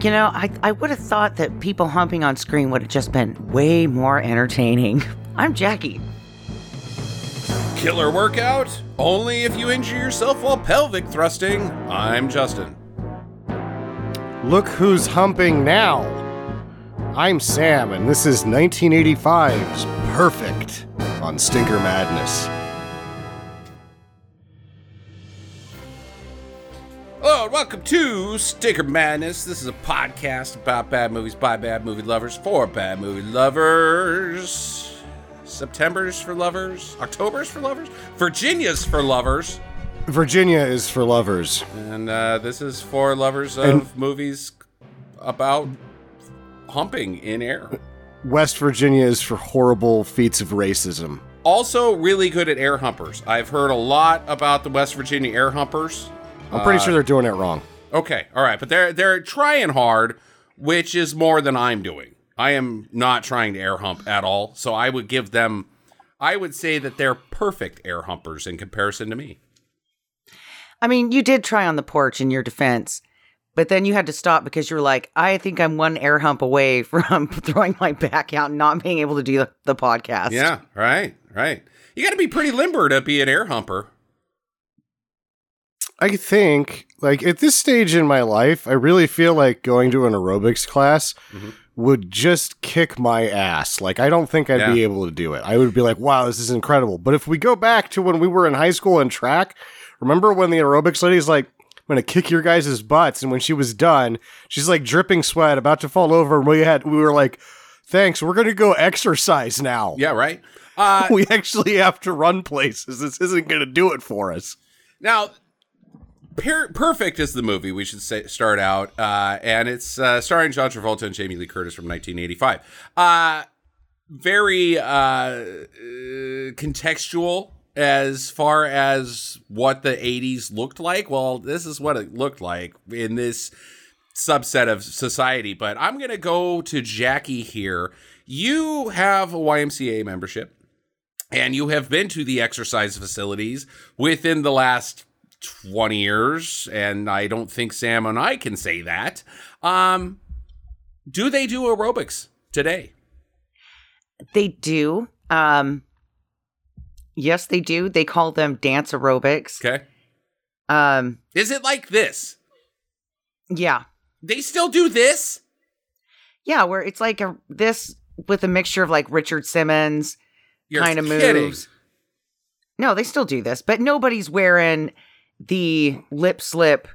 You know, I, I would have thought that people humping on screen would have just been way more entertaining. I'm Jackie. Killer workout? Only if you injure yourself while pelvic thrusting. I'm Justin. Look who's humping now. I'm Sam, and this is 1985's Perfect on Stinker Madness. Welcome to Stinker Madness. This is a podcast about bad movies by bad movie lovers for bad movie lovers. September's for lovers, October's for lovers, Virginia's for lovers, Virginia is for lovers. and uh, this is for lovers of And- movies about humping in air. West Virginia is for horrible feats of racism. Also, really good at air humpers. I've heard a lot about the West Virginia air humpers. I'm pretty Uh, sure they're doing it wrong. Okay, all right, but they're they're trying hard, which is more than I'm doing. I am not trying to air hump at all, so I would give them. I would say that they're perfect air humpers in comparison to me. I mean, you did try on the porch in your defense, but then you had to stop because you were like, I think I'm one air hump away from throwing my back out and not being able to do the, the podcast. Yeah, right, right. You got to be pretty limber to be an air humper. I think, like, at this stage in my life, I really feel like going to an aerobics class Mhm. would just kick my ass. Like, I don't think I'd be able to do it. I would be like, wow, this is incredible. But if we go back to when we were in high school and track, remember when the aerobics lady's like, I'm gonna kick your guys' butts, and when she was done, she's like dripping sweat, about to fall over, and we had we were like, Thanks, we're gonna go exercise now. Yeah, right. Uh, We actually have to run places. This isn't gonna do it for us. Now, per- Perfect is the movie we should say, start out, uh, and it's uh, starring John Travolta and Jamie Lee Curtis from 1985. Uh, very uh, uh, contextual as far as what the 80s looked like. Well, this is what it looked like in this subset of society. But I'm going to go to Jackie here. You have a YMCA membership and you have been to the exercise facilities within the last 20 years and i don't think sam and i can say that um do they do aerobics today They do. Um, yes, they do. They call them dance aerobics. okay Um, is it like this yeah. they still do this Yeah, where it's like a this with a mixture of like Richard Simmons kind of moves. No, they still do this, but nobody's wearing the lip slip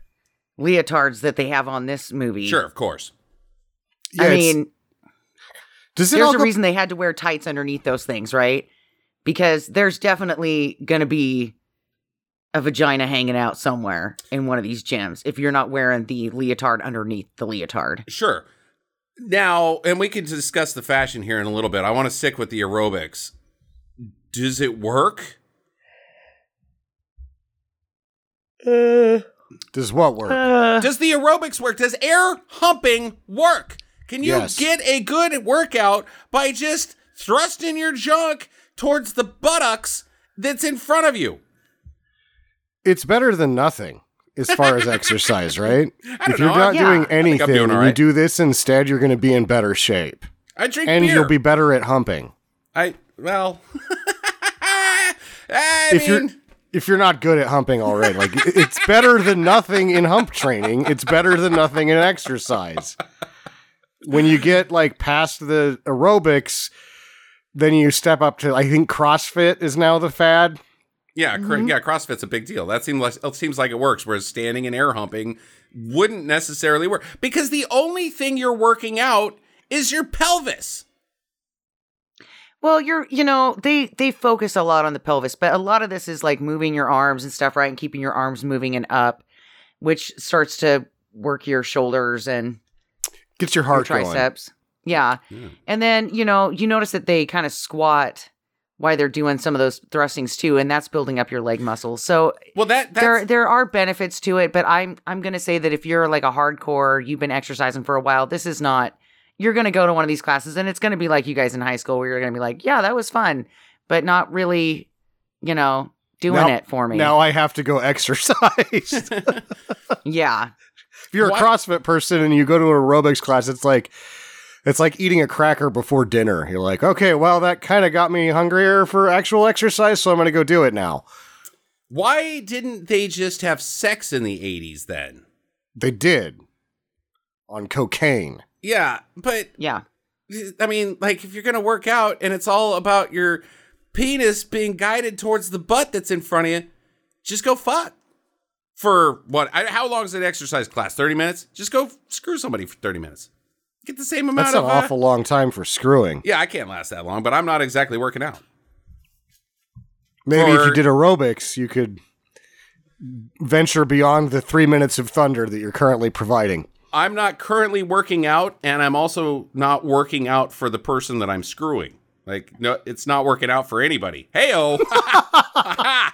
leotards that they have on this movie. sure of course I mean, does it there's all a go- reason they had to wear tights underneath those things, right? Because there's definitely going to be a vagina hanging out somewhere in one of these gyms if you're not wearing the leotard underneath the leotard. sure now and we can discuss the fashion here in a little bit i want to stick with the aerobics does it work does what work? Uh, Does the aerobics work? Does air humping work? Can you Yes. get a good workout by just thrusting your junk towards the buttocks that's in front of you? it's better than nothing as far as exercise, right? don't if you're know. not Yeah. doing I think I'm anything, doing all you do this instead, you're going to be in better shape, I drink and beer. you'll be better at humping. I well. I if you're mean, if you're not good at humping already, like it's better than nothing in hump training. It's better than nothing in exercise. When you get like past the aerobics, then you step up to. I think CrossFit is now the fad. yeah, cr- mm-hmm. yeah. CrossFit's a big deal. That seems like it seems like it works. Whereas standing and air humping wouldn't necessarily work because the only thing you're working out is your pelvis. Well, you're, you know, they they focus a lot on the pelvis, but a lot of this is like moving your arms and stuff, right? And keeping your arms moving and up, which starts to work your shoulders and gets your your heart going. triceps. Yeah. Yeah. And then, you know, you notice that they kind of squat while they're doing some of those thrustings too, and that's building up your leg muscles. So Well, that that's, there there are benefits to it, but I'm I'm gonna say that if you're like a hardcore, you've been exercising for a while, this is not you're gonna go to one of these classes and it's gonna be like you guys in high school where you're gonna be like, Yeah, that was fun, but not really, you know, doing Now- it for me. Now I have to go exercise. Yeah. if you're What? a CrossFit person and you go to an aerobics class, it's like it's like eating a cracker before dinner. You're like, okay, well, that kind of got me hungrier for actual exercise, so I'm going to go do it now. Why didn't they just have sex in the 80s then? They did on cocaine. Yeah, but Yeah. I mean, like if you're gonna work out and it's all about your penis being guided towards the butt that's in front of you, just go fuck. For what? I, how long is an exercise class? Thirty minutes? Just go screw somebody for thirty minutes. Get the same amount That's an of. uh, awful long time for screwing. yeah, I can't last that long, but I'm not exactly working out. Maybe if you did aerobics, you could venture beyond the three minutes of thunder that you're currently providing. I'm not currently working out, and I'm also not working out for the person that I'm screwing. Like, no, it's not working out for anybody. Heyo,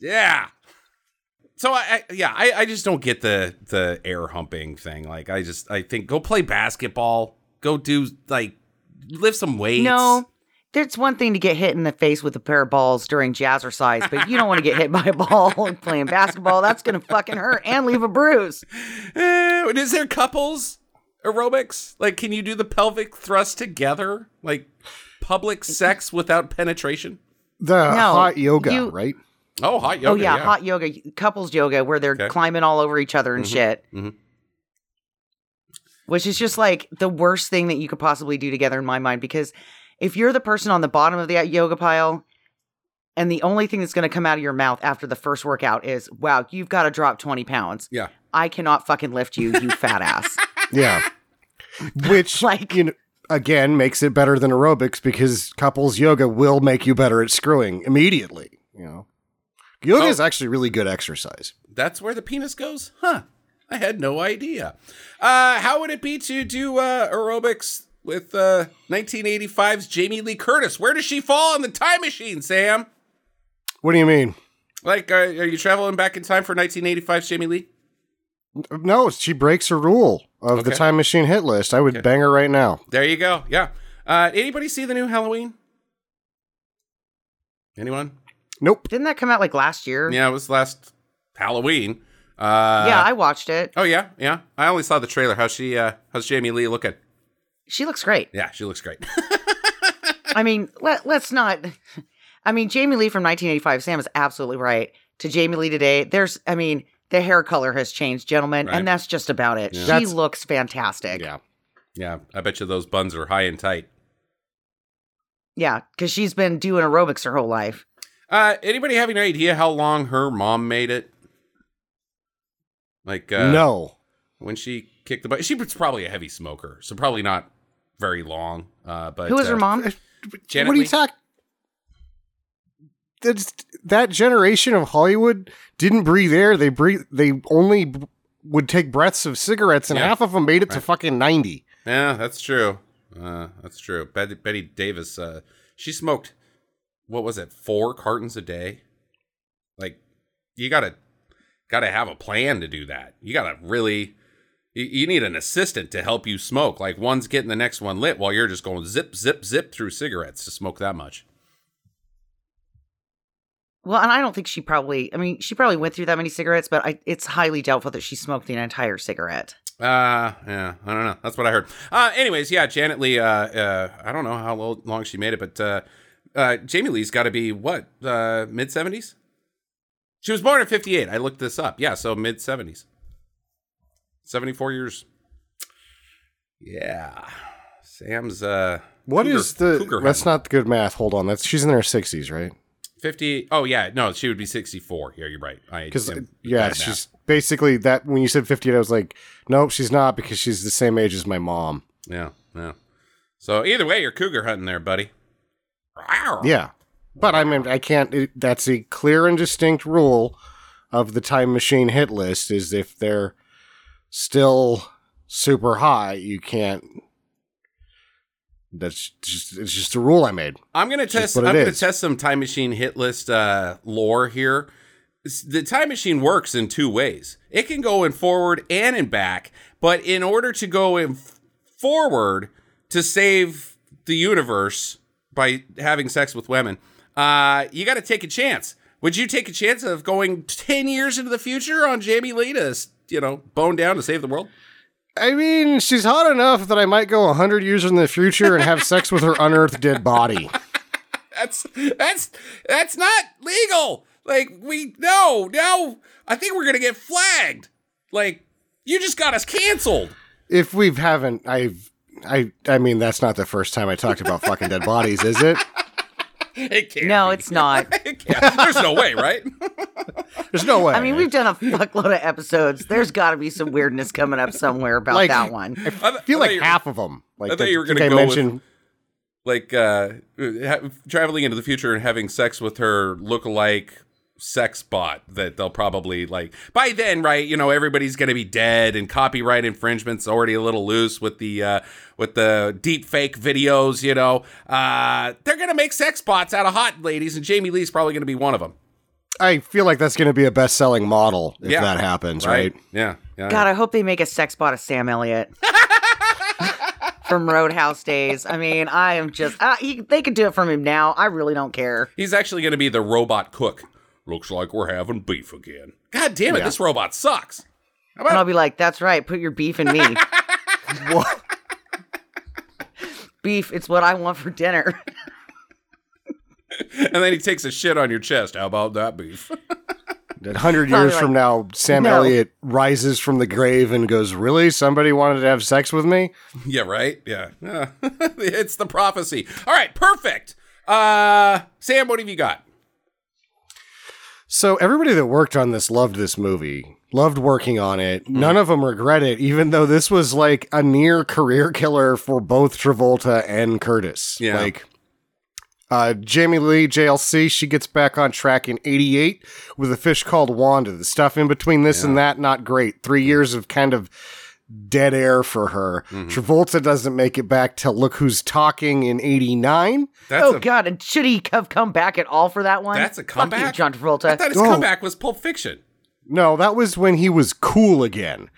yeah. So I, I yeah, I, I just don't get the the air humping thing. Like, I just I think go play basketball, go do like lift some weights. No. There's one thing to get hit in the face with a pair of balls during jazzercise, but you don't want to get hit by a ball playing basketball. That's going to fucking hurt and leave a bruise. Eh, is there couples aerobics? Like, can you do the pelvic thrust together? Like public sex without penetration? The No, hot yoga, you- right? Oh, hot yoga. oh, yeah, hot yoga, couples yoga, where they're Okay. climbing all over each other and shit. mhm. Which is just like the worst thing that you could possibly do together in my mind. Because if you're the person on the bottom of the yoga pile, and the only thing that's going to come out of your mouth after the first workout is, wow, you've got to drop 20 pounds. Yeah. I cannot fucking lift you, you fat ass. Yeah. Which, Like- you know, again, makes it better than aerobics because couples yoga will make you better at screwing immediately. You know, yoga Oh. is actually really good exercise. That's where the penis goes? Huh. I had no idea. Uh, how would it be to do uh, aerobics with uh, 1985's Jamie Lee Curtis? Where does she fall on the time machine, Sam? What do you mean? Like, uh, are you traveling back in time for 1985's Jamie Lee? No, she breaks a rule of the time machine hit list. I would bang her right now. There you go. Yeah. Uh, anybody see the new Halloween? Anyone? Nope. Didn't that come out like last year? Yeah, it was last Halloween. Uh, Yeah, I watched it. oh yeah, yeah. I only saw the trailer. How's she? Uh, how's Jamie Lee looking? She looks great. Yeah, she looks great. I mean, let, let's not. I mean, Jamie Lee from 1985, Sam is absolutely right. To Jamie Lee today, there's, I mean, the hair color has changed, gentlemen, Right. and that's just about it. She That's- looks fantastic. Yeah. yeah, I bet you those buns are high and tight. Yeah, because she's been doing aerobics her whole life. Uh, anybody have any idea how long her mom made it? Like, uh, no. when she kicked the butt, she was probably a heavy smoker, so probably not very long. Uh, but Who was her uh, mom? Janet what are you Leigh? talking? That's that generation of Hollywood didn't breathe air. They breathe. They only b- would take breaths of cigarettes, and Yeah. half of them made it to fucking ninety. Yeah, that's true. Uh, that's true. Betty, Bette Davis, uh, she smoked, what was it, four cartons a day? Like, you gotta, gotta have a plan to do that. You gotta really, you, need an assistant to help you smoke. Like, one's getting the next one lit while you're just going zip, zip, zip through cigarettes to smoke that much. Well, and I don't think she probably, I mean, she probably went through that many cigarettes, but I, it's highly doubtful that she smoked the entire cigarette. Uh, yeah, I don't know. That's what I heard. Uh, anyways, yeah, Janet Leigh, uh, uh, I don't know how long she made it, but, uh, uh, Jamie Lee's got to be what, uh, mid 70s? She was born in 58. I looked this up. Yeah, so mid 70s. 74 years. Yeah. Sam's, uh, What cougar- is the? cougar that's hunting. not good math. Hold on. That's she's in her sixties, right? 50. Oh, yeah. No, she would be 64. Yeah, you're right. I Because yeah, bad math. she's basically that. When you said fifty-eight, I was like, nope, she's not because she's the same age as my mom. Yeah, yeah. So either way, you're cougar hunting there, buddy. Rawr. Yeah, but I mean, I can't. It, that's a clear and distinct rule of the time machine hit list. Is if they're still super high, you can't. That's just it's just a rule I made. I'm gonna test. I'm gonna is. test some time machine hit list uh, lore here. The time machine works in two ways. It can go in forward and in back, but in order to go in forward to save the universe by having sex with women, uh, you got to take a chance. Would you take a chance of going ten years into the future on Jamie Lee to s- you know, bone down to save the world? I mean, she's hot enough that I might go 100 years in the future and have sex with her unearthed dead body. That's that's that's not legal. Like we no no. I think we're gonna get flagged. Like you just got us canceled. If we haven't, I've, I, I mean, that's not the first time I talked about fucking dead bodies, is it? It can't. No, be. it's not. It. There's no way, right? There's no way. I mean, we've done a fuckload of episodes. There's got to be some weirdness coming up somewhere about Like- that one. I, th- feel I like half of them. Like I thought the- you were gonna I go with- mentioned- like uh ha- traveling into the future and having sex with her look-alike sex bot that they'll probably like by then right you know everybody's gonna be dead and copyright infringement's already a little loose with the uh with the deep fake videos you know uh they're gonna make sex bots out of hot ladies and jamie lee's probably gonna be one of them I feel like that's going to be a best-selling model if Yeah. that happens, right? yeah yeah God, I hope they make a sex bot of Sam Elliott from Roadhouse days. I mean, I am just, uh, he, they could do it from him now. I really don't care. he's actually gonna be the robot cook looks like we're having beef again god damn it Yeah. this robot sucks How And I'll be like, that's right, put your beef in me. What? beef, it's what I want for dinner. and then he takes a shit on your chest how about that beef A hundred years like, from now, Sam no. Elliott rises from the grave and goes, "Really? Somebody wanted to have sex with me?" Yeah, right? Yeah. Yeah. it's the prophecy. All right, perfect. Uh Sam, what have you got? So everybody that worked on this loved this movie, loved working on it. None of them regret it, even though this was like a near career killer for both Travolta and Curtis. Yeah. Like uh, Jamie Lee, JLC, she gets back on track in 88 with a fish called Wanda. The stuff in between this and that, not great. Three years of kind of dead air for her. Travolta doesn't make it back till Look Who's Talking in 89. That's oh, a God. And should he have come back at all for that one? That's a Fuck comeback? you, John I thought his Oh. comeback was Pulp Fiction. No, that was when he was cool again.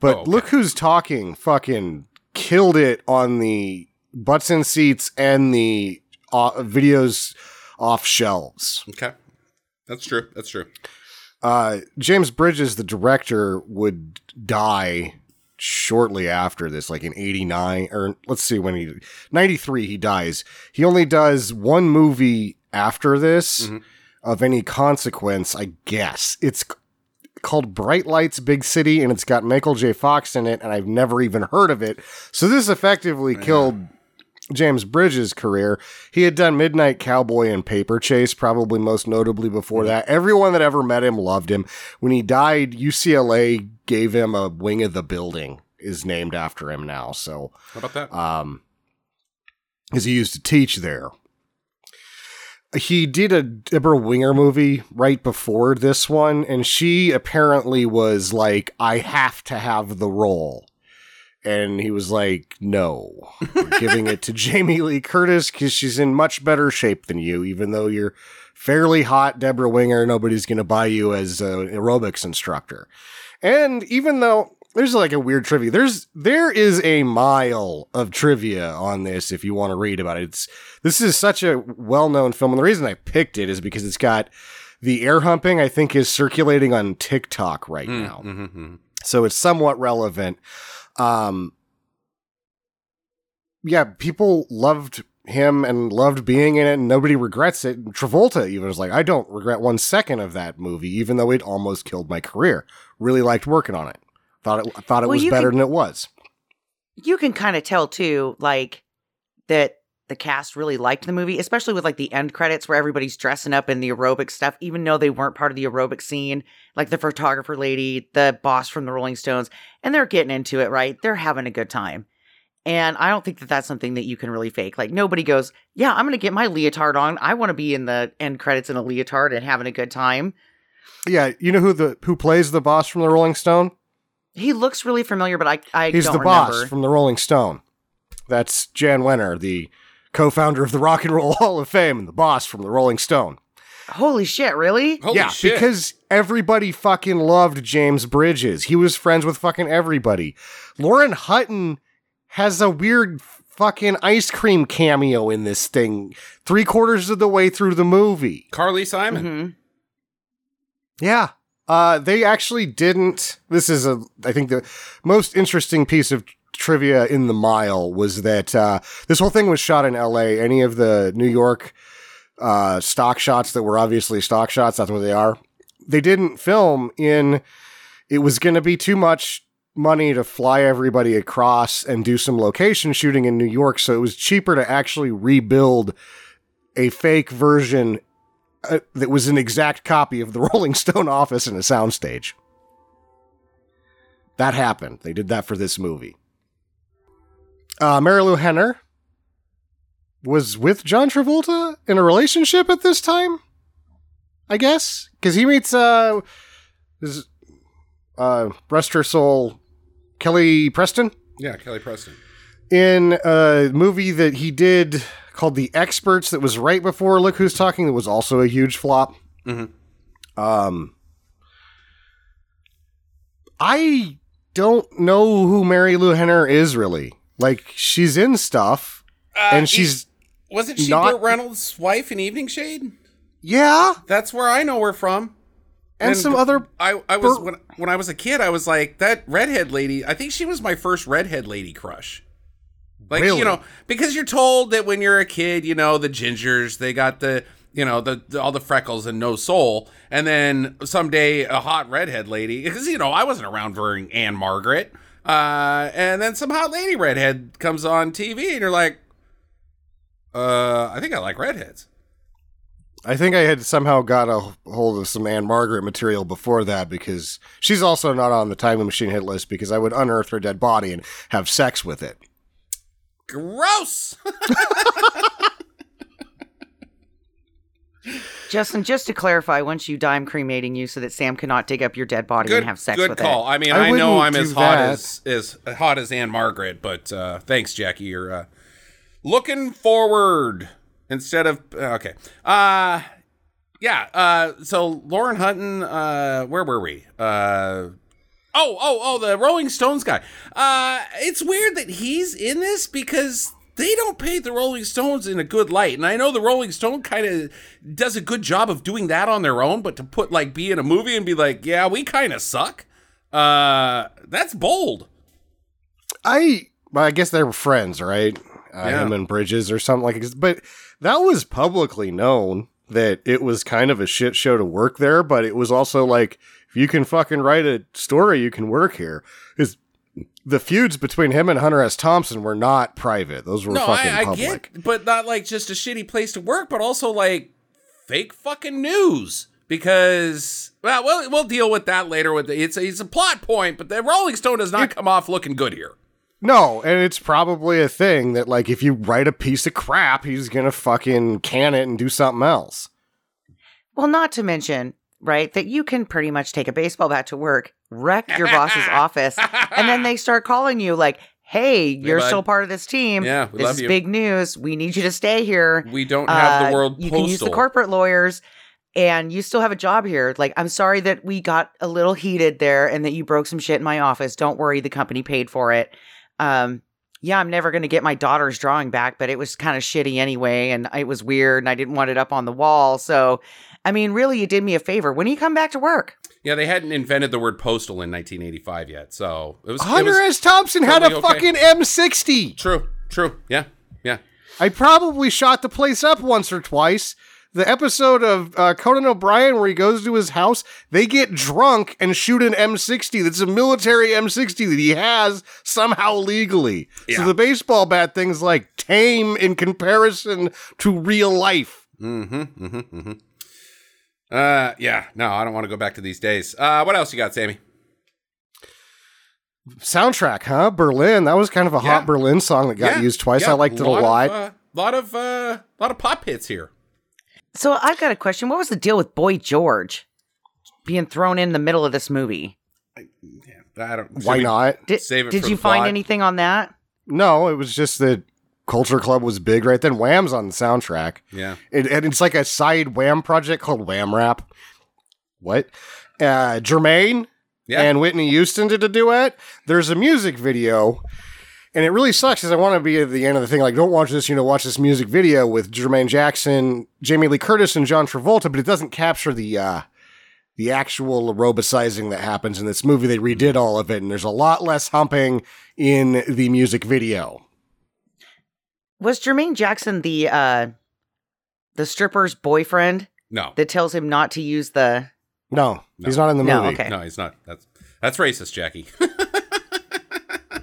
But Oh, okay. look who's talking fucking killed it on the butts and seats and the uh, videos off shelves. Okay. That's true. That's true. Uh, James Bridges, the director, would die shortly after this, like in 89, or let's see when he, 93, he dies. He only does one movie after this Mhm. of any consequence, I guess. It's called Bright Lights Big City, and it's got Michael J. Fox in it, and I've never even heard of it. So this effectively killed James Bridges' career. He had done Midnight Cowboy and Paper Chase, probably most notably before that. Everyone that ever met him loved him. When he died, UCLA gave him a wing of the building, is named after him now. So, How about that? um, because he used to teach there. He did a Deborah Winger movie right before this one, and she apparently was like, I have to have the role. And he was like, No, we're giving it to Jamie Lee Curtis because she's in much better shape than you, even though you're fairly hot, Deborah Winger. Nobody's going to buy you as an aerobics instructor. And even though there's like a weird trivia, there's there is a mile of trivia on this if you want to read about it. It's this is such a well-known film, and the reason I picked it is because it's got the air humping. I think is circulating on TikTok right now Mm-hmm. so it's somewhat relevant. Um, yeah, people loved him and loved being in it, and nobody regrets it. Travolta even was like, I don't regret one second of that movie, even though it almost killed my career. Really liked working on it. Thought it thought it Well, was better can- than it was. you can kind of tell too, like that the cast really liked the movie, especially with like the end credits where everybody's dressing up in the aerobic stuff, even though they weren't part of the aerobic scene, like the photographer lady, the boss from the Rolling Stones, and they're getting into it, right? They're having a good time. And I don't think that that's something that you can really fake. Like nobody goes, "Yeah, I'm going to get my leotard on. I want to be in the end credits in a leotard and having a good time." Yeah, you know who the who plays the boss from the Rolling Stone? He looks really familiar, but I I He's the remember. boss from the Rolling Stone. That's Jan Wenner, the co-founder of the Rock and Roll Hall of Fame and the boss from the Rolling Stone. Holy shit, really? Holy yeah, shit. because everybody fucking loved James Bridges. He was friends with fucking everybody. Lauren Hutton has a weird fucking ice cream cameo in this thing, three quarters of the way through the movie. Carly Simon. Mhm. Yeah. Uh, they actually didn't. This is a, I think the most interesting piece of trivia in the mile was that uh, this whole thing was shot in L.A. Any of the New York uh, stock shots that were obviously stock shots, that's what they are. They didn't film in. It was going to be too much money to fly everybody across and do some location shooting in New York, so it was cheaper to actually rebuild a fake version uh, that was an exact copy of the Rolling Stone office in a soundstage. That happened. They did that for this movie. Uh, Marilu Henner was with John Travolta in a relationship at this time. I guess because he meets uh, his, uh, rest her soul, Kelly Preston Yeah, Kelly Preston. in a movie that he did called The Experts that was right before Look Who's Talking that was also a huge flop. Mhm. Um I don't know who Marilu Henner is really. Like she's in stuff uh, and she's wasn't she not- Burt Reynolds' wife in Evening Shade? yeah, That's where I know her from. and, And some other I, I was Burt- when when I was a kid, I was like that redhead lady. I think she was my first redhead lady crush. Like Really? you know, because you're told that when you're a kid, you know the gingers, they got the you know the, the all the freckles and no soul, and then someday a hot redhead lady. Because you know I wasn't around during Ann-Margret, uh, and then some hot lady redhead comes on TV, and you're like, uh, I think I like redheads. I think I had somehow got a hold of some Ann-Margret material before that because she's also not on the time machine hit list because I would unearth her dead body and have sex with it. Gross. Justin, just to clarify, once you die, I'm cremating you so that Sam cannot dig up your dead body good, and have sex good with call. it. I mean, I I, know I'm as hot that. as as hot as Ann-Margret, but uh, thanks, Jackie. You're uh, looking forward instead of uh, okay. Uh yeah. Uh, so Lauren Hutton. Uh, where were we? Uh. Oh, oh, oh, the Rolling Stones guy. Uh, it's weird that he's in this because they don't paint the Rolling Stones in a good light. And I know the Rolling Stone kind of does a good job of doing that on their own, but to put like be in a movie and be like, yeah, we kind of suck. Uh, that's bold. I well, I guess they were friends, right? Uh, Yeah. Him and Bridges or something like. But that was publicly known that it was kind of a shit show to work there. But it was also like, if you can fucking write a story, you can work here. Is the feuds between him and Hunter S. Thompson were not private; those were No, fucking I, I public. get, but not like just a shitty place to work, but also like fake fucking news. Because well, we'll we'll deal with that later. With the, it's a, it's a plot point, but the Rolling Stone does not come off looking good here. No, and it's probably a thing that like if you write a piece of crap, he's gonna fucking can it and do something else. Well, not to mention, right, that you can pretty much take a baseball bat to work, wreck your boss's office, and then they start calling you like, hey, you're still part of this team. Yeah, we this love is you." big news. We need you to stay here. We don't have Uh, the world You postal. can use the corporate lawyers, and you still have a job here. Like, I'm sorry that we got a little heated there and that you broke some shit in my office. Don't worry, the company paid for it. Um, yeah, I'm never going to get my daughter's drawing back, but it was kind of shitty anyway, and it was weird, and I didn't want it up on the wall. So, I mean, really, you did me a favor. When do you come back to work? yeah, they hadn't invented the word postal in 1985 yet, so it was. it Hunter was S. Thompson had a okay. fucking M60. true, true. Yeah, yeah. I probably shot the place up once or twice. The episode of uh, Conan O'Brien where he goes to his house, they get drunk and shoot an M60 that's a military M60 that he has somehow legally. Yeah. So the baseball bat thing's like tame in comparison to real life. Mm-hmm. Mm-hmm. Mm-hmm. Uh, yeah. No, I don't want to go back to these days. Uh, what else you got, Sammy? Soundtrack, huh? Berlin. That was kind of a Yeah. hot Berlin song that got Yeah, used twice. yeah, I liked it a lot. Of, uh, lot of uh, lot of pop hits here. So, I've got a question. What was the deal with Boy George being thrown in the middle of this movie? Yeah, I don't. Why we- not? Did, it did you find plot. anything on that? No, it was just that Culture Club was big right then. Wham's on the soundtrack. Yeah. It, and it's like a side Wham project called Wham Rap. What? Uh, Jermaine Yeah. and Whitney Houston did a duet. There's a music video, and it really sucks because I want to be at the end of the thing, like, don't watch this, you know, watch this music video with Jermaine Jackson, Jamie Lee Curtis, and John Travolta, but it doesn't capture the uh, the actual aerobicizing that happens in this movie. They redid all of it, and there's a lot less humping in the music video. Was Jermaine Jackson the uh the stripper's boyfriend No, that tells him not to use the No, he's not in the No, movie. okay. no, he's not. That's that's racist, Jackie.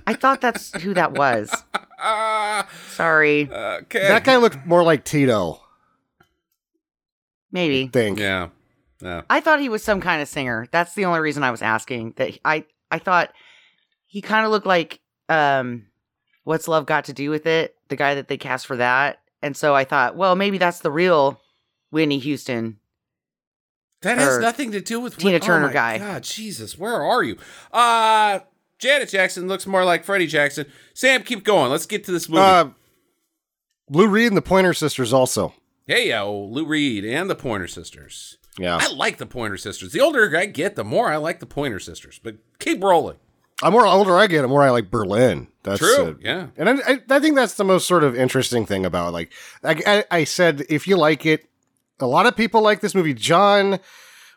I thought that's who that was. Sorry. okay. That guy looked more like Tito. Maybe. I think. Yeah. Yeah. I thought he was some kind of singer. That's the only reason I was asking. That I I thought he kind of looked like um what's love got to do with it? The guy that they cast for that. And so I thought, well, maybe that's the real Whitney Houston. That has nothing to do with Tina what- Turner oh my guy. God, Jesus, where are you? Uh Janet Jackson looks more like Freddie Jackson. Sam, keep going. Let's get to this movie. Uh, Lou Reed and the Pointer Sisters also. hey, yo, Lou Reed and the Pointer Sisters. Yeah. I like the Pointer Sisters. The older I get, the more I like the Pointer Sisters. But keep rolling. The more older I get, the more I like Berlin. That's True. uh, yeah. And I, I, think that's the most sort of interesting thing about like I, I, I said if you like it, a lot of people like this movie. John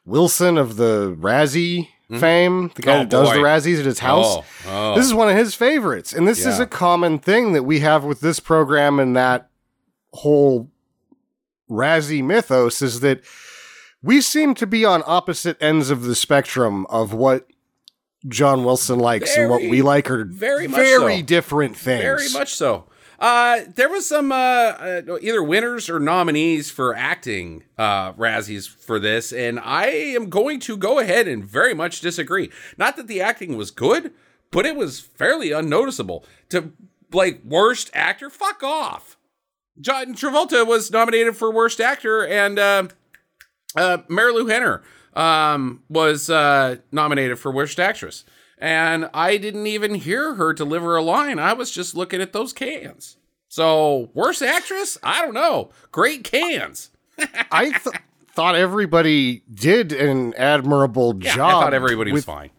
Wilson of the Razzie fame, the guy Oh, that does the. Razzies at his house. Oh, oh. This is one of his favorites, and this is a common thing that we have with this program and that whole Razzie mythos is that we seem to be on opposite ends of the spectrum of what John Wilson likes and what we like are very much very so. different things. Very much so. Uh, there was some uh, uh, either winners or nominees for acting uh, Razzies for this, and I am going to go ahead and very much disagree. Not that the acting was good, but it was fairly unnoticeable. To like worst actor, fuck off. John Travolta was nominated for worst actor, and uh, Marilu Henner um, was uh, nominated for worst actress. And I didn't even hear her deliver a line. I was just looking at those cans. So, worst actress? I don't know. Great cans. I th- thought everybody did an admirable Yeah, job. I thought everybody was with- fine.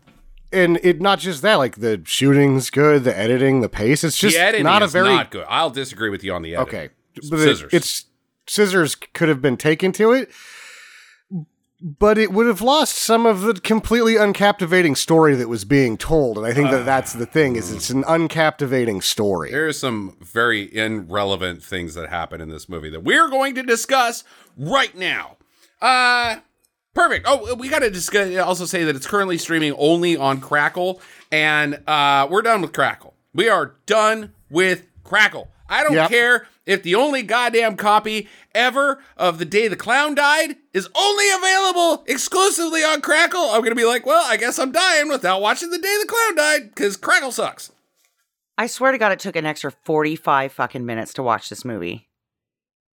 and it not just that, like the shooting's good, the editing, the pace. It's just not a very not good. I'll disagree with you on the editing. okay. But scissors. it's scissors could have been taken to it, but it would have lost some of the completely uncaptivating story that was being told. And I think that that's the thing is it's an uncaptivating story. There's some very irrelevant things that happen in this movie that we're going to discuss right now. Uh perfect. Oh, we got to discuss also say that it's currently streaming only on Crackle and uh we're done with Crackle. We are done with Crackle. I don't Yep. care if the only goddamn copy ever of The Day the Clown Died is only available exclusively on Crackle. I'm going to be like, well, I guess I'm dying without watching The Day the Clown Died because Crackle sucks. I swear to God, it took an extra 45 fucking minutes to watch this movie.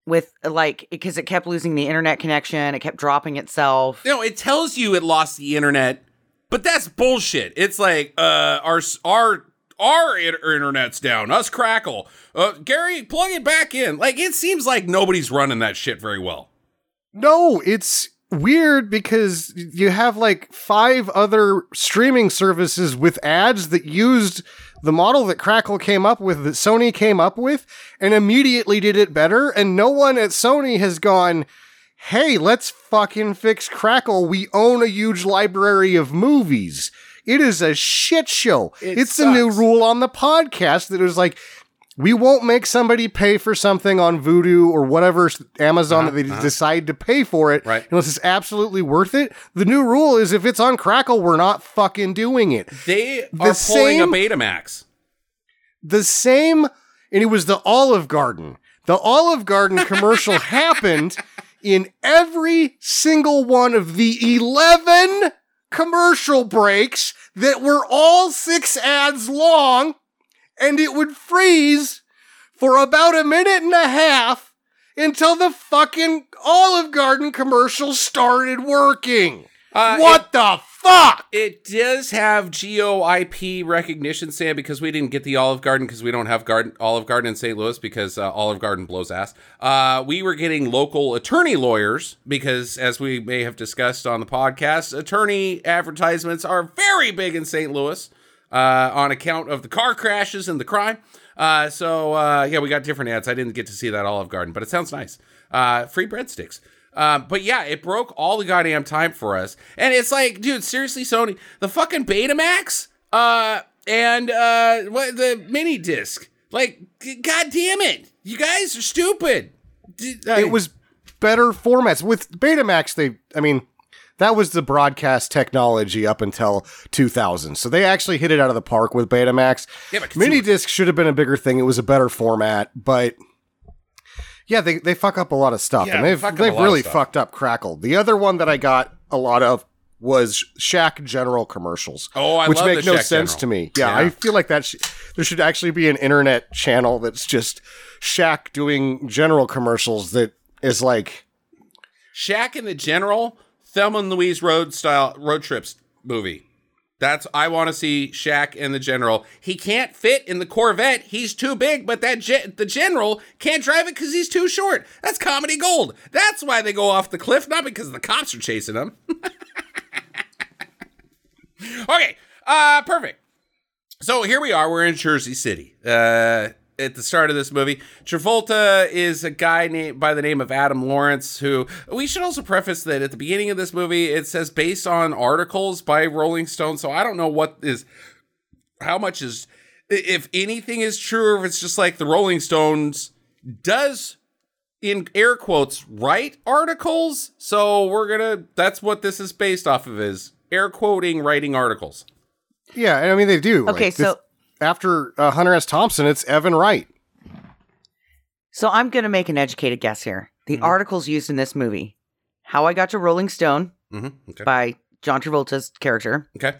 With like, because it kept losing the internet connection, it kept dropping itself. you know, it tells you it lost the internet, but that's bullshit. It's like uh, our our our internet's down. Us crackle. Uh, Gary, plug it back in. Like it seems like nobody's running that shit very well. No, it's weird because you have like five other streaming services with ads that used the model that Crackle came up with, that Sony came up with, and immediately did it better. And no one at Sony has gone, hey, let's fucking fix Crackle. We own a huge library of movies. It is a shit show. It it's a new rule on the podcast that is like, we won't make somebody pay for something on Vudu or whatever Amazon that they uh-huh. decide to pay for it Right. unless it's absolutely worth it. The new rule is if it's on Crackle, we're not fucking doing it. They The are pulling a same- Betamax. The same, and it was the Olive Garden. The Olive Garden commercial happened in every single one of the 11 commercial breaks that were all six ads long, and it would freeze for about a minute and a half until the fucking Olive Garden commercial started working. Uh, what the fuck? It does have GeoIP recognition, Sam, because we didn't get the Olive Garden because we don't have garden, Olive Garden in St. Louis because uh, Olive Garden blows ass. Uh, we were getting local attorney lawyers because, as we may have discussed on the podcast, attorney advertisements are very big in St. Louis uh, on account of the car crashes and the crime. Uh, so uh, yeah, we got different ads. I didn't get to see that Olive Garden, but it sounds nice. Uh, free breadsticks. Um, but yeah, it broke all the goddamn time for us. And it's like, dude, seriously, Sony, the fucking Betamax, uh, and uh, what the mini disc. Like, g- god damn it, you guys are stupid. D- I- it was better formats with Betamax. They, I mean, that was the broadcast technology up until 2000. So they actually hit it out of the park with Betamax. Yeah, Mini disc should have been a bigger thing. It was a better format, but yeah, they, they fuck up a lot of stuff, Yeah, and they they've fuck they've really fucked up Crackle. The other one that I got a lot of was Shaq General commercials. Oh, I which love make no sense General. to me. Yeah, Yeah. I feel like that sh- there should actually be an internet channel that's just Shaq doing general commercials that is like Shaq and the General, Thelma and Louise road style road trips movie. That's I want to see Shaq and the General. He can't fit in the Corvette. He's too big, but that ge- the General can't drive it because he's too short. That's comedy gold. That's why they go off the cliff, not because the cops are chasing them. okay, uh, perfect. So here we are. We're in Jersey City. Uh, at the start of this movie, Travolta is a guy named by the name of Adam Lawrence. Who we should also preface that at the beginning of this movie, it says based on articles by Rolling Stone. So I don't know what is, how much is, if anything is true, or if it's just like the Rolling Stones does in air quotes write articles. So we're gonna. That's what this is based off of. Is air quoting writing articles. yeah. I mean, they do. Okay, Like, this- so- after uh, Hunter S. Thompson, it's Evan Wright. So I'm going to make an educated guess here. The Mhm. articles used in this movie How I Got to Rolling Stone Mm-hmm. Okay. by John Travolta's character, Okay.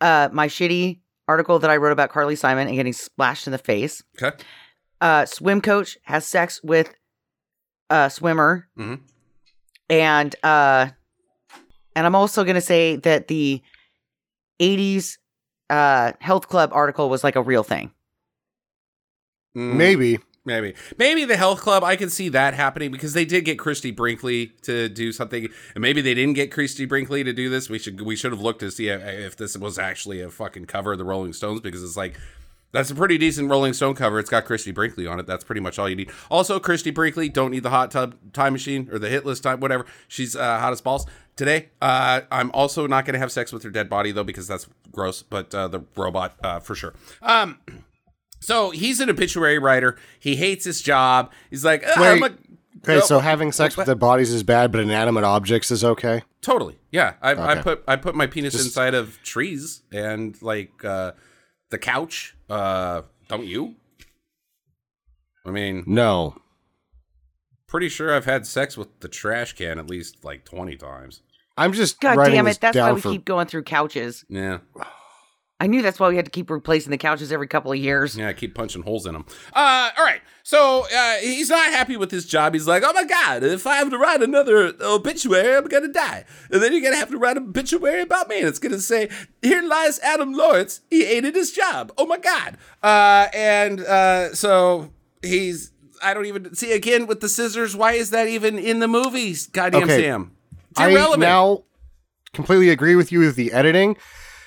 uh, my shitty article that I wrote about Carly Simon and getting splashed in the face, Okay. uh, swim coach has sex with a swimmer, Mhm. and uh, and I'm also going to say that the 80s uh, health club article was like a real thing. Mm, Maybe. Maybe. Maybe the health club, I can see that happening because they did get Christie Brinkley to do something. And maybe they didn't get Christie Brinkley to do this. We should we should have looked to see if, if this was actually a fucking cover of the Rolling Stones because it's like that's a pretty decent Rolling Stone cover. It's got Christie Brinkley on it. That's pretty much all you need. Also, Christy Brinkley, don't need the hot tub time machine or the hit list time, whatever. She's uh, hot as balls. Today, uh, I'm also not going to have sex with her dead body though because that's gross. But uh, the robot uh, for sure. Um, so he's an obituary writer. He hates his job. He's like, "Ah, I'm a. Okay, No, so having sex with dead bodies is bad, but inanimate objects is okay. totally, yeah. I, I put I put my penis Just- inside of trees and like uh, the couch. Uh, don't you? I mean, No. pretty sure I've had sex with the trash can at least like twenty times. I'm just God writing damn this it. That's why we for keep going through couches. Yeah, I knew that's why we had to keep replacing the couches every couple of years. yeah. I keep punching holes in them. Uh, all right. So uh, he's not happy with his job. He's like, oh my god, if I have to write another obituary, I'm gonna die. And then you're gonna have to write an obituary about me, and it's gonna say, here lies Adam Lawrence. He hated his job. Oh my god. Uh, and uh, so he's. I don't even see again with the scissors. Why is that even in the movies? Goddamn Okay. Sam. It's I irrelevant. now completely agree with you with the editing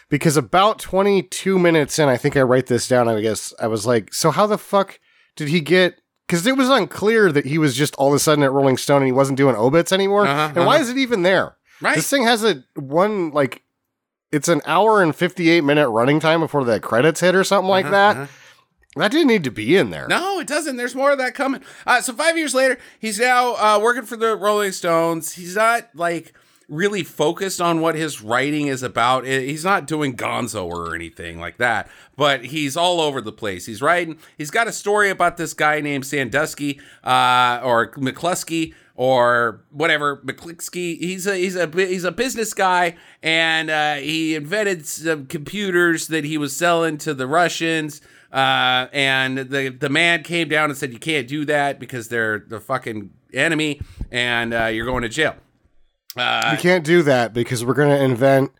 because about 22 minutes in, I think I write this down. I guess I was like, so how the fuck did he get? Because it was unclear that he was just all of a sudden at Rolling Stone and he wasn't doing obits anymore. Uh-huh, and why uh-huh. is it even there? right? This thing has a one like. It's an hour and 58 minute running time before the credits hit or something like Uh-huh, that. That didn't need to be in there. No, it doesn't. There's more of that coming. Uh, so five years later, he's now uh, working for the Rolling Stones. He's not like really focused on what his writing is about. He's not doing Gonzo or anything like that. But he's all over the place. He's writing. He's got a story about this guy named Sandusky uh, or McCluskey or whatever McClicksky. He's a he's a he's a business guy, and uh, he invented some computers that he was selling to the Russians. Uh, and the the man came down and said, "You can't do that because they're the fucking enemy, and uh, you're going to jail." Uh, We can't do that because we're going to invent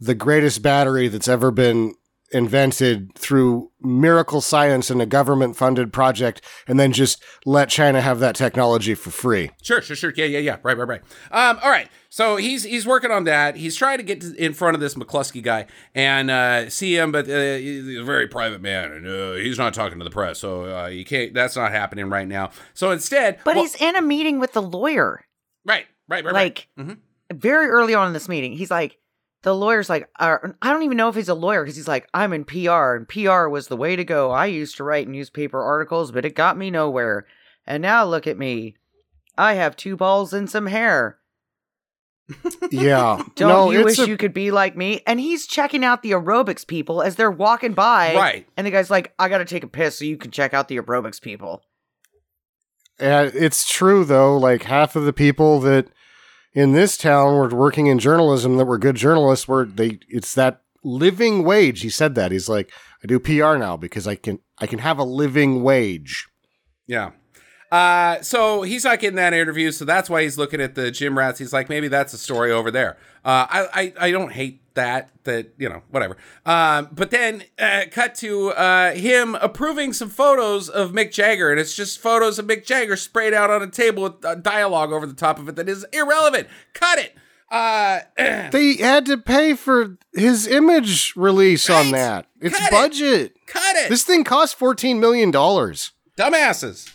the greatest battery that's ever been invented through miracle science in a government funded project and then just let China have that technology for free. Sure, sure, sure. Yeah, yeah, yeah. Right, right, right. Um, all right. So he's he's working on that. He's trying to get to, in front of this McCluskey guy and uh, see him, but uh, he's a very private man, and uh, he's not talking to the press. So uh, you can't. That's not happening right now. So instead, But well- he's in a meeting with the lawyer. right, Right, right, like right. Mhm. very early on in this meeting, he's like, the lawyer's like, uh, I don't even know if he's a lawyer because he's like, I'm in PR and PR was the way to go. I used to write newspaper articles, but it got me nowhere. And now look at me. I have two balls and some hair. Yeah. Don't no, you wish a- you could be like me? And he's checking out the aerobics people as they're walking by. Right. And the guy's like, I got to take a piss so you can check out the aerobics people. Uh, it's true though. Like half of the people that in this town were working in journalism that were good journalists were they. It's that living wage. He said that. He's like, I do PR now because I can. I can have a living wage. Yeah. Uh, so he's not getting that interview, so that's why he's looking at the gym rats. He's like, maybe that's a story over there. Uh, I, I, I don't hate that, that, you know, whatever. Um, but then, uh, cut to, uh, him approving some photos of Mick Jagger, and it's just photos of Mick Jagger sprayed out on a table with uh, dialogue over the top of it that is irrelevant. Cut it. Uh, They had to pay for his image release on that. It's Cut it. budget. cut it. This thing cost fourteen million dollars. dumbasses.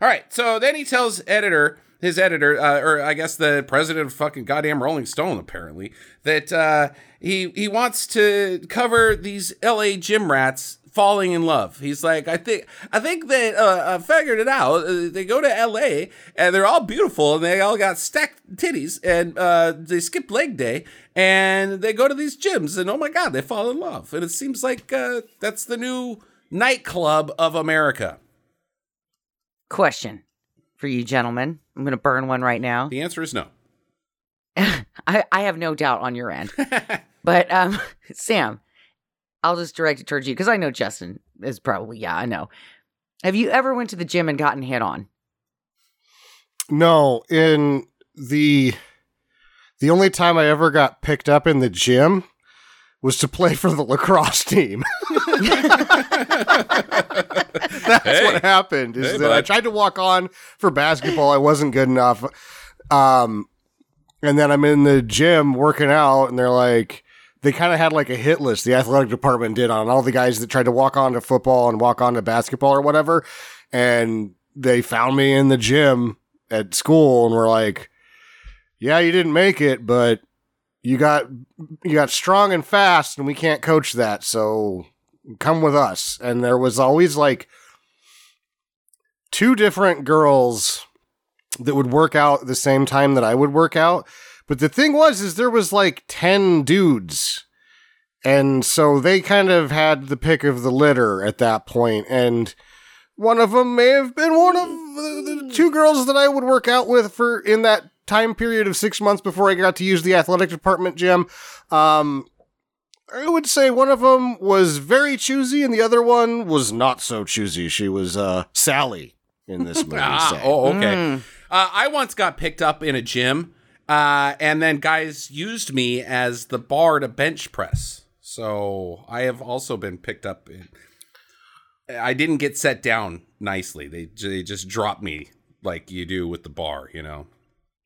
All right, so then he tells editor, his editor, uh, or I guess the president of fucking goddamn Rolling Stone, apparently, that uh, he he wants to cover these L.A. gym rats falling in love. He's like, I think I think that uh, figured it out. Uh, they go to L.A. and they're all beautiful and they all got stacked titties and uh, they skip leg day and they go to these gyms and oh my god, they fall in love. And it seems like uh, that's the new nightclub of America. Question for you gentlemen. I'm going to burn one right now. The answer is no. I, I have no doubt on your end. but um, Sam, I'll just direct it towards you because I know Justin is probably yeah, I know. Have you ever went to the gym and gotten hit on? No, in the the only time I ever got picked up in the gym was to play for the lacrosse team. That's Hey. what happened. Is Hey, that I tried to walk on for basketball, I wasn't good enough. Um, and then I'm in the gym working out, and they're like, they kind of had like a hit list. The athletic department did on all the guys that tried to walk on to football and walk on to basketball or whatever, and they found me in the gym at school and were like, "Yeah, you didn't make it, but you got you got strong and fast, and we can't coach that. So come with us." And there was always like two different girls that would work out the same time that I would work out. But the thing was, is there was like ten dudes. And so they kind of had the pick of the litter at that point, and one of them may have been one of the two girls that I would work out with for in that time period of six months before I got to use the athletic department gym. Um, I would say one of them was very choosy, and the other one was not so choosy. She was uh, Sally in this movie. Ah, say. oh, okay. Mm. Uh, I once got picked up in a gym, uh, and then guys used me as the bar to bench press. So I have also been picked up. In, I didn't get set down nicely. They they just dropped me like you do with the bar, you know.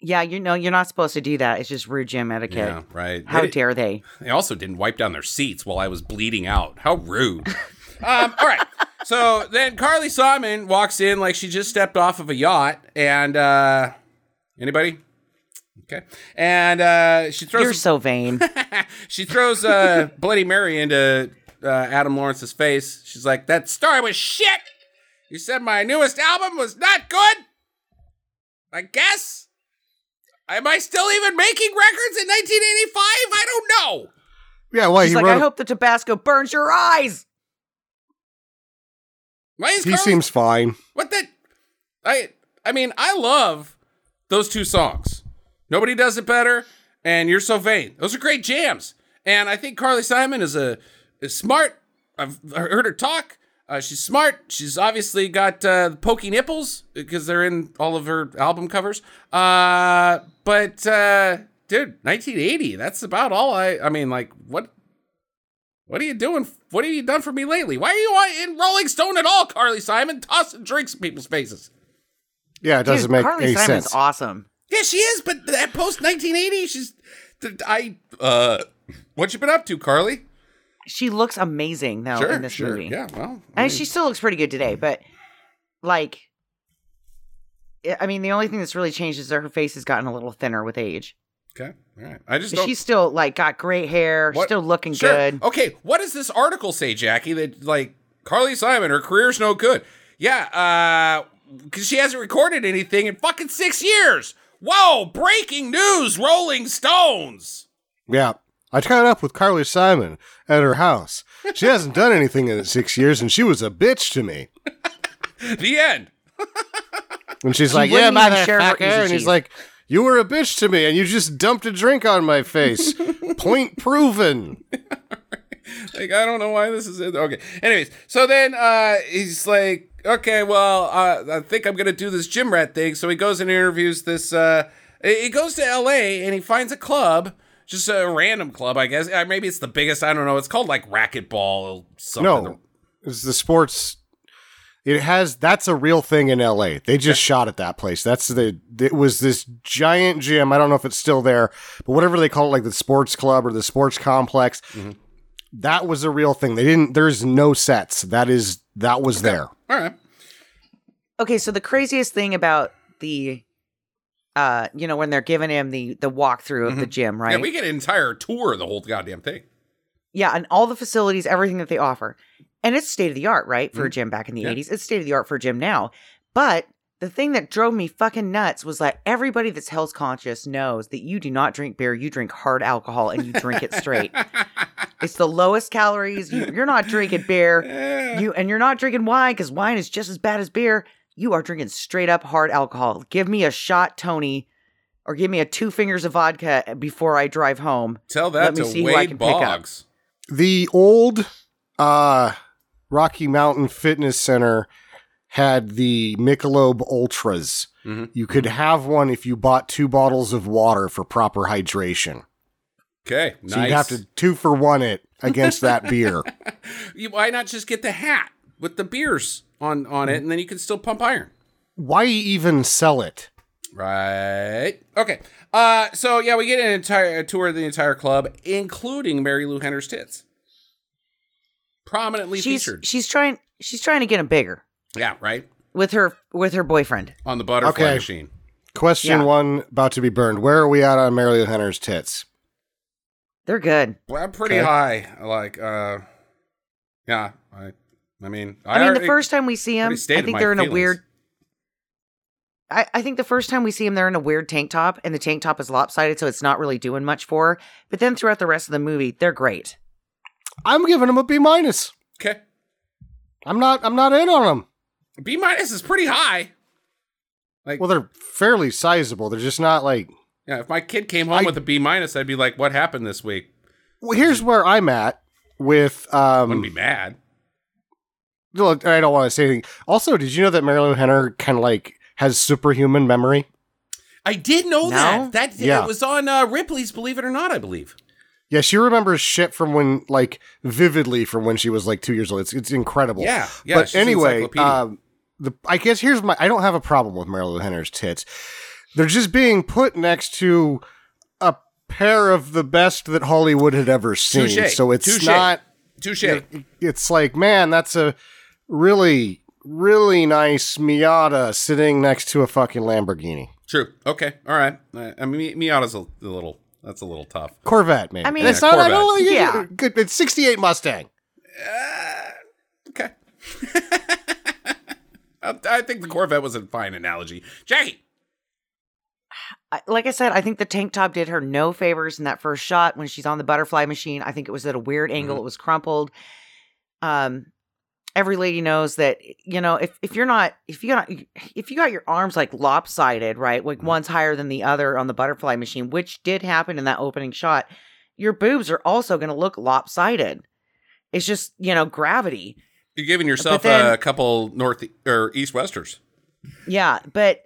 Yeah, you know you're not supposed to do that. It's just rude gym etiquette. Yeah, right. How They- dare they? They also didn't wipe down their seats while I was bleeding out. How rude. um, all right. So then Carly Simon walks in like she just stepped off of a yacht. And uh, anybody? Okay. And uh, she throws You're so vain. she throws uh, Bloody Mary into uh, Adam Lawrence's face. She's like, "That story was shit. You said my newest album was not good. I guess. Am I still even making records in 1985? I don't know." yeah, well, She's he like, wrote. I a- hope the Tabasco burns your eyes. Why is he Carly- seems fine. what the I I mean, I love those two songs. Nobody does it better and You're So Vain. Those are great jams. And I think Carly Simon is a is smart. I've heard her talk. Uh, she's smart. She's obviously got uh, pokey nipples because they're in all of her album covers. Uh, but uh, dude, 1980. That's about all I. I mean, like, what? What are you doing? What have you done for me lately? Why are you in Rolling Stone at all, Carly Simon? Tossing drinks in people's faces. Yeah, it doesn't Dude, make Carly any Simon's sense. awesome. Yeah, she is. But that post 1980, she's. I. Uh, what you been up to, Carly? She looks amazing though in this movie. Yeah, well, I And mean- she still looks pretty good today, but like I mean, the only thing that's really changed is that her face has gotten a little thinner with age. Okay, all right. I just But don't. she's still like got great hair, What- still looking Sure. good. Okay, what does this article say, Jackie? That like Carly Simon, her career's no good. Yeah, uh, because she hasn't recorded anything in fucking six years. Whoa! Breaking news, Rolling Stones. Yeah. I caught up with Carly Simon at her house. She hasn't done anything in six years, and she was a bitch to me. The end. And she's She like, "Yeah, wouldn't even share her motherfucker," and he's like, "You were a bitch to me, and you just dumped a drink on my face. Point proven." Like I don't know why this is it. okay. Anyways, so then uh he's like, okay, well, uh, I think I'm gonna do this gym rat thing. So he goes and interviews this. uh He goes to L.A. and he finds a club, just a random club, I guess. Maybe it's the biggest. I don't know. It's called like racquetball. Something. No, it's the sports. It has that's a real thing in L.A. They just shot at that place. That's the it was this giant gym. I don't know if it's still there, but whatever they call it, like the sports club or the sports complex. Mm-hmm. That was a real thing. They didn't. There's no sets. That is that was there. All right. Okay, so the craziest thing about the uh, you know, when they're giving him the the walkthrough of the gym, right? Yeah, we get an entire tour of the whole goddamn thing. Yeah, and all the facilities, everything that they offer. And it's state of the art, right? For a gym back in the Yeah. 80s. It's state of the art for a gym now. But the thing that drove me fucking nuts was that everybody that's health conscious knows that you do not drink beer, you drink hard alcohol and you drink it straight. It's the lowest calories. You, you're not drinking beer. You and you're not drinking wine because wine is just as bad as beer. You are drinking straight up hard alcohol. Give me a shot, Tony, or give me a two fingers of vodka before I drive home. Tell that Let me to see who I Wade can pick up. Boggs. The old uh, Rocky Mountain Fitness Center had the Michelob Ultras. Mhm. You could have one if you bought two bottles of water for proper hydration. Okay, nice. So you'd have to two for one it against that beer. Why not just get the hat with the beers on on it, and then you can still pump iron. Why even sell it? Right. Okay. Uh. So yeah, we get an entire a tour of the entire club, including Marilu Henner's tits, prominently She's featured. she's trying she's trying to get him bigger yeah. Right. with her with her boyfriend. On the butterfly Okay. machine. Question Yeah. one about to be burned. Where are we at on Marilu Henner's tits? They're good. Well, I'm pretty Okay. high. Like. Uh. Yeah. I. I mean. I, mean, already- the first time we see him, I think they're in a weird. I, I think the first time we see him, they're in a weird tank top, and the tank top is lopsided, so it's not really doing much for her. But then throughout the rest of the movie, they're great. I'm giving him a B minus. Okay. I'm not. I'm not in on them. B minus is pretty high. Like. Well, they're fairly sizable. They're just not like. yeah. If my kid came home I- with a B minus, I'd be like, "What happened this week?" Well, here's where I'm at with. I wouldn't um be mad. Look, I don't want to say anything. Also, did you know that Marilu Henner kind of like has superhuman memory? I did know No? that. That Yeah. it was on uh, Ripley's Believe It or Not, I believe. Yeah, she remembers shit from when, like, vividly from when she was like two years old. It's it's incredible. Yeah, yeah. but anyway, um, the I guess here's my. I don't have a problem with Marilu Henner's tits. They're just being put next to a pair of the best that Hollywood had ever seen. Touche. So it's Touche. not. touche. It's like, man, that's a really, really nice Miata sitting next to a fucking Lamborghini. True. Okay. All right. Uh, I mean, Mi- Miata's a, a little. That's a little tough. Corvette, man. I mean- it's Yeah, not. I Corvette. don't like Yeah. Good. It's '68 Mustang. Okay. I, I think the Corvette was a fine analogy. Jackie. Like I said, I think the tank top did her no favors in that first shot when she's on the butterfly machine. I think it was at a weird angle. Mhm. It was crumpled. Um, every lady knows that you know if if you're not if you got if you got your arms like lopsided, right, like Mhm. one's higher than the other on the butterfly machine, which did happen in that opening shot. Your boobs are also going to look lopsided. It's just you know gravity. You're giving yourself then- a couple north or east westers. Yeah, but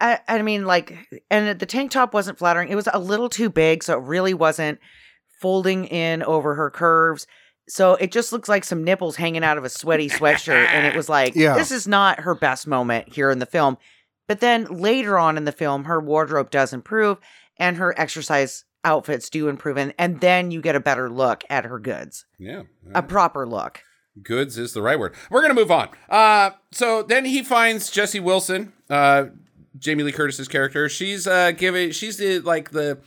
I, I mean, like, and the tank top wasn't flattering. It was a little too big, so it really wasn't folding in over her curves. So it just looks like some nipples hanging out of a sweaty sweatshirt, and it was like, Yeah. this is not her best moment here in the film. But then later on in the film, her wardrobe does improve, and her exercise outfits do improve, and, and then you get a better look at her goods, Yeah. a proper look. Goods is the right word. We're gonna move on. Uh, so then he finds Jesse Wilson, uh, Jamie Lee Curtis's character. She's uh giving she's the like the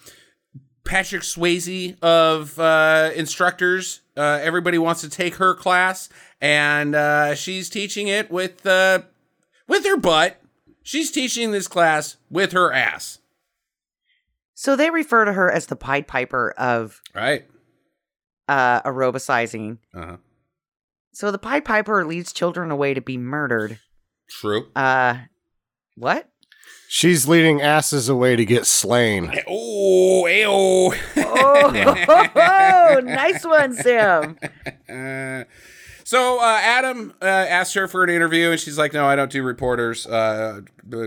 Patrick Swayze of uh, instructors. Uh, everybody wants to take her class, and uh, she's teaching it with uh, with her butt. She's teaching this class with her ass. So they refer to her as the Pied Piper of Right. uh, aerobicizing. Uh-huh. So the Pied Piper leads children away to be murdered. True. Uh, what? She's leading asses away to get slain. Oh, ayo. Oh, nice one, Sam. Uh, so uh, Adam uh, asked her for an interview, and she's like, "No, I don't do reporters. Uh,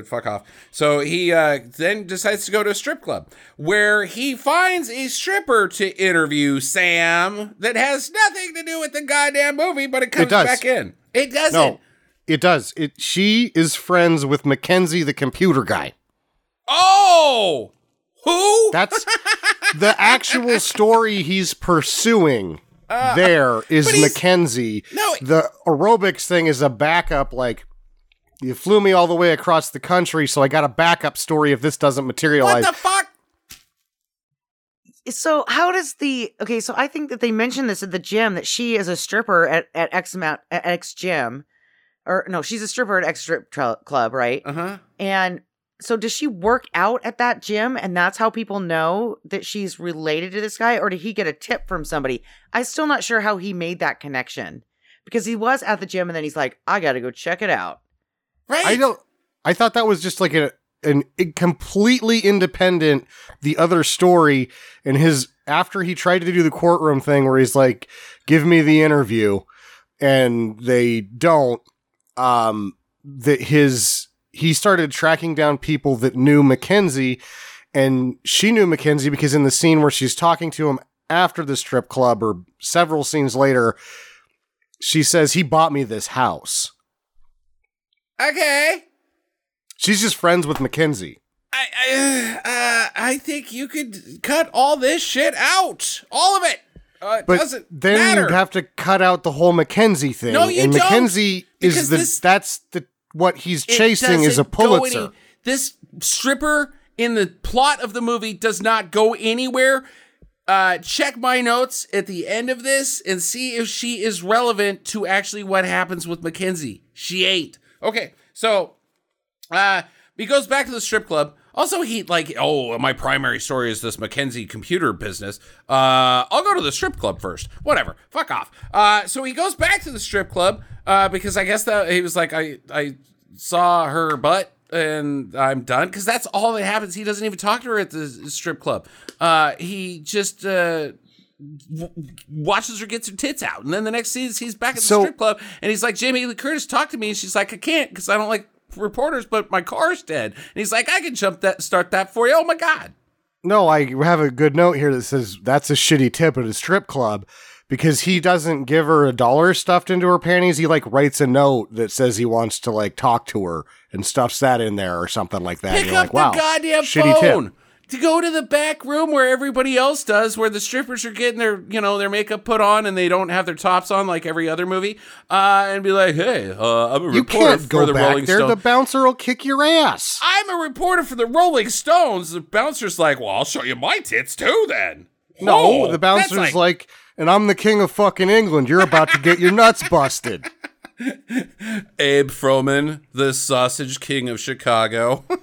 fuck off." So he uh, then decides to go to a strip club, where he finds a stripper to interview Sam that has nothing to do with the goddamn movie, but it comes does. back in. It doesn't. No, it does. It. She is friends with Mackenzie, the computer guy. Oh, who? That's the actual story he's pursuing. there is Uh, but he's- Mackenzie. No. the aerobics thing is a backup. Like you flew me all the way across the country, so I got a backup story if this doesn't materialize. what the fuck? So how does the okay? So I think that they mentioned this at the gym that she is a stripper at at X amount at X gym, or no, she's a stripper at X strip tra- club, right? Uh huh. And so does she work out at that gym, and that's how people know that she's related to this guy, or did he get a tip from somebody? I'm still not sure how he made that connection because he was at the gym, and then he's like, "I got to go check it out." Right. I don't. I thought that was just like a an a completely independent the other story and his after he tried to do the courtroom thing where he's like give me the interview and they don't um that his he started tracking down people that knew Mackenzie and she knew Mackenzie because in the scene where she's talking to him after the strip club or several scenes later she says he bought me this house Okay. She's just friends with Mackenzie. I I, uh, I think you could cut all this shit out, all of it. Uh, But doesn't then matter. you'd have to cut out the whole Mackenzie thing. No, you and don't, Mackenzie is the this- that's the what he's chasing is a Pulitzer. any- this stripper in the plot of the movie does not go anywhere. Uh, check my notes at the end of this and see if she is relevant to actually what happens with Mackenzie. She ain't. Okay, so uh, he goes back to the strip club. Also, he like, oh, my primary story is this Mackenzie computer business. Uh, I'll go to the strip club first. Whatever, fuck off. Uh, so he goes back to the strip club uh, because I guess that he was like, I I saw her butt and I'm done because that's all that happens. He doesn't even talk to her at the strip club. Uh, he just uh, w- watches her get her tits out, and then the next scene is he's back at the So- strip club, and he's like, "Jamie Lee Curtis, talk to me," and she's like, "I can't because I don't like reporters, but my car's dead." And he's like, "I can jump that, start that for you." Oh my god! no, I have a good note here that says that's a shitty tip at a strip club because he doesn't give her a dollar stuffed into her panties. He like writes a note that says he wants to like talk to her and stuffs that in there or something like that. Pick You're up like, wow, the goddamn shitty phone. tip. To go to the back room where everybody else does, where the strippers are getting their, you know, their makeup put on and they don't have their tops on like every other movie, uh, and be like, "Hey, uh, I'm a You reporter can't for go the back Rolling there. Stones." The bouncer will kick your ass. I'm a reporter for the Rolling Stones. The bouncer's like, well, I'll show you my tits too then. No, Whoa, the bouncer's like, and I'm the king of fucking England. You're about to get your nuts busted. Abe Froman, the sausage king of Chicago.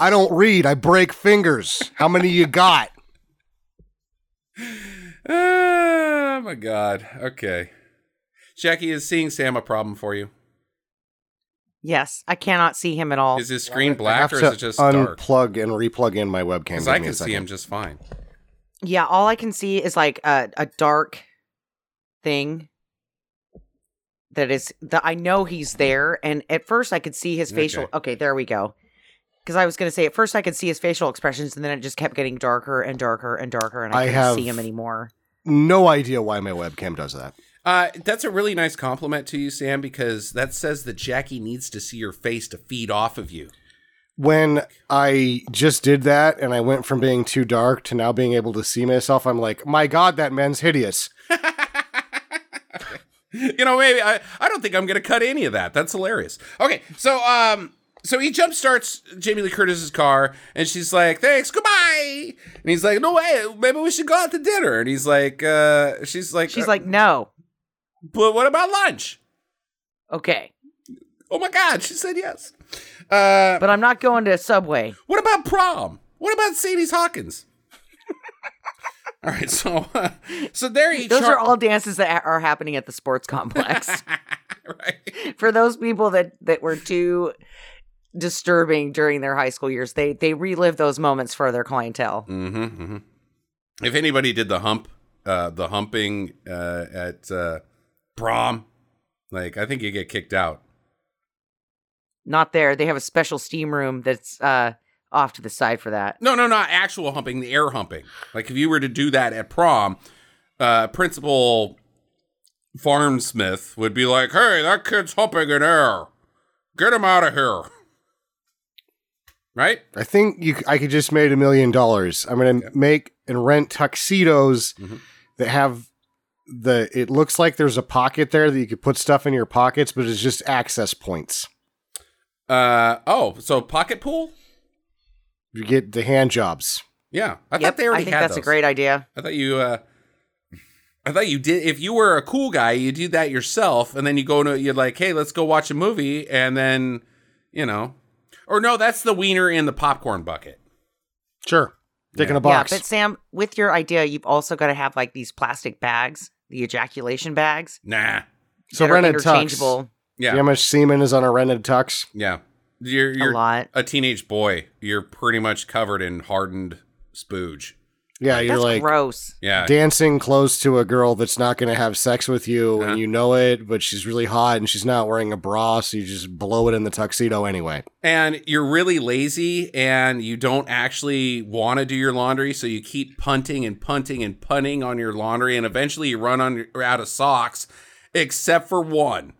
I don't read. I break fingers. How many you got? oh my god. Okay. Jackie, is seeing Sam a problem for you? Yes, I cannot see him at all. Is his screen black or is it just dark? unplug and replug in my webcam. Because Give I me a can see him just fine. Yeah, all I can see is like a, a dark thing that is that I know he's there. And at first I could see his facial. Okay. Okay, there we go. Because I was going to say at first I could see his facial expressions, and then it just kept getting darker and darker and darker, and I, I couldn't have- see him anymore. No idea why my webcam does that. Uh, that's a really nice compliment to you, Sam, because that says that Jackie needs to see your face to feed off of you. When I just did that and I went from being too dark to now being able to see myself, I'm like, my God, that man's hideous. you know, maybe I, I don't think I'm gonna cut any of that. That's hilarious. Okay, so um so he jump starts Jamie Lee Curtis's car, and she's like, "Thanks, goodbye." And he's like, "No way, maybe we should go out to dinner." And he's like, uh, "She's like, She's uh, like, no. but what about lunch?" Okay. Oh my God, she said yes. Uh, But I'm not going to a Subway. what about prom? What about Sadie's Hawkins? all right, so uh, so there he. Those char- are all dances that are happening at the sports complex. right. For those people that that were too disturbing during their high school years, they they relive those moments for their clientele. Mm-hmm, hmm If anybody did the hump, uh, the humping uh, at uh, prom, like I think you get kicked out. Not there. They have a special steam room that's uh off to the side for that. No, no, not actual humping, the air humping. Like if you were to do that at prom, uh, Principal Farmsmith would be like, "Hey, that kid's humping in air. Get him out of here." Right? I think you. c- I could just made a million dollars. I'm gonna make and rent tuxedos Mhm. that have the. It looks like there's a pocket there that you could put stuff in your pockets, but it's just access points. Uh oh, so pocket pool? You get the hand jobs. Yeah, I Yep, thought they already I think had that's a great idea. I thought you uh I thought you did if you were a cool guy, you do that yourself and then you go to you're like, "Hey, let's go watch a movie." And then, you know, or no, that's the wiener in the popcorn bucket. Sure, taking Yeah. a box. Yeah, but Sam, with your idea, you've also got to have like these plastic bags, the ejaculation bags. Nah. so that are rented tux. Yeah. See how much semen is on a rented tux? Yeah. You're a you're lot. a teenage boy. You're pretty much covered in hardened spooge. Yeah, you're That's like gross. Yeah. dancing close to a girl that's not going to have sex with you, Uh-huh. and you know it, but she's really hot and she's not wearing a bra, so you just blow it in the tuxedo anyway. and you're really lazy and you don't actually want to do your laundry so you keep punting and punting and punting on your laundry and eventually you run on out of socks except for one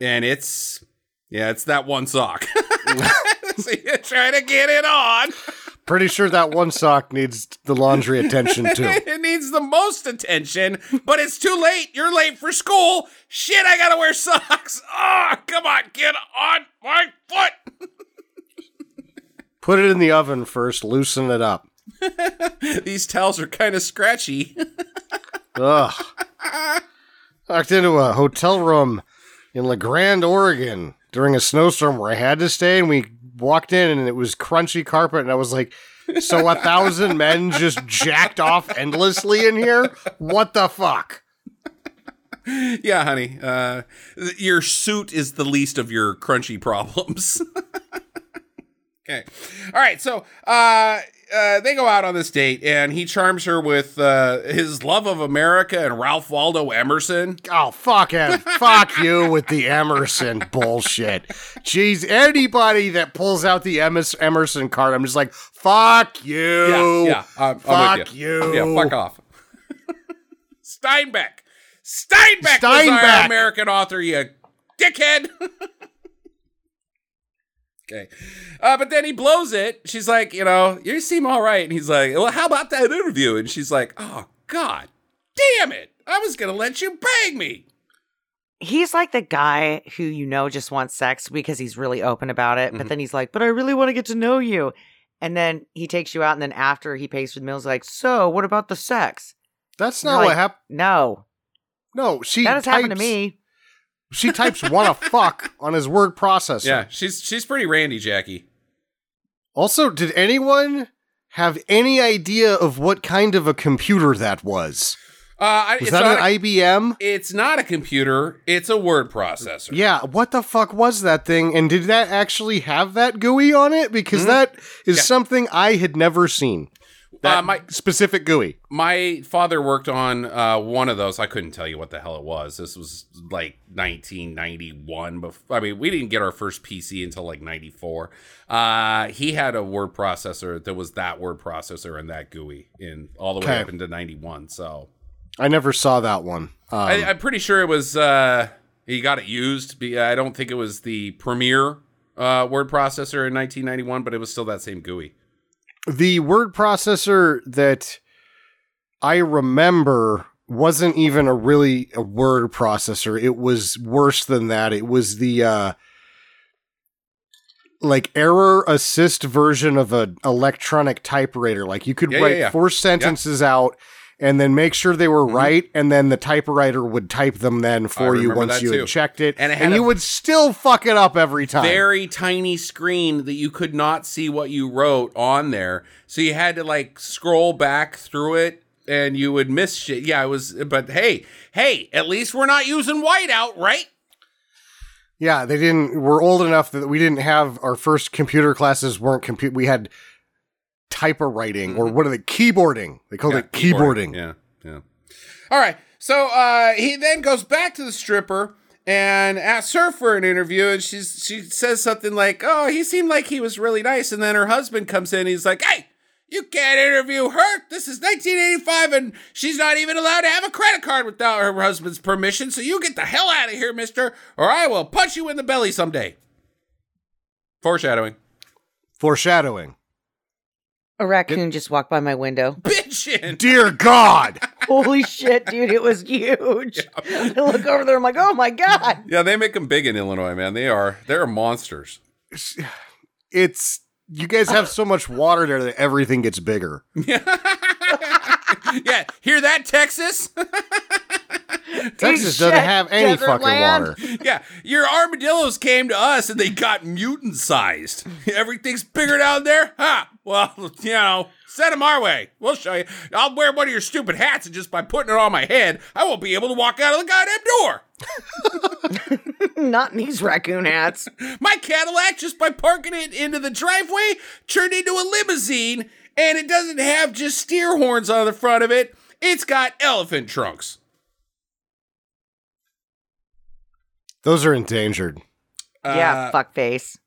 and it's yeah it's that one sock so you try to get it on Pretty sure that one sock needs the laundry attention too. it needs the most attention but it's too late you're late for school shit i gotta wear socks oh come on get on my foot Put it in the oven first, loosen it up. these towels are kind of scratchy Ugh. Locked into a hotel room in La Grande, Oregon during a snowstorm where I had to stay, and we walked in and it was crunchy carpet, and I was like, so a thousand men just jacked off endlessly in here? What the fuck? yeah, honey. Uh, your suit is the least of your crunchy problems. okay. All right. So uh, uh, they go out on this date, and he charms her with uh, his love of America and Ralph Waldo Emerson. Oh, fuck him. fuck you with the Emerson bullshit. Jeez, anybody that pulls out the Emerson card, I'm just like, fuck you. Yeah, yeah. I'm, I'm Fuck you. you. Yeah, fuck off. Steinbeck. Steinbeck, was our Steinbeck. American author, you dickhead. okay. Uh, but then he blows it. She's like, you know, you seem all right. And he's like, well, how about that interview? And she's like, oh, God damn it. I was going to let you bang me. He's like the guy who you know just wants sex because he's really open about it. Mhm. But then he's like, but I really want to get to know you. And then he takes you out, and then after he pays for the meals, like, so what about the sex? That's You're not like, what happened. No, No, she that has happened to me. She types "wanna fuck" on his word processor. Yeah, she's she's pretty randy, Jackie. Also, did anyone have any idea of what kind of a computer that was? Uh, Was it's, that an a, IBM? it's not a computer. It's a word processor. Yeah, what the fuck was that thing? And did that actually have that GUI on it? Because Mhm. that is Yeah. something I had never seen. That Uh, my specific GUI. my father worked on uh, one of those. I couldn't tell you what the hell it was. This was like 1991. Before, I mean, we didn't get our first PC until like 94. Uh, he had a word processor that was that word processor and that GUI in all the way Okay. up into 91. So I never saw that one. Um, I, I'm pretty sure it was. Uh, he got it used. I don't think it was the premier uh, word processor in 1991, but it was still that same GUI. The word processor that I remember wasn't even a really a word processor. It was worse than that. It was the uh like error assist version of an electronic typewriter. Like you could Yeah, yeah, write yeah. four sentences out and then make sure they were Mhm. right, and then the typewriter would type them then for you once you too. had checked it, And and, it had you would still fuck it up every time. very tiny screen that you could not see what you wrote on there. So you had to like scroll back through it and you would miss shit. Yeah, it was but hey, hey, at least we're not using whiteout, right? Yeah, they didn't. We're old enough that we didn't have our first computer classes weren't compute. We had type writing or what are they? Keyboarding. They called Yeah, it keyboarding. Yeah, yeah. All right. So uh, he then goes back to the stripper and asks her for an interview, and she's she says something like, "Oh, he seemed like he was really nice." And then her husband comes in. He's like, "Hey." You can't interview her. This is 1985, and she's not even allowed to have a credit card without her husband's permission. So you get the hell out of here, mister, or I will punch you in the belly someday. Foreshadowing. Foreshadowing. A raccoon just walked by my window. Bitchin'. Dear God. Holy shit, dude, it was huge. I look over there, I'm like, oh my god. Yeah, they make them big in Illinois, man. They are. They're monsters. it's you guys have so much water there that everything gets bigger. yeah, hear that, Texas? Texas doesn't have any fucking land. water. yeah, your armadillos came to us and they got mutant sized. Everything's bigger down there? Huh. Well, you know, send them our way. We'll show you. I'll wear one of your stupid hats and just by putting it on my head, I won't be able to walk out of the goddamn door. Not in these raccoon hats. My Cadillac, just by parking it into the driveway, turned into a limousine, and it doesn't have just steer horns on the front of it. It's got elephant trunks. Those are endangered. yeah, Uh, fuck face.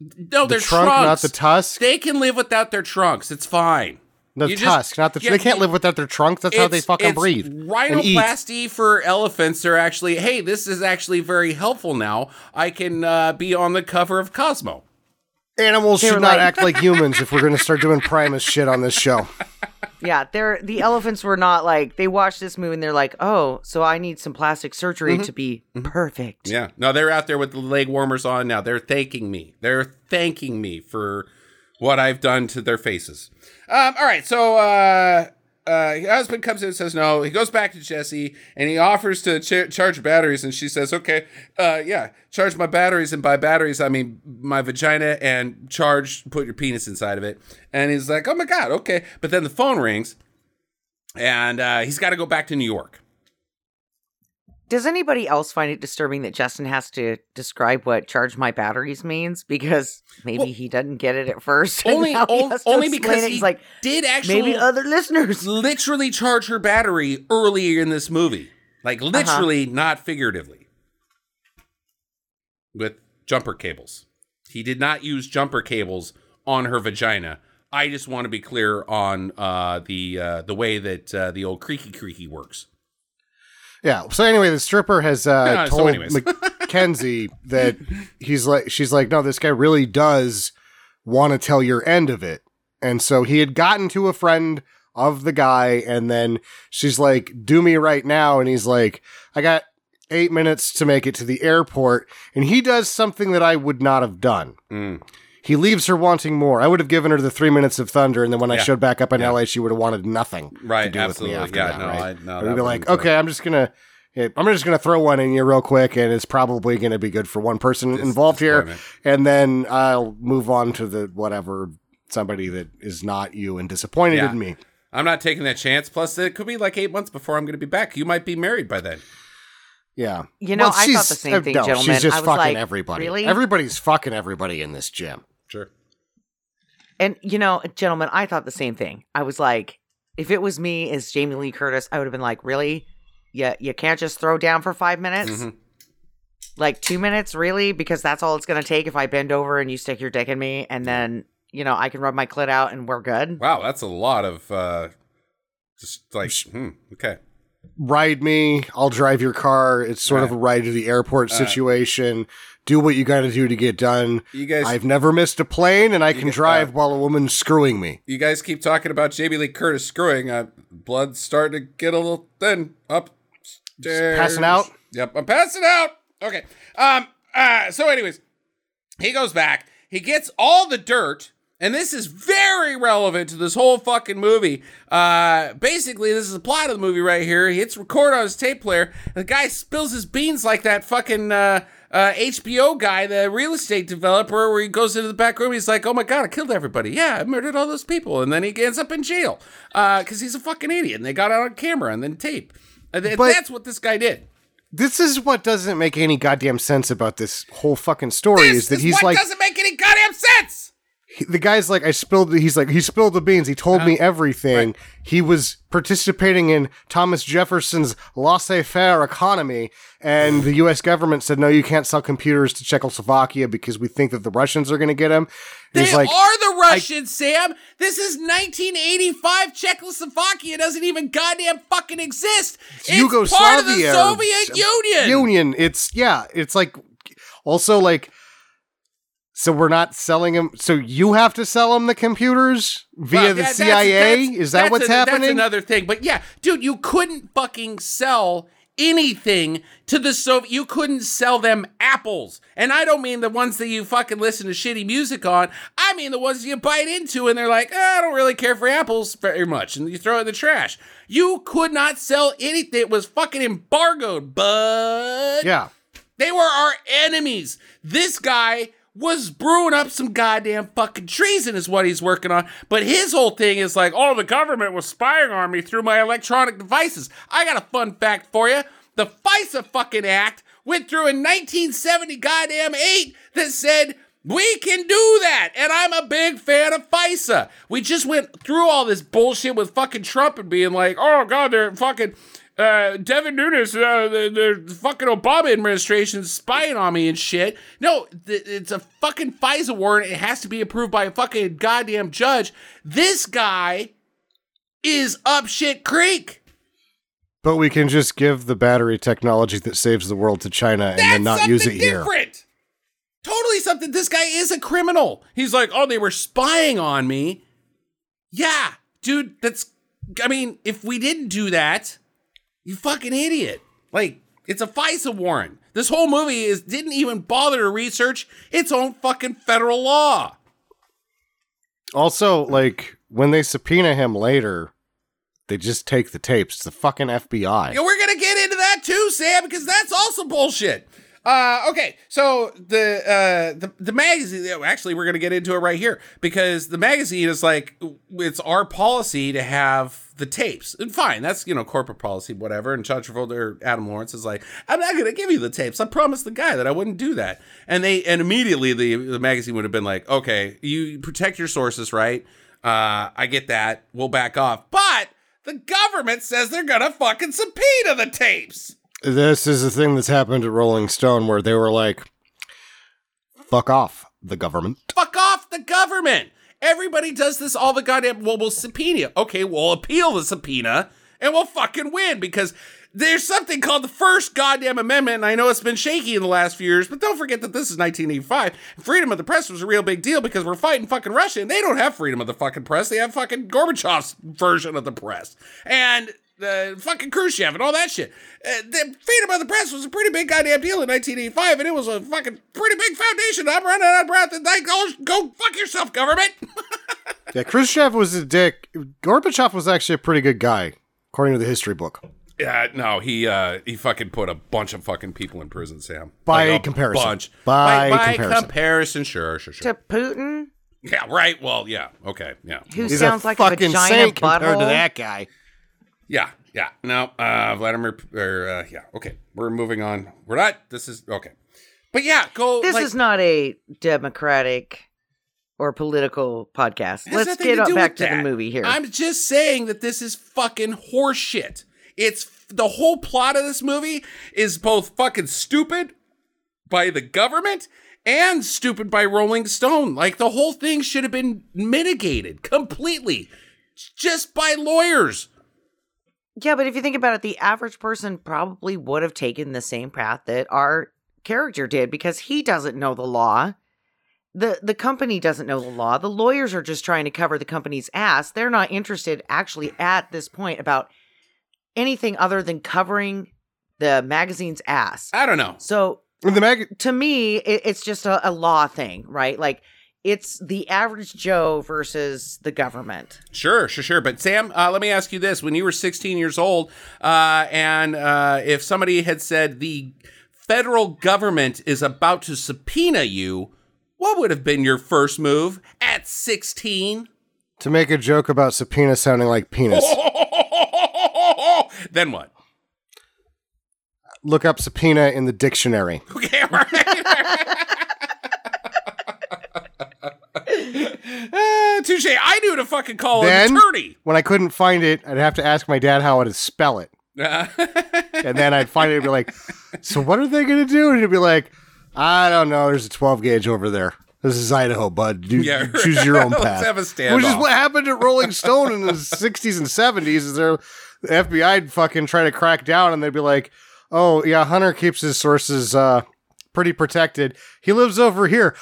No, The they're trunk, trunks. not the tusk. They can live without their trunks. It's fine. The you just- tusk, not the. yeah, they can't live without their trunk. That's how they fucking it's breathe. and eat. Rhinoplasty for elephants are actually, hey, this is actually very helpful now. I can uh, be on the cover of Cosmo. Animals should not like- act like humans if we're going to start doing Primus shit on this show. Yeah, they're the elephants were not like they watched this movie and they're like, oh, so I need some plastic surgery to be perfect. Yeah. No, they're out there with the leg warmers on now. They're thanking me. They're thanking me for what I've done to their faces. Um, all right. So, uh, uh, husband comes in and says no. He goes back to Jesse and he offers to ch- charge batteries. And she says, okay, uh, yeah, charge my batteries. And by batteries, I mean my vagina and charge, put your penis inside of it. And he's like, oh my God, okay. But then the phone rings and uh, he's got to go back to New York. Does anybody else find it disturbing that Justin has to describe what charge my batteries means? Because maybe Well, he doesn't get it at first. Only, on- only because it. he's like, did actually maybe other listeners. literally charge her battery earlier in this movie. Like literally, not figuratively. With jumper cables. He did not use jumper cables on her vagina. I just want to be clear on uh, the uh, the way that uh, the old creaky creaky works. Yeah. So anyway, the stripper has uh, so told. Mackenzie that he's like, she's like, no, this guy really does want to tell your end of it, and so he had gotten to a friend of the guy, and then she's like, do me right now, and he's like, I got eight minutes to make it to the airport, and he does something that I would not have done. Mm. He leaves her wanting more. I would have given her the three minutes of thunder, and then when I showed back up in Yeah. LA, she would have wanted nothing Right, to do absolutely. with me after Yeah, that. no, right? I- no, I'd be like, okay, I'm just gonna, I'm just gonna throw one in you real quick, and it's probably gonna be good for one person Dis- involved here, disappointment. and then I'll move on to the whatever somebody that is not you and disappointed Yeah. in me. I'm not taking that chance. Plus, it could be like eight months before I'm going to be back. You might be married by then. Yeah, You know, I thought the same uh, thing, no, gentlemen. She's just I was fucking like, everybody. really? Everybody's fucking everybody in this gym. Sure. And you know, gentlemen, I thought the same thing. I was like, if it was me as Jamie Lee Curtis, I would have been like, really? Yeah, you can't just throw down for five minutes? Mhm. Like two minutes, really? Because that's all it's gonna take if I bend over and you stick your dick in me, and then you know I can rub my clit out and we're good. Wow, that's a lot of uh, just like hmm, okay. Ride me, I'll drive your car. It's sort of a ride to the airport Uh, situation. Do what you got to do to get done. You guys, I've never missed a plane, and I can get- drive uh, while a woman's screwing me. you guys keep talking about Jamie Lee Curtis screwing. Uh, blood's starting to get a little thin. Upstairs. passing out? Yep, I'm passing out. Okay. Um. Uh. So, anyways, he goes back. he gets all the dirt. And this is very relevant to this whole fucking movie. Uh, basically, this is the plot of the movie right here. He hits record on his tape player, and the guy spills his beans like that fucking uh, uh, HBO guy, the real estate developer, where he goes into the back room. He's like, "Oh my god, I killed everybody. Yeah, I murdered all those people," and then he ends up in jail because he's a fucking idiot. And they got it on camera and then tape. And But- that's what this guy did. This is what doesn't make any goddamn sense about this whole fucking story This is that is he's what like doesn't make any goddamn. He- the guy's like I spilled he's like he spilled the beans he told me uh, everything he was participating in Thomas Jefferson's laissez-faire economy and the US government said no you can't sell computers to Czechoslovakia because we think that the Russians are going to get them They he's like are the Russians, Sam. This is 1985. Czechoslovakia doesn't even goddamn fucking exist. It's part of the Soviet Union. Union it's yeah it's like also like so we're not selling them so you have to sell them the computers via Well, the that's- CIA that's- is that that's what's a- That's happening another thing. But yeah, dude, you couldn't fucking sell anything to the Soviet. You couldn't sell them apples, and I don't mean the ones that you fucking listen to shitty music on. I mean the ones you bite into, and they're like, "Ah, I don't really care for apples very much, and you throw it in the trash. You could not sell anything. It was fucking embargoed, bud. yeah They were our enemies. This guy was brewing up some goddamn fucking treason, is what he's working on. But his whole thing is like, oh, the government was spying on me through my electronic devices. I got a fun fact for you. The FISA fucking act went through in 1970 goddamn eight that said we can do that. And I'm a big fan of FISA. We just went through all this bullshit with fucking Trump and being like, oh, God, they're fucking uh, Devin Nunes, uh, the, the fucking Obama administration spying on me and shit. No, th- it's a fucking FISA warrant. It has to be approved by a fucking goddamn judge. This guy is up shit creek. But we can just give the battery technology that saves the world to China and That's then not use it here. Totally something. This guy is a criminal. He's like, oh, they were spying on me. Yeah, dude, that's. I mean, if we didn't do that, you fucking idiot. Like, it's a FISA warrant. This whole movie is didn't even bother to research its own fucking federal law. Also, like when they subpoena him later, they just take the tapes. It's the fucking FBI. Yeah, we're gonna get into that too, Sam, because that's also bullshit. Uh, okay, so the uh, the the magazine. Actually, we're gonna get into it right here because the magazine is like it's our policy to have the tapes, and fine, that's you know corporate policy, whatever. And John Travolta or Adam Lawrence is like, I'm not gonna give you the tapes. I promised the guy that I wouldn't do that. And they and immediately the the magazine would have been like, okay, you protect your sources, right? Uh, I get that. We'll back off, but the government says they're gonna fucking subpoena the tapes. This is the thing that's happened at Rolling Stone where they were like, fuck off, the government. Fuck off the government. Everybody does this all the goddamn. Well, we'll subpoena. Okay, we'll appeal the subpoena and we'll fucking win because there's something called the First Goddamn Amendment. And I know it's been shaky in the last few years, but don't forget that this is 1985. Freedom of the press was a real big deal because we're fighting fucking Russia and they don't have freedom of the fucking press. They have fucking Gorbachev's version of the press. And the fucking Khrushchev and all that shit. Uh, the freedom of the press was a pretty big goddamn deal in 1985, and it was a fucking pretty big foundation. I'm running out of breath, and like, go, go fuck yourself, government. Yeah, Khrushchev was a dick. Gorbachev was actually a pretty good guy, according to the history book. yeah, no, he uh, he fucking put a bunch of fucking people in prison, Sam. By a comparison. bunch. By by, comparison. comparison, sure, sure, sure. To Putin, yeah, right. Well, yeah, okay, yeah, who He's sounds a like a fucking vagina saint compared to that guy. Yeah, yeah. No, uh, Vladimir, or uh, yeah, okay. We're moving on. We're not. This is okay. But yeah, go. This like, is not a democratic or political podcast. Let's get to back to the movie here. I'm just saying that this is fucking horseshit. It's the whole plot of this movie is both fucking stupid by the government and stupid by Rolling Stone. Like the whole thing should have been mitigated completely just by lawyers. Yeah, but if you think about it, the average person probably would have taken the same path that our character did because he doesn't know the law. The the company doesn't know the law. The lawyers are just trying to cover the company's ass. They're not interested actually at this point about anything other than covering the magazine's ass. I don't know. So The mag- to me, it, it's just a, a law thing, right? Like it's the average Joe versus the government. Sure, sure, sure. But Sam, uh, let me ask you this: When you were 16 years old, uh, and uh, if somebody had said the federal government is about to subpoena you, what would have been your first move at 16? To make a joke about subpoena sounding like penis. then what? Look up subpoena in the dictionary. Okay, all right. Uh, touche. I knew to fucking call Then- an attorney. When I couldn't find it, I'd have to ask my dad how to spell it. Uh, And then I'd find it and be like, So what are they going to do? And he'd be like, I don't know. There's a 12 gauge over there. This is Idaho, bud. Do, Yeah, choose your own path. Which is what happened at Rolling Stone in the 60s and 70s. Is there the FBI fucking try to crack down and they'd be like, "Oh yeah, Hunter keeps his sources uh, pretty protected. He lives over here."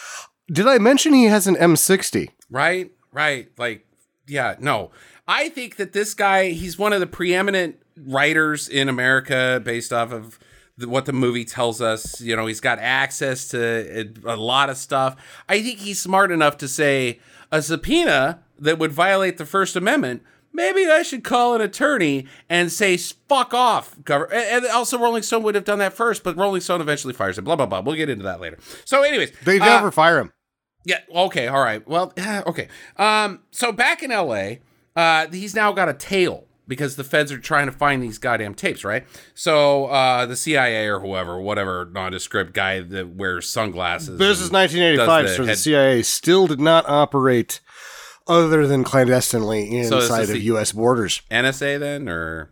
Did I mention he has an M60? Right, right. Like, yeah, no. I think that this guy, he's one of the preeminent writers in America based off of the, what the movie tells us. You know, he's got access to a, a lot of stuff. I think he's smart enough to say a subpoena that would violate the First Amendment. Maybe I should call an attorney and say "fuck off." Gov-. And also, Rolling Stone would have done that first, but Rolling Stone eventually fires him. Blah blah blah. We'll get into that later. So, anyways, They uh, never fire him. Yeah. Okay. All right. Well. Okay. Um. So back in L.A., uh, he's now got a tail because the feds are trying to find these goddamn tapes, right? So uh, the CIA or whoever, whatever nondescript guy that wears sunglasses. This is 1985, does so the head- CIA still did not operate other than clandestinely inside this of the- U.S. borders. NSA then or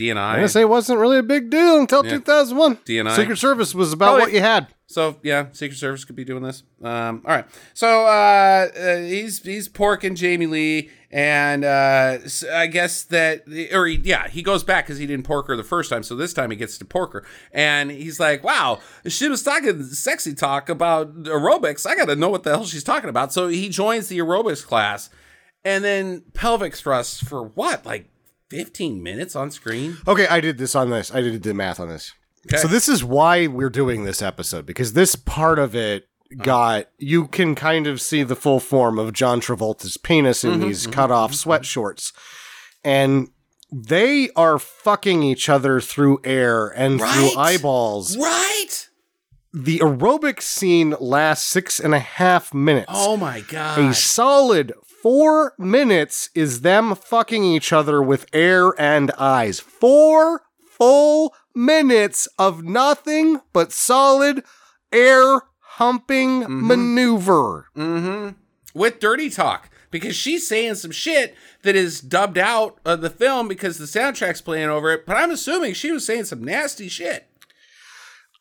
DNI. NSA wasn't really a big deal until Yeah. 2001. DNI. Secret Service was about Probably- what you had. So yeah, Secret Service could be doing this. Um, all right. So uh, uh, he's he's porking Jamie Lee, and uh, I guess that or he, yeah, he goes back because he didn't pork her the first time. So this time he gets to pork her, and he's like, "Wow, she was talking sexy talk about aerobics. I got to know what the hell she's talking about." So he joins the aerobics class, and then pelvic thrusts for what, like fifteen minutes on screen. Okay, I did this on this. I did the math on this. Okay. So this is why we're doing this episode because this part of it uh-huh. got you can kind of see the full form of John Travolta's penis in mm-hmm, these mm-hmm, cut off mm-hmm. sweat shorts. And they are fucking each other through air and Right. through eyeballs. Right. The aerobic scene lasts six and a half minutes. Oh my god. A solid four minutes is them fucking each other with air and eyes. Four full minutes of nothing but solid air humping maneuver. Mm-hmm. With dirty talk. Because she's saying some shit that is dubbed out of the film because the soundtrack's playing over it. But I'm assuming she was saying some nasty shit.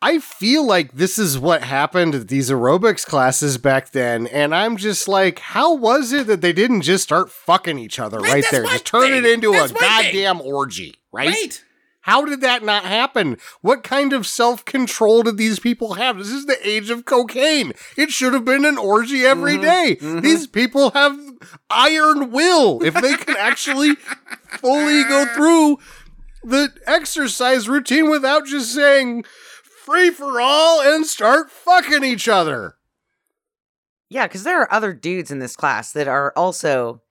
I feel like this is what happened at these aerobics classes back then, and I'm just like, how was it that they didn't just start fucking each other Right, right, there? Just turn thing. it into That's a my thing. goddamn orgy, right? Right. How did that not happen? What kind of self control did these people have? This is the age of cocaine. It should have been an orgy every mm-hmm, day. Mm-hmm. These people have iron will if they can actually fully go through the exercise routine without just saying free for all and start fucking each other. Yeah, because there are other dudes in this class that are also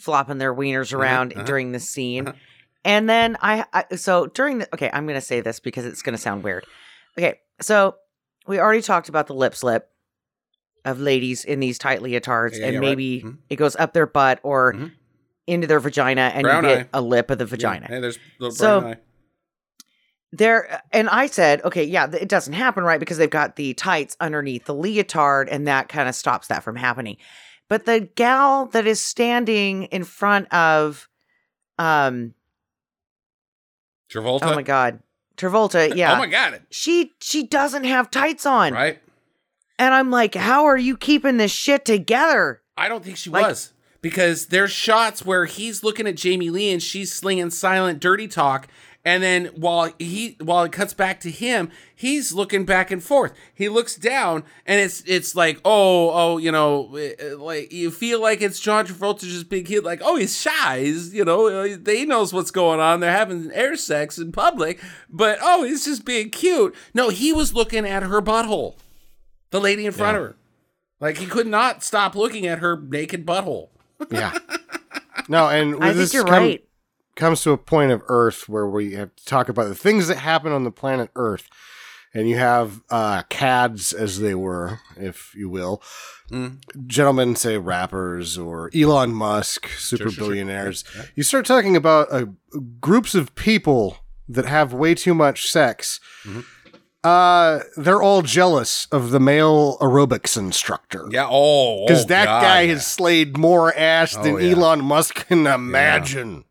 flopping their wieners around uh-huh. during the scene. Uh-huh. And then I, I, so during the, okay, I'm going to say this because it's going to sound weird. Okay, so we already talked about the lip slip of ladies in these tight leotards, Yeah, and yeah, right. maybe Mhm. it goes up their butt or Mhm. into their vagina, and Brown you get eye. a lip of the vagina. Hey, there's little So- brown eye. There and i said okay yeah it doesn't happen right because they've got the tights underneath the leotard and that kind of stops that from happening but the gal that is standing in front of um Travolta. oh my god travolta yeah Oh my god. she she doesn't have tights on Right. and i'm like how are you keeping this shit together I don't think she Like- was because there's shots where he's looking at Jamie Lee and she's slinging silent dirty talk and then while he while it cuts back to him he's looking back and forth. He looks down and it's it's like oh oh you know eh, like you feel like it's John Travolta's big hit like oh he's shy. He's you know uh, he knows what's going on. They're having air sex in public but oh he's just being cute. No he was looking at her butthole. The lady in front of her. Like he could not stop looking at her naked butthole. Yeah. No, and I think this you're come- right. Comes to a point of Earth where we have to talk about the things that happen on the planet Earth. And you have uh, CADs, as they were, if you will. Mm. Gentlemen say rappers or Elon Musk, super sure, sure. billionaires. You start talking about uh, groups of people that have way too much sex. Mm-hmm. Uh, they're all jealous of the male aerobics instructor. Yeah. Oh, Because oh, that God, guy yeah. has slayed more ass Oh, than yeah. Elon Musk can imagine.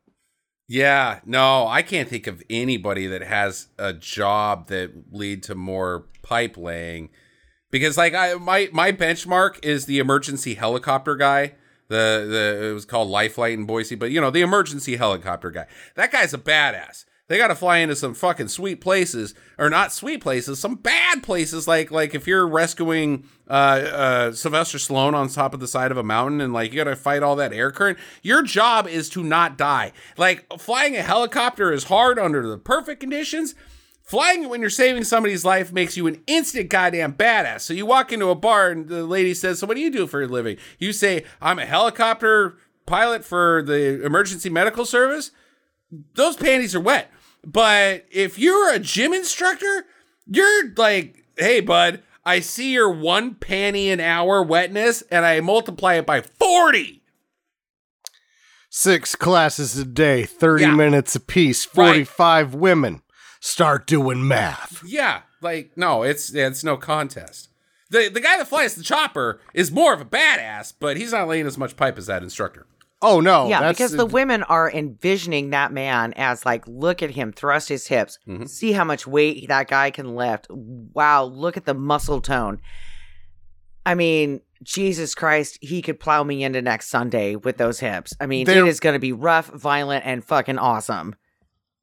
Yeah, no, I can't think of anybody that has a job that lead to more pipe laying. Because like I my my benchmark is the emergency helicopter guy. The the it was called Lifelight in Boise, but you know, the emergency helicopter guy. That guy's a badass. They got to fly into some fucking sweet places or not sweet places, some bad places like like if you're rescuing uh uh Sylvester Stallone on top of the side of a mountain and like you got to fight all that air current. Your job is to not die. Like flying a helicopter is hard under the perfect conditions. Flying it when you're saving somebody's life makes you an instant goddamn badass. So you walk into a bar and the lady says, "So what do you do for a living?" You say, "I'm a helicopter pilot for the emergency medical service." Those panties are wet. But if you're a gym instructor, you're like, "Hey bud, I see your one panty an hour wetness and I multiply it by 40." Six classes a day, 30 Yeah. minutes apiece, 45 women. Start doing math. Yeah, like no, it's it's no contest. The the guy that flies the chopper is more of a badass, but he's not laying as much pipe as that instructor. Oh, no. yeah, that's because the women are envisioning that man as like, look at him thrust his hips, Mhm. see how much weight that guy can lift. Wow, look at the muscle tone. I mean, Jesus Christ, he could plow me into next Sunday with those hips. I mean, They're- it is going to be rough, violent, and fucking awesome.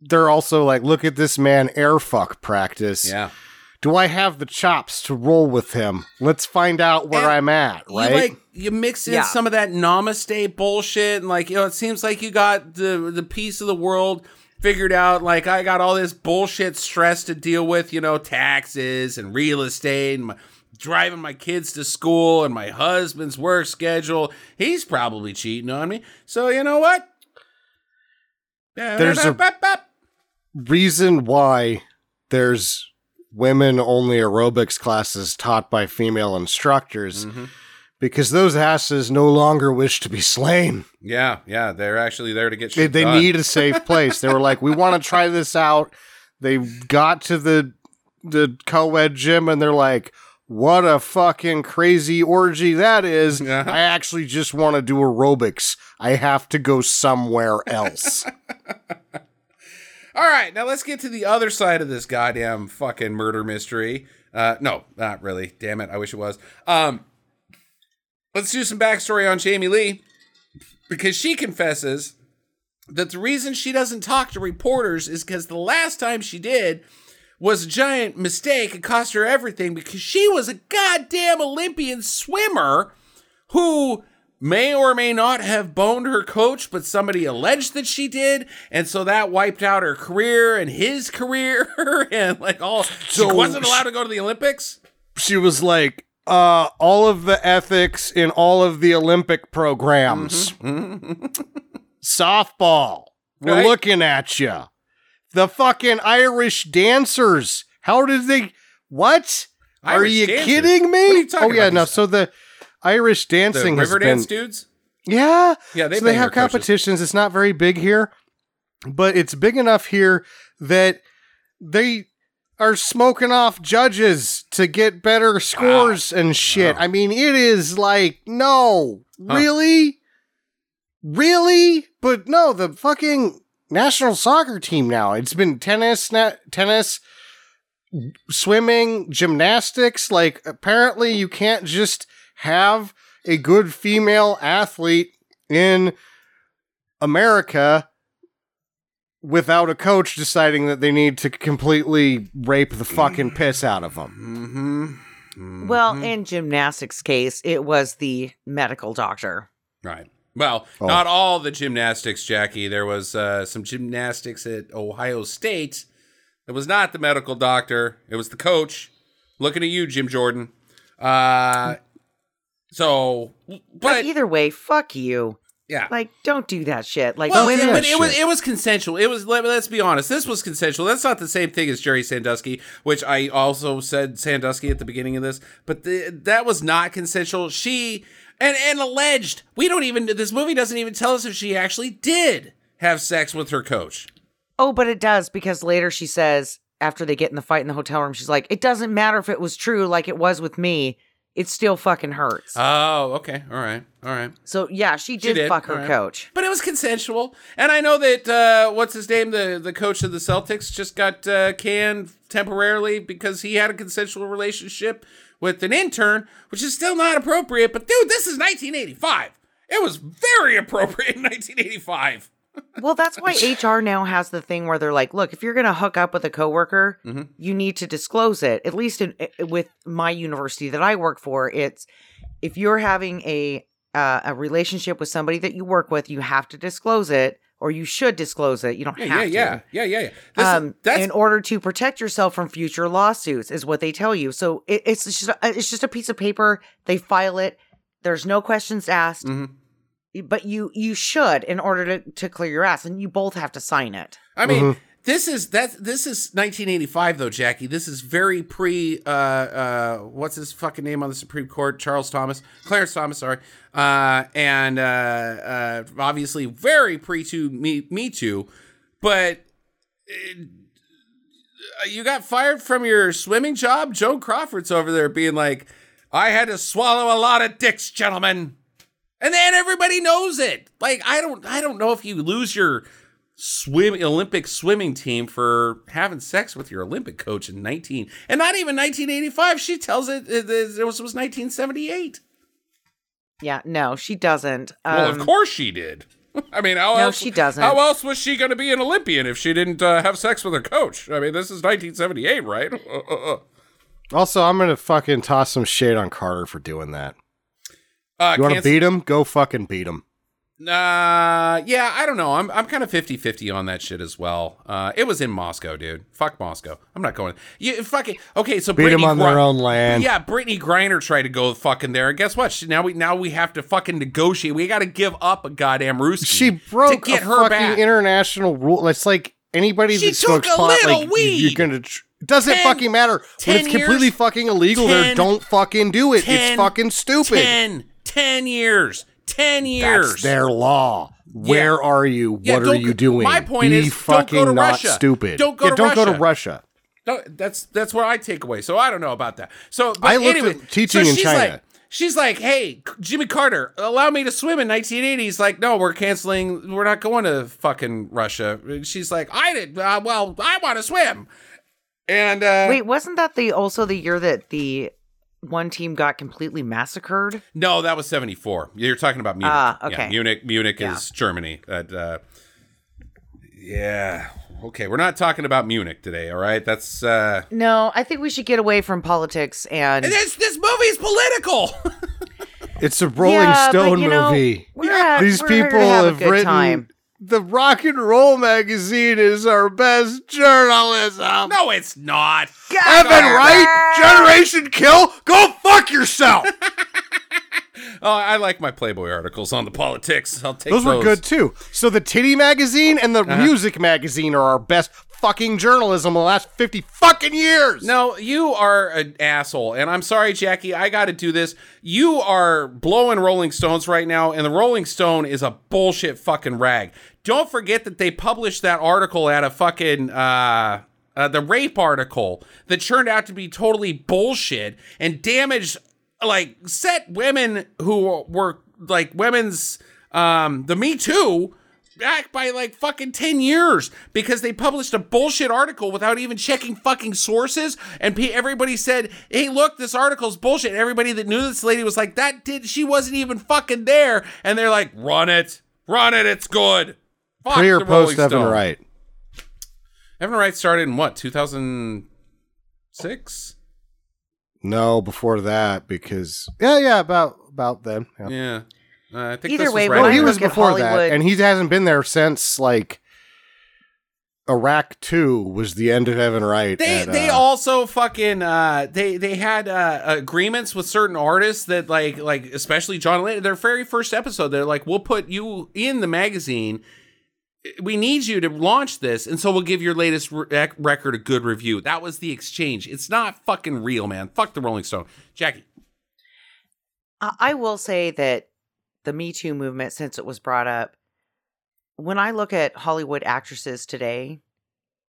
they're also like, look at this man air fuck practice. Yeah, Do I have the chops to roll with him? Let's find out where And I'm at, right? you like you mix in Yeah. some of that namaste bullshit, and like you know, it seems like you got the the piece of the world figured out. Like I got all this bullshit stress to deal with, you know, taxes and real estate and my, driving my kids to school and my husband's work schedule. He's probably cheating on me. So you know what? There's a- Reason why there's women only aerobics classes taught by female instructors Mhm. because those asses no longer wish to be slain. Yeah, yeah, they're actually there to get They, they need a safe place. They were like, we want to try this out. They got to the the co-ed gym and they're like, what a fucking crazy orgy that is. Uh-huh. I actually just want to do aerobics. I have to go somewhere else. All right, now let's get to the other side of this goddamn fucking murder mystery. Uh, no, not really. Damn it, I wish it was. Um, let's do some backstory on Jamie Lee because she confesses that the reason she doesn't talk to reporters is because the last time she did was a giant mistake. It cost her everything because she was a goddamn Olympian swimmer who may or may not have boned her coach, but somebody alleged that she did, and so that wiped out her career and his career, and like all. So she wasn't allowed to go to the Olympics. she was like, uh, all of the ethics in all of the Olympic programs. Softball. We're Right. looking at you. The fucking Irish dancers. How did they? What? Are you dancers? kidding me? What are you talking oh yeah, no. these- So the Irish dancing has river been dudes. yeah. Yeah, they so they have their coaches. competitions. It's not very big here, but it's big enough here that they are smoking off judges to get better ah, scores and oh. shit. Wow. I mean, it is like, no, Huh. really? Really? But no, the fucking national soccer team now. It's been tennis, na- tennis, swimming, gymnastics. Like, apparently, you can't just have a good female athlete in America without a coach deciding that they need to completely rape the fucking piss out of them. Mm-hmm. Well, in gymnastics case, it was the medical doctor. Right. Well, Oh. not all the gymnastics, Jackie. There was uh, some gymnastics at Ohio State. It was not the medical doctor. It was the coach. Looking at you, Jim Jordan. Uh, So, But but either way, fuck you. yeah. Like, don't do that shit. Like, Well, women. but it was it was consensual. It was let, us be honest. This was consensual. That's not the same thing as Jerry Sandusky, which I also said Sandusky at the beginning of this. But the, that was not consensual. She and and alleged. We don't even. This movie doesn't even tell us if she actually did have sex with her coach. Oh, but it does because later she says, after they get in the fight in the hotel room, she's like, it doesn't matter if it was true like it was with me. It still fucking hurts. Oh, okay, all right, all right. so, yeah, she did, did, fuck her alright. coach. But it was consensual, and I know that uh, what's his name, the the coach of the Celtics, just got uh, canned temporarily because he had a consensual relationship with an intern, which is still not appropriate. But dude, this is 1985. It was very appropriate in 1985. Well, that's why HR now has the thing where they're like, look, if you're going to hook up with a coworker, Mm-hmm. you need to disclose it. At least in, i- with my university that I work for, it's if you're having a uh, a relationship with somebody that you work with, you have to disclose it, or you should disclose it. You don't Yeah, have yeah, to. yeah, yeah, yeah, yeah. Um, that's in order to protect yourself from future lawsuits, is what they tell you. So it, it's just a, it's just a piece of paper. They file it. There's no questions asked, Mhm. But you you should in order to to clear your ass, and you both have to sign it. I mean, this is that this is 1985 though, Jackie. This is very pre uh uh what's his fucking name on the Supreme Court? Charles Thomas, Clarence Thomas, sorry. Uh and uh uh obviously very pre to me me too. But uh, you got fired from your swimming job? Joan Crawford's over there being like, "I had to swallow a lot of dicks, gentlemen." And then everybody knows it. Like I don't I don't know if you lose your swim Olympic swimming team for having sex with your Olympic coach in 19 and not even 1985. She tells it it, it was, was 1978. Yeah, no, she doesn't. well, Um, of course she did. I mean, how No, else? she doesn't. How else was she going to be an Olympian if she didn't uh, have sex with her coach? I mean, this is 1978, right? Uh, uh, uh. Also, I'm gonna fucking toss some shade on Carter for doing that. Uh, You want to beat him? Go fucking beat him. Uh, yeah, I don't know. I'm I'm kind of 50-50 on that shit as well. Uh, it was in Moscow, dude. Fuck Moscow. I'm not going. You fucking okay. So Beat him Brittany on their own land. Yeah, Brittney Griner tried to go fucking there, and guess what? She, now we now we have to fucking negotiate. We got to give up a goddamn Ruski. She broke to get a her fucking back. international rule. It's like anybody She that smokes took a pot, little like weed. you're gonna. Tr- doesn't Ten- fucking matter. When it's completely years- fucking illegal there, don't fucking do it. ten- it's fucking stupid. 10, 10 years. Ten years. That's their law. Where are you? Yeah, what are you doing? my point Be is, don't go to not Russia. stupid. Don't go yeah, to don't go to Russia. Russia. No, that's that's what I take away. So I don't know about that. So but I looked anyway, at teaching so in China. Like, she's like, "Hey, Jimmy Carter, allow me to swim in 1980." He's like, "No, we're canceling. We're not going to fucking Russia." And she's like, "I did. Uh, well, I want to swim." And uh, wait, wasn't that the also the year that the one team got completely massacred? no, that was 74. You're talking about Munich. Ah, Yeah, okay. Munich. Munich Yeah. is Germany. That. Uh, yeah. Okay, we're not talking about Munich today. All right, that's. uh No, I think we should get away from politics and. This this movie's political. It's a Rolling Yeah, Stone you know, movie. we're at- These we're here to people have have written. time. The Rock and Roll magazine is our best journalism. no, it's not. Evan, right? Generation Kill? Go fuck yourself. Oh, I like my Playboy articles on the politics. I'll take those those. were good too. So the Titty magazine and the Uh-huh. Music magazine are our best fucking journalism in the last 50 fucking years. No, you are an asshole, and I'm sorry, Jackie. I got to do this. You are blowing Rolling Stones right now, and the Rolling Stone is a bullshit fucking rag. Don't forget that they published that article at a fucking uh, uh, the rape article that turned out to be totally bullshit and damaged, like, set women who were like women's um the Me Too back by like fucking 10 years because they published a bullshit article without even checking fucking sources and everybody said hey look this article's bullshit everybody that knew this lady was like that did she wasn't even fucking there and they're like run it run it it's good Fuck Pre or post Evan. Wright? Evan Wright started in what 2006 No, before that because yeah, yeah, about about then. Yeah. yeah uh, I think Either this was way, right. Well, he was look at before that, and he hasn't been there since like Iraq 2 was the end of Evan Wright. They at, they uh, also fucking uh they they had uh agreements with certain artists that like like especially John Lennon their very first episode they're like we'll put you in the magazine. We need you to launch this and so we'll give your latest rec- record a good review. That was the exchange. It's not fucking real man. Fuck the Rolling Stone. Jackie. I I will say that the Me Too movement, since it was brought up, when I look at Hollywood actresses today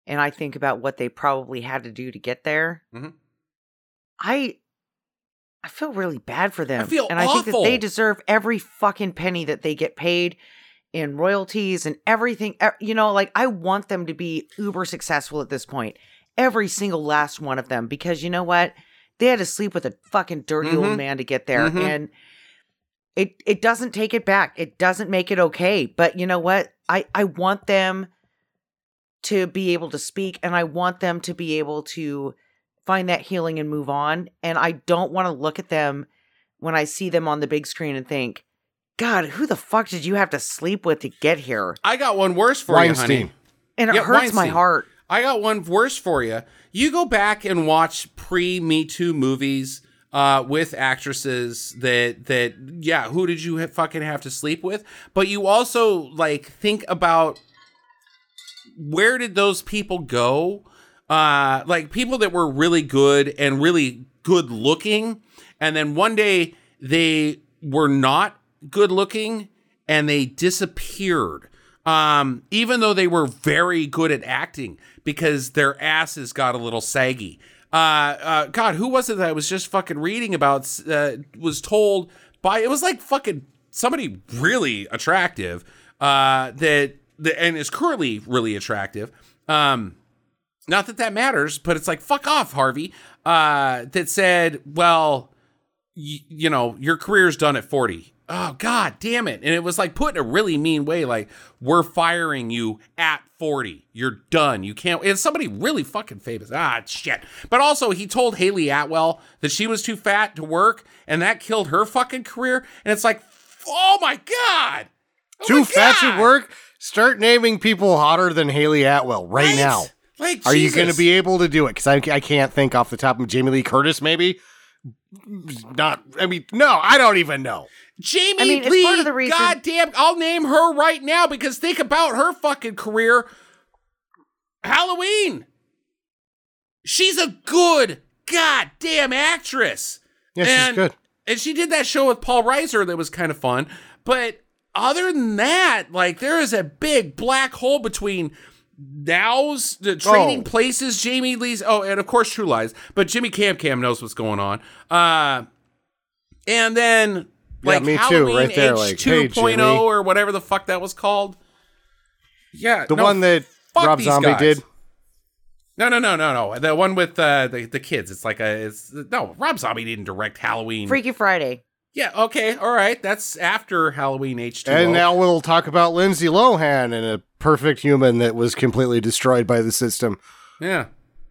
and I think about what they probably had to do to get there, Mhm. I I feel really bad for them. feel and I think that they deserve every fucking penny that they get paid in royalties and everything. You know, like I want them to be uber successful at this point. Every single last one of them, because you know what? They had to sleep with a fucking dirty Mhm. old man to get there. Mhm. And it it doesn't take it back. It doesn't make it okay. But you know what? I I want them to be able to speak and I want them to be able to find that healing and move on. And I don't want to look at them when I see them on the big screen and think, God, who the fuck did you have to sleep with to get here? I got one worse for you honey And it Yeah, hurts my heart. I got one worse for you. You go back and watch pre Me Too movies uh, with actresses that that yeah, who did you ha- fucking have to sleep with? But you also like think about where did those people go? Uh, like people that were really good and really good looking, and then one day they were not good looking and they disappeared. Um, even though they were very good at acting because their asses got a little saggy. Uh, uh, God, who was it that I was just fucking reading about? Uh, was told by it was like fucking somebody really attractive. Uh, that that and is currently really attractive. Um, not that that matters, but it's like fuck off, Harvey. Uh, that said, well, y- you know, your career's done at 40. Oh, god damn it. And it was like put in a really mean way, like, we're firing you at 40. You're done. You can't. And somebody really fucking famous. Ah, shit. But also, he told Hayley Atwell that she was too fat to work, and that killed her fucking career. And it's like, oh my god. Oh Too my fat God. to work? Start naming people hotter than Hayley Atwell right, Right? now. Like, Are you going to be able to do it? Because I, I can't think off the top of Jamie Lee Curtis, maybe. Not, I mean, no, I don't even know. Jamie I mean, it's Lee, part of the reason- goddamn, I'll name her right now because think about her fucking career. Halloween. She's a good goddamn actress. Yeah, she's And- good. And she did that show with Paul Reiser that was kind of fun. But other than that, like there is a big black hole between now's the trading Oh. places, Jamie Lee's oh, and of course True Lies, but Jimmy Cam Cam knows what's going on. Uh and then Yeah, like me too, Halloween right there, H like, hey, 2.0 Jimmy. or whatever the fuck that was called. Yeah, The no, one that Rob Zombie guys. did. No, no, no, no, no. The one with uh, the the kids. It's like a. It's no. Rob Zombie didn't direct Halloween. Freaky Friday. Yeah. Okay. All right. That's after Halloween H two. And now we'll talk about Lindsay Lohan and a perfect human that was completely destroyed by the system. Yeah.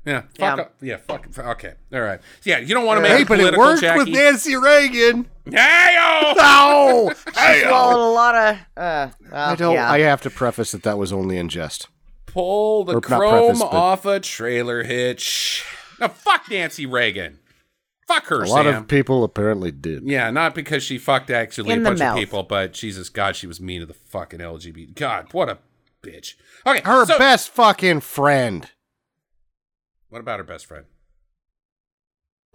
Yeah. Fuck Yeah. up. Yeah. Fuck. Okay. All right. Yeah. You don't want to make Hey, it but it political, worked Jackie. with Nancy Reagan. Hey-o! Oh, hey, Swallowed a lot of. Uh, well, I don't. yeah. I have to preface that that was only in jest. Pull the Or chrome preface, off a trailer hitch. Now, fuck Nancy Reagan. Fuck her, A lot Sam. of people apparently did. Yeah, not because she fucked actually In a bunch mouth. of people, but Jesus God, she was mean to the fucking LGBT. God, what a bitch. Okay, Her so- best fucking friend. What about her best friend?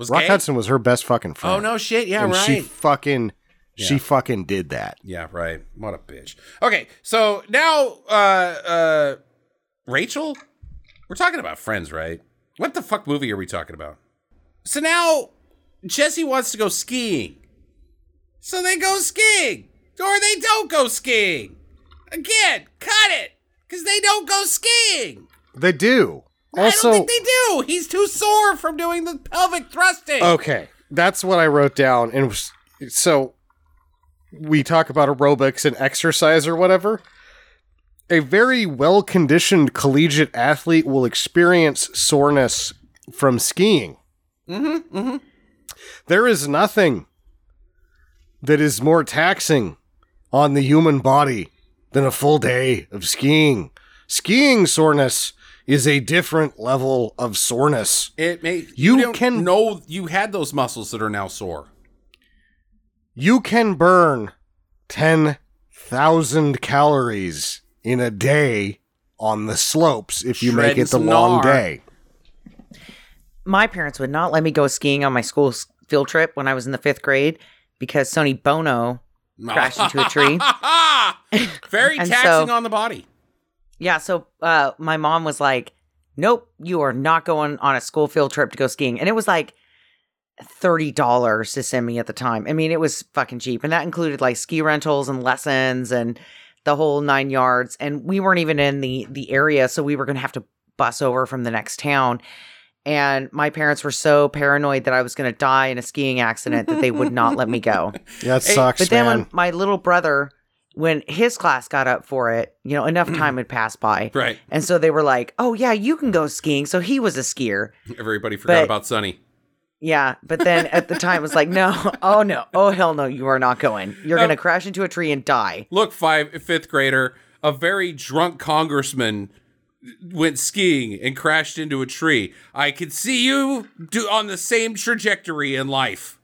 Was Rock gay? Hudson was her best fucking friend. Oh no, shit. Yeah, and right. she fucking, she fucking did that. yeah, right. What a bitch. Okay, so now, uh, uh, Rachel, we're talking about Friends, right? What the fuck movie are we talking about? So now Jesse wants to go skiing. So they go skiing, or they don't go skiing. Again, cut it, because they don't go skiing. They do. I don't think they do. He's too sore from doing the pelvic thrusting. okay, that's what I wrote down. And was- so we talk about aerobics and exercise or whatever. A very well conditioned collegiate athlete will experience soreness from skiing. Mm-hmm. Mm-hmm. There is nothing that is more taxing on the human body than a full day of skiing. skiing soreness is a different level of soreness. It may You don't can- know you had those muscles that are now sore. You can burn 10,000 calories in a day on the slopes if you make it the some long gnar. day. My parents would not let me go skiing on my school field trip when I was in the fifth grade because Sonny Bono crashed into a tree. Very taxing so- on the body. Yeah, so uh, my mom was like, "Nope, you are not going on a school field trip to go skiing," and it was like thirty dollars to send me at the time. I mean, it was fucking cheap, and that included like ski rentals and lessons and the whole nine yards. And we weren't even in the the area, so we were gonna have to bus over from the next town. And my parents were so paranoid that I was gonna die in a skiing accident that they would not let me go. Yeah, it Hey, sucks, But then man. when my little brother, when his class got up for it, you know, enough mm. time had passed by. Right. And so they were like, oh, yeah, you can go skiing. So he was a skier. Everybody forgot But- about Sonny. Yeah. But then at the time, it was like, no, oh, no. Oh, hell no, you are not going. You're No. going to crash into a tree and die. Look, five fifth grader, a very drunk congressman went skiing and crashed into a tree. I could see you do on the same trajectory in life.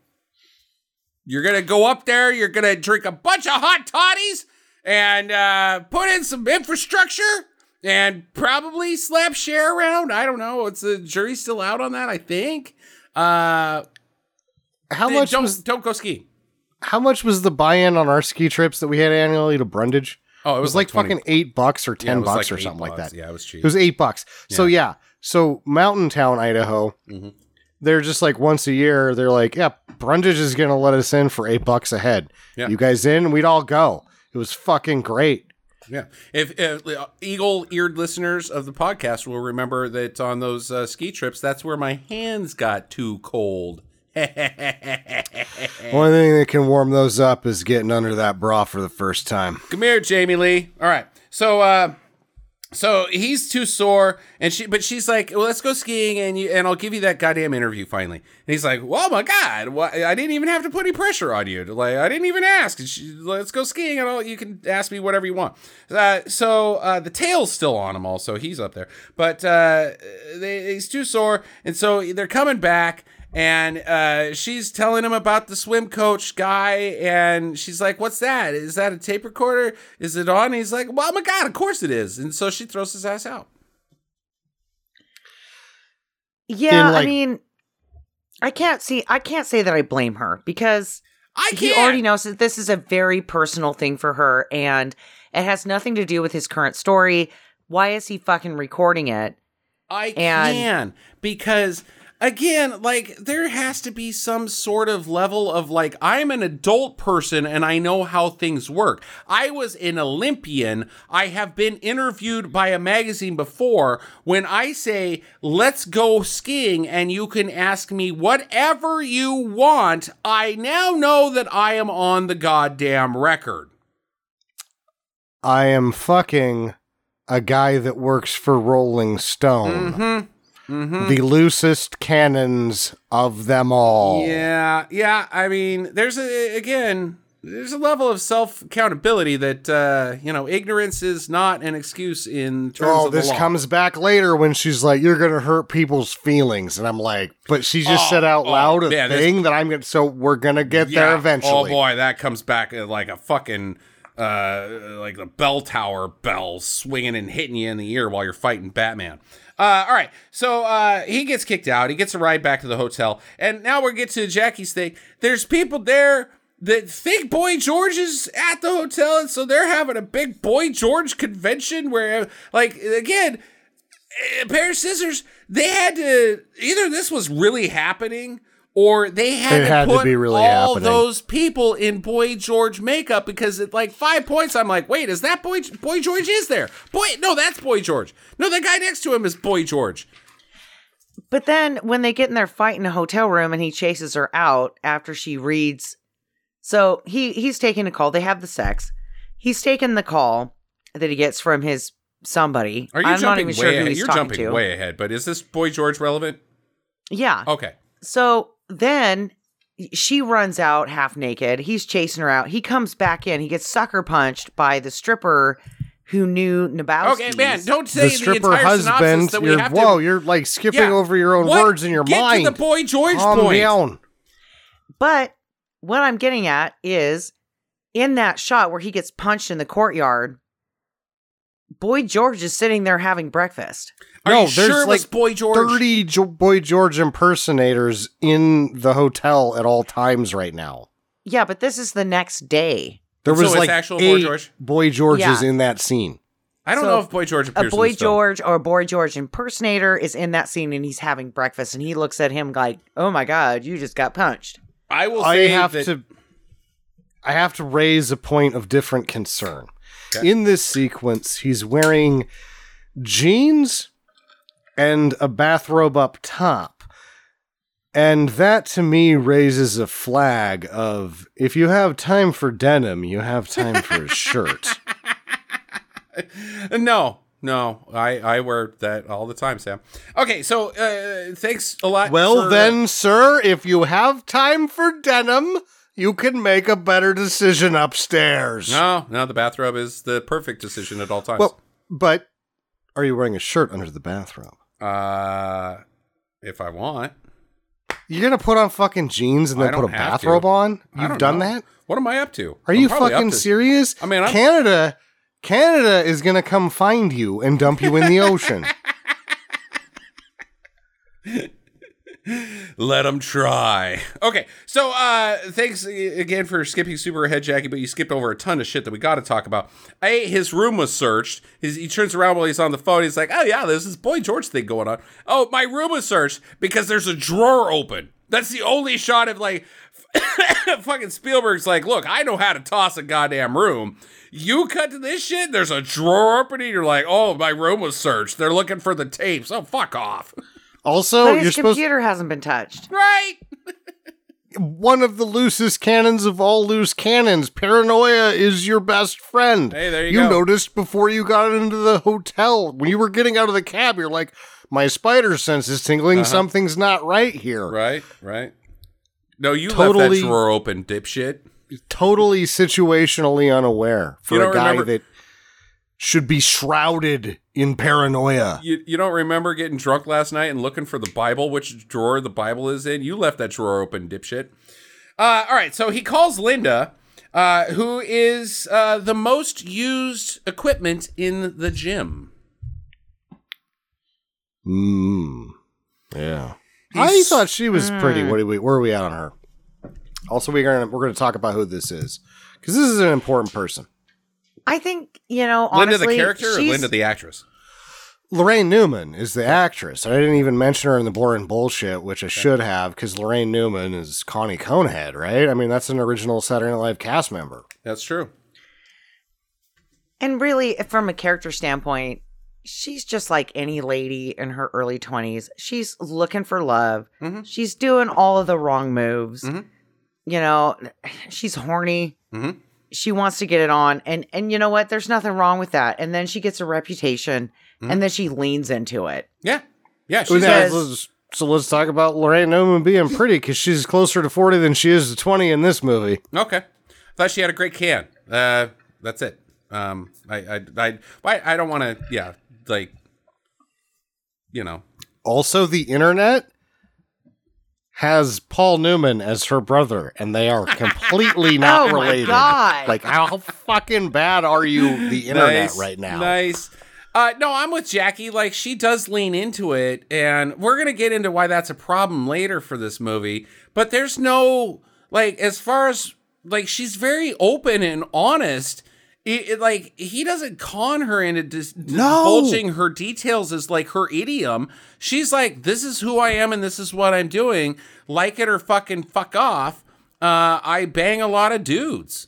You're gonna go up there. You're gonna drink a bunch of hot toddies and uh, put in some infrastructure and probably slap Cher around. I don't know. It's the jury's still out on that. I think. Uh, How much don't was don't go skiing. how much was the buy-in on our ski trips that we had annually to Brundage? Oh, It was, like, 20 fucking eight bucks or ten it was bucks like or something like that. Yeah, it was cheap. It was eight bucks. So yeah, so Mountain Town, Idaho, Mhm. They're just like once a year. They're like, yeah, Brundage is gonna let us in for eight bucks a head. Yeah. You guys in? We'd all go. It was fucking great. Yeah. If, if uh, eagle-eared listeners of the podcast will remember that on those uh, ski trips, that's where my hands got too cold. One thing that can warm those up is getting under that bra for the first time. Come here, Jamie Lee. All right. So, uh, so he's too sore, and she, but she's like, "Well, let's go skiing, and you, and I'll give you that goddamn interview finally." And he's like, "Well, my God, why, I didn't even have to put any pressure on you. Like, I didn't even ask. She, let's go skiing, and I'll, you can ask me whatever you want." Uh, so uh, the tail's still on him, also he's up there, but uh, they, he's too sore, and so they're coming back and uh, she's telling him about the swim coach guy, and she's like, "What's that? Is that a tape recorder? Is it on?" And he's like, "Well, my God, of course it is." And so she throws his ass out. Yeah. Like- I mean, I can't see, I can't say that I blame her because I he can't. already knows that this is a very personal thing for her and it has nothing to do with his current story. Why is he fucking recording it? I And- can because again, like there has to be some sort of level of like I'm an adult person and I know how things work. I was an Olympian. I have been interviewed by a magazine before. When I say let's go skiing and you can ask me whatever you want, I now know that I am on the goddamn record. I am fucking a guy that works for Rolling Stone. Mhm. Mhm. The loosest cannons of them all. Yeah, yeah. I mean, there's a again, there's a level of self accountability that uh, you know, ignorance is not an excuse in terms Oh, of the this comes back later when she's like, "You're gonna hurt people's feelings," and I'm like, "But she just Oh, said out oh, loud a thing that I'm gonna." So we're gonna get Yeah. there eventually. Oh boy, that comes back uh, like a fucking uh like the bell tower bells swinging and hitting you in the ear while you're fighting Batman. Uh, all right, so uh, he gets kicked out. He gets a ride back to the hotel, and now we get to Jackie's thing. There's people there that think Boy George is at the hotel, and so they're having a big Boy George convention where, like, again, a pair of scissors. They had to either this was really happening or they had It to had to put be really all happening. those people in Boy George makeup because at like five points I'm like, wait, is that Boy Boy George is there? Boy, no, that's Boy George. No, the guy next to him is Boy George. But then when they get in their fight in a hotel room and he chases her out after she reads so he he's taking a call. They have the sex. He's taking the call that he gets from his somebody. Are you I'm not jumping even way sure who ahead? You're jumping to. way ahead, but is this Boy George relevant? Yeah. Okay. So then she runs out half naked. He's chasing her out. He comes back in. He gets sucker punched by the stripper who knew Nabowski. Okay, man, don't say the, stripper entire husband. that we You're, have whoa, to. you're like skipping Yeah. over your own What? words in your Get mind. to the boy George Calm point. down. But what I'm getting at is in that shot where he gets punched in the courtyard, Boy George is sitting there having breakfast. Are No, you there's sure it was like boy George? 30 jo- Boy George impersonators in the hotel at all times right now. Yeah, but this is the next day. There was it's like actual Boy George? Boy Georges Yeah. in that scene. I don't So, know if boy George A appears in Boy this film. George or a Boy George impersonator is in that scene and he's having breakfast and he looks at him like, oh my God, you just got punched. I will I have that to I have to raise a point of different concern. Okay. In this sequence, he's wearing jeans and a bathrobe up top. And that to me raises a flag of if you have time for denim, you have time for a shirt. no, no, I I wear that all the time, Sam. Okay, so uh, thanks a lot. Well, for- then, sir, if you have time for denim, you can make a better decision upstairs. no, no, the bathrobe is the perfect decision at all times. Well, but are you wearing a shirt under the bathrobe? uh, if I want, You're gonna put on fucking jeans and then put a bathrobe to. on? You've done know. that? What am I up to? Are I'm you fucking to- serious? I mean, I'm- Canada, Canada is gonna come find you and dump you in the ocean. Let them try. Okay, so uh thanks again for skipping super ahead, Jackie, but you skipped over a ton of shit that we got to talk about. A, his room was searched. His, he turns around while he's on the phone. He's like, "Oh yeah, there's this boy George thing going on. Oh, my room was searched because there's a drawer open. That's the only shot of like." fucking Spielberg's like, look, I know how to toss a goddamn room. You cut to this shit, there's a drawer opening. You're like, oh, my room was searched. They're looking for the tapes. Oh, fuck off. Also, but you're his supposed computer hasn't been touched. right? one of the loosest cannons of all loose cannons. Paranoia is your best friend. Hey, there you You go. noticed before you got into the hotel when you were getting out of the cab. You're like, my spider sense is tingling. Something's not right here. Uh-huh. Right, right. No, you left Totally- that drawer open, dipshit. Totally situationally unaware for a guy remember- that should be shrouded in paranoia. You, you don't remember getting drunk last night and looking for the Bible, which drawer the Bible is in? You left that drawer open, dipshit. Uh, all right, so he calls Linda, uh, who is uh, the most used equipment in the gym. Mm. Yeah. I thought she was pretty. Hmm. What are we? Where are we at on her? Also, we're gonna we're gonna talk about who this is because this is an important person. I think, you know, Linda the character or Linda the actress? Laraine Newman is the actress. I didn't even mention her in the boring bullshit, which I should have, because Laraine Newman is Connie Conehead, right? I mean, that's an original Saturday Night Live cast member. That's true. And really, from a character standpoint, she's just like any lady in her early 20s. She's looking for love. Mhm. She's doing all of the wrong moves. Mhm. You know, she's horny. Mhm. She wants to get it on. And and you know what? There's nothing wrong with that. And then she gets a reputation and then she leans into it. Yeah, yeah. So She's says- let's- so let's talk about Laraine Newman being pretty, because she's closer to 40 than she is to 20 in this movie. Okay. Thought she had a great can. Uh, that's it. Um, I, I, I, I, I don't want to. Yeah, like, you know. Also, the internet has Paul Newman as her brother, and they are completely not Oh my related. God. Like, how fucking bad are you, the internet, Nice, right now? Nice. Uh, no, I'm with Jackie. Like, she does lean into it, and we're gonna get into why that's a problem later for this movie. But there's no like, as far as like, she's very open and honest. It, it, like he doesn't con her into dis- divulging her details as like her idiom. She's like, "This is who I am, and this is what I'm doing. Like it or fucking fuck off." Uh, I bang a lot of dudes.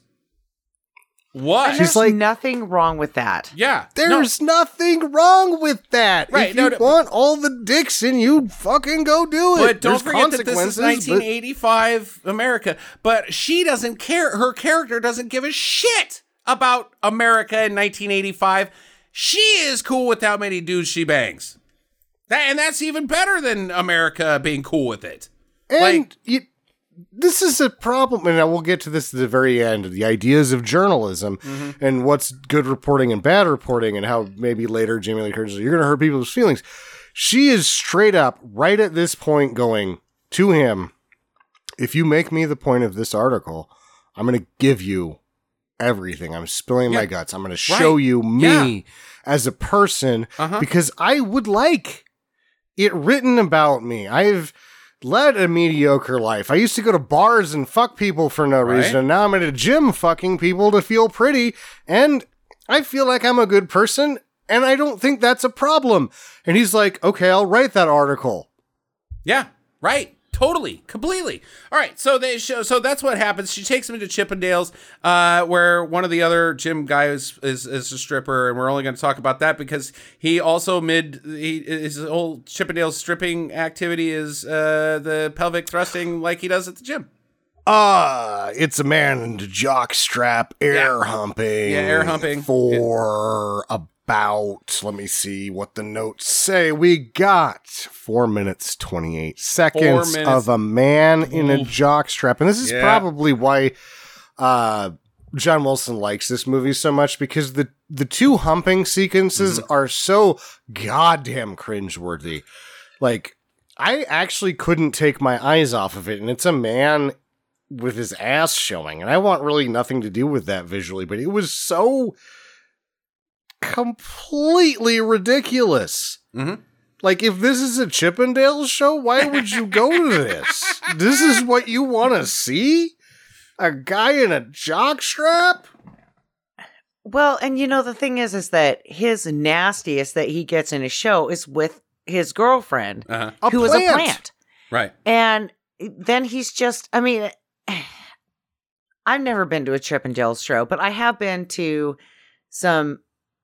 What? And there's like- nothing wrong with that. yeah. no. There's nothing wrong with that. Right, If no, you no. want all the dicks and you, fucking go do it. But don't There's forget that this is consequences, but- 1985 America. But she doesn't care. Her character doesn't give a shit about America in 1985. She is cool with how many dudes she bangs. That, and that's even better than America being cool with it. And Like- you, this is a problem, and I will get to this at the very end. The ideas of journalism Mm-hmm. and what's good reporting and bad reporting, and how maybe later Jamie Lee Curtis, you're going to hurt people's feelings. She is straight up right at this point going to him. If you make me the point of this article, I'm going to give you everything. I'm spilling my guts. I'm going to show Right. you me as a person Uh-huh. because I would like it written about me. I've led a mediocre life. I used to go to bars and fuck people for no Right. reason, and now I'm at a gym fucking people to feel pretty, and I feel like I'm a good person, and I don't think that's a problem. And he's like, okay, I'll write that article. Yeah, right. Totally, completely. All right, so they show. So that's what happens. She takes him to Chippendales, uh, where one of the other gym guys is, is a stripper, and we're only going to talk about that because he also mid he, his whole Chippendales stripping activity is uh, the pelvic thrusting like he does at the gym. Ah, it's a man in jock strap air humping. Yeah, air humping. For about, let me see what the notes say. We got four minutes, 28 seconds minutes. of a man in a Oof. jock strap. And this is Yeah. probably why uh, John Wilson likes this movie so much because the, the two humping sequences Mm-hmm. are so goddamn cringeworthy. Like, I actually couldn't take my eyes off of it. And it's a man with his ass showing. And I want really nothing to do with that visually, but it was so completely ridiculous. Mhm. Like, if this is a Chippendales show, why would you go to this? this is what you want to see? A guy in a jockstrap? Well, and you know the thing is, is that his nastiest that he gets in his show is with his girlfriend, Uh-huh. A who is a plant, Right. and then he's just. I mean, I've never been to a Chippendales show, but I have been to some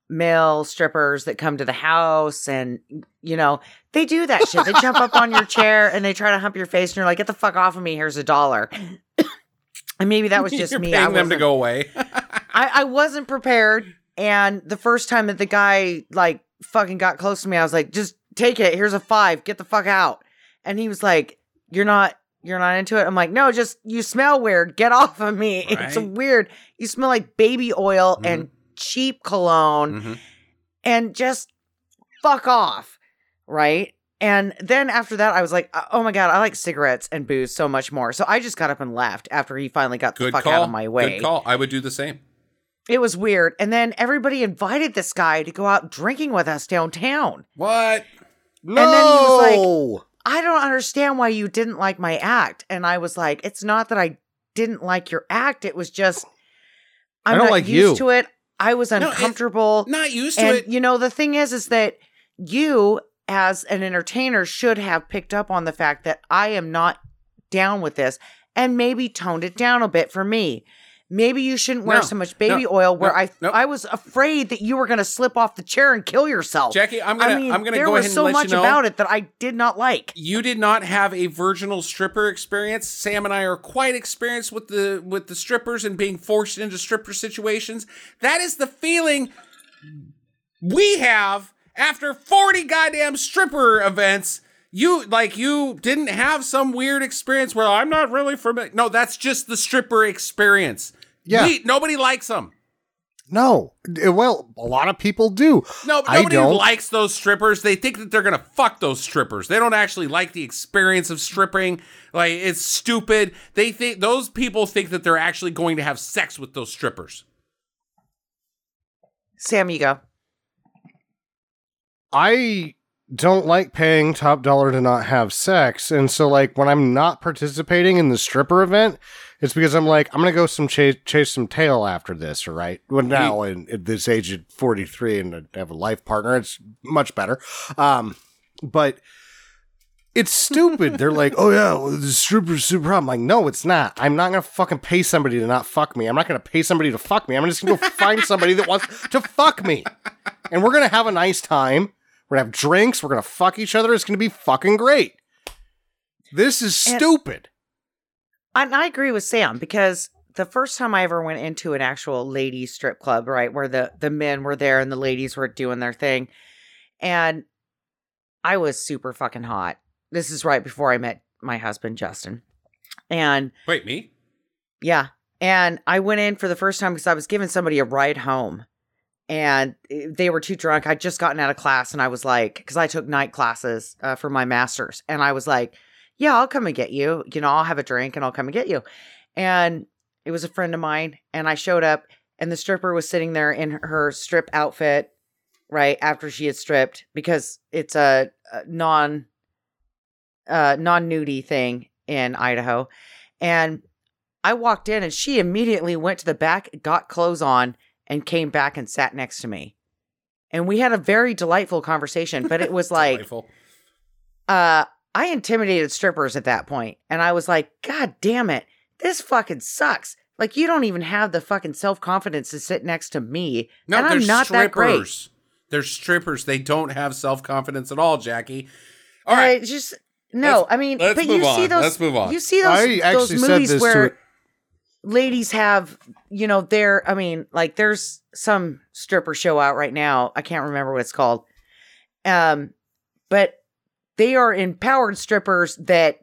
male strippers that come to the house and you know they do that shit they jump up on your chair and they try to hump your face and you're like get the fuck off of me here's a dollar and maybe that was just You're me paying I them to wasn't- go away. I, I wasn't prepared. And the first time that the guy like fucking got close to me, I was like, just take it. Here's a five. Get the fuck out. And he was like, You're not you're not into it. I'm like, no, just you smell weird. Get off of me. It's weird. You smell like baby oil Mhm. and cheap cologne Mhm. and just fuck off. Right. And then after that, I was like, oh my God, I like cigarettes and booze so much more. So I just got up and left after he finally got the fuck call. out of my way. Good call. I would do the same. It was weird. And then everybody invited this guy to go out drinking with us downtown. What? No! then he was like, I don't understand why you didn't like my act. And I was like, it's not that I didn't like your act. It was just I'm I not like used you. to it. I was uncomfortable. Not used to and it. you know, the thing is is that you as an entertainer should have picked up on the fact that I am not down with this and maybe toned it down a bit for me. Maybe you shouldn't wear No, so much baby no, oil where no, I. I was afraid that you were going to slip off the chair and kill yourself. Jackie, I'm gonna I mean, I'm gonna there go was ahead and so let much you know. about it that I did not like. you did not have a virginal stripper experience. Sam and I are quite experienced with the with the strippers and being forced into stripper situations. That is the feeling we have after 40 goddamn stripper events. You like you didn't have some weird experience where I'm not really familiar. No, that's just the stripper experience. Yeah. We- nobody likes them. No. Uh, Well, a lot of people do. No, I nobody don't. likes those strippers. They think that they're gonna fuck those strippers. They don't actually like the experience of stripping. Like it's stupid. They think those people think that they're actually going to have sex with those strippers. Sam, you go. I don't like paying top dollar to not have sex. And so, like, when I'm not participating in the stripper event, it's because I'm like, I'm going to go some chase, chase some tail after this, right? Well, now, in, at this age of 43 and I have a life partner, it's much better. Um, but it's stupid. They're like, oh, yeah, well, the stripper's super hot. I'm like, no, it's not. I'm not going to fucking pay somebody to not fuck me. I'm not going to pay somebody to fuck me. I'm just going to go find somebody that wants to fuck me. And we're going to have a nice time. We're gonna have drinks. We're gonna fuck each other. It's gonna be fucking great. This is And- stupid. And I agree with Sam because the first time I ever went into an actual ladies strip club, right, where the the men were there and the ladies were doing their thing, and I was super fucking hot. This is right before I met my husband Justin, And Wait, me? yeah. And I went in for the first time because I was giving somebody a ride home and eh, they were too drunk. I'd just gotten out of class and I was like, because I took night classes uh, for my master's. And I was like, yeah, I'll come and get you. You know, I'll have a drink and I'll come and get you. And it was a friend of mine. And I showed up and the stripper was sitting there in her strip outfit, right after she had stripped because it's a, a non uh non nudie thing in Idaho. And I walked in and she immediately went to the back, got clothes on, and came back and sat next to me. And we had a very delightful conversation, but it was like uh I intimidated strippers at that point and I was like, God damn it, this fucking sucks. Like you don't even have the fucking self-confidence to sit next to me. No, and they're I'm not that great. strippers. They're strippers. They don't have self confidence at all, Jackie. All All right. right, just no. Let's- I mean, let's but move you see those. Let's move on. You see those, I those actually said movies this where to ladies have, you know, they're. I mean, like there's some stripper show out right now. I can't remember what it's called. Um, but they are empowered strippers that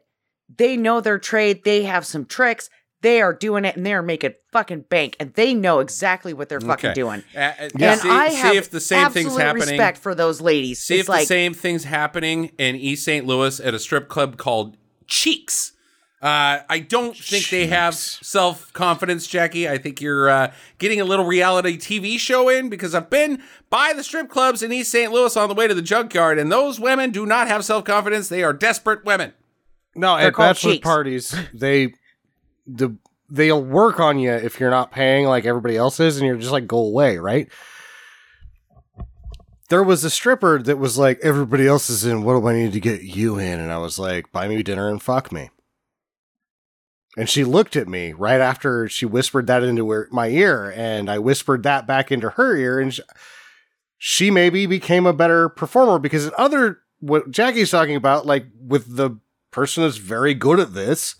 they know their trade. They have some tricks. They are doing it and they're making fucking bank and they know exactly what they're fucking Okay. doing. Uh, uh, And see, I see have if the same thing's happening. respect for those ladies. See it's if like the same thing's happening in East St. Louis at a strip club called Cheeks. Uh, I don't think they have self confidence, Jackie. I think you're uh, getting a little reality TV show in because I've been by the strip clubs in East St. Louis on the way to the junkyard, and those women do not have self confidence. They are desperate women. no They're at bachelor cheeks. parties. They the they'll work on you if you're not paying like everybody else is, and you're just like go away, right? There was a stripper that was like, everybody else is in. What do I need to get you in? And I was like, buy me dinner and fuck me. And she looked at me right after she whispered that into her, my ear, and I whispered that back into her ear, and she, she maybe became a better performer because other what Jackie's talking about, like with the person that's very good at this,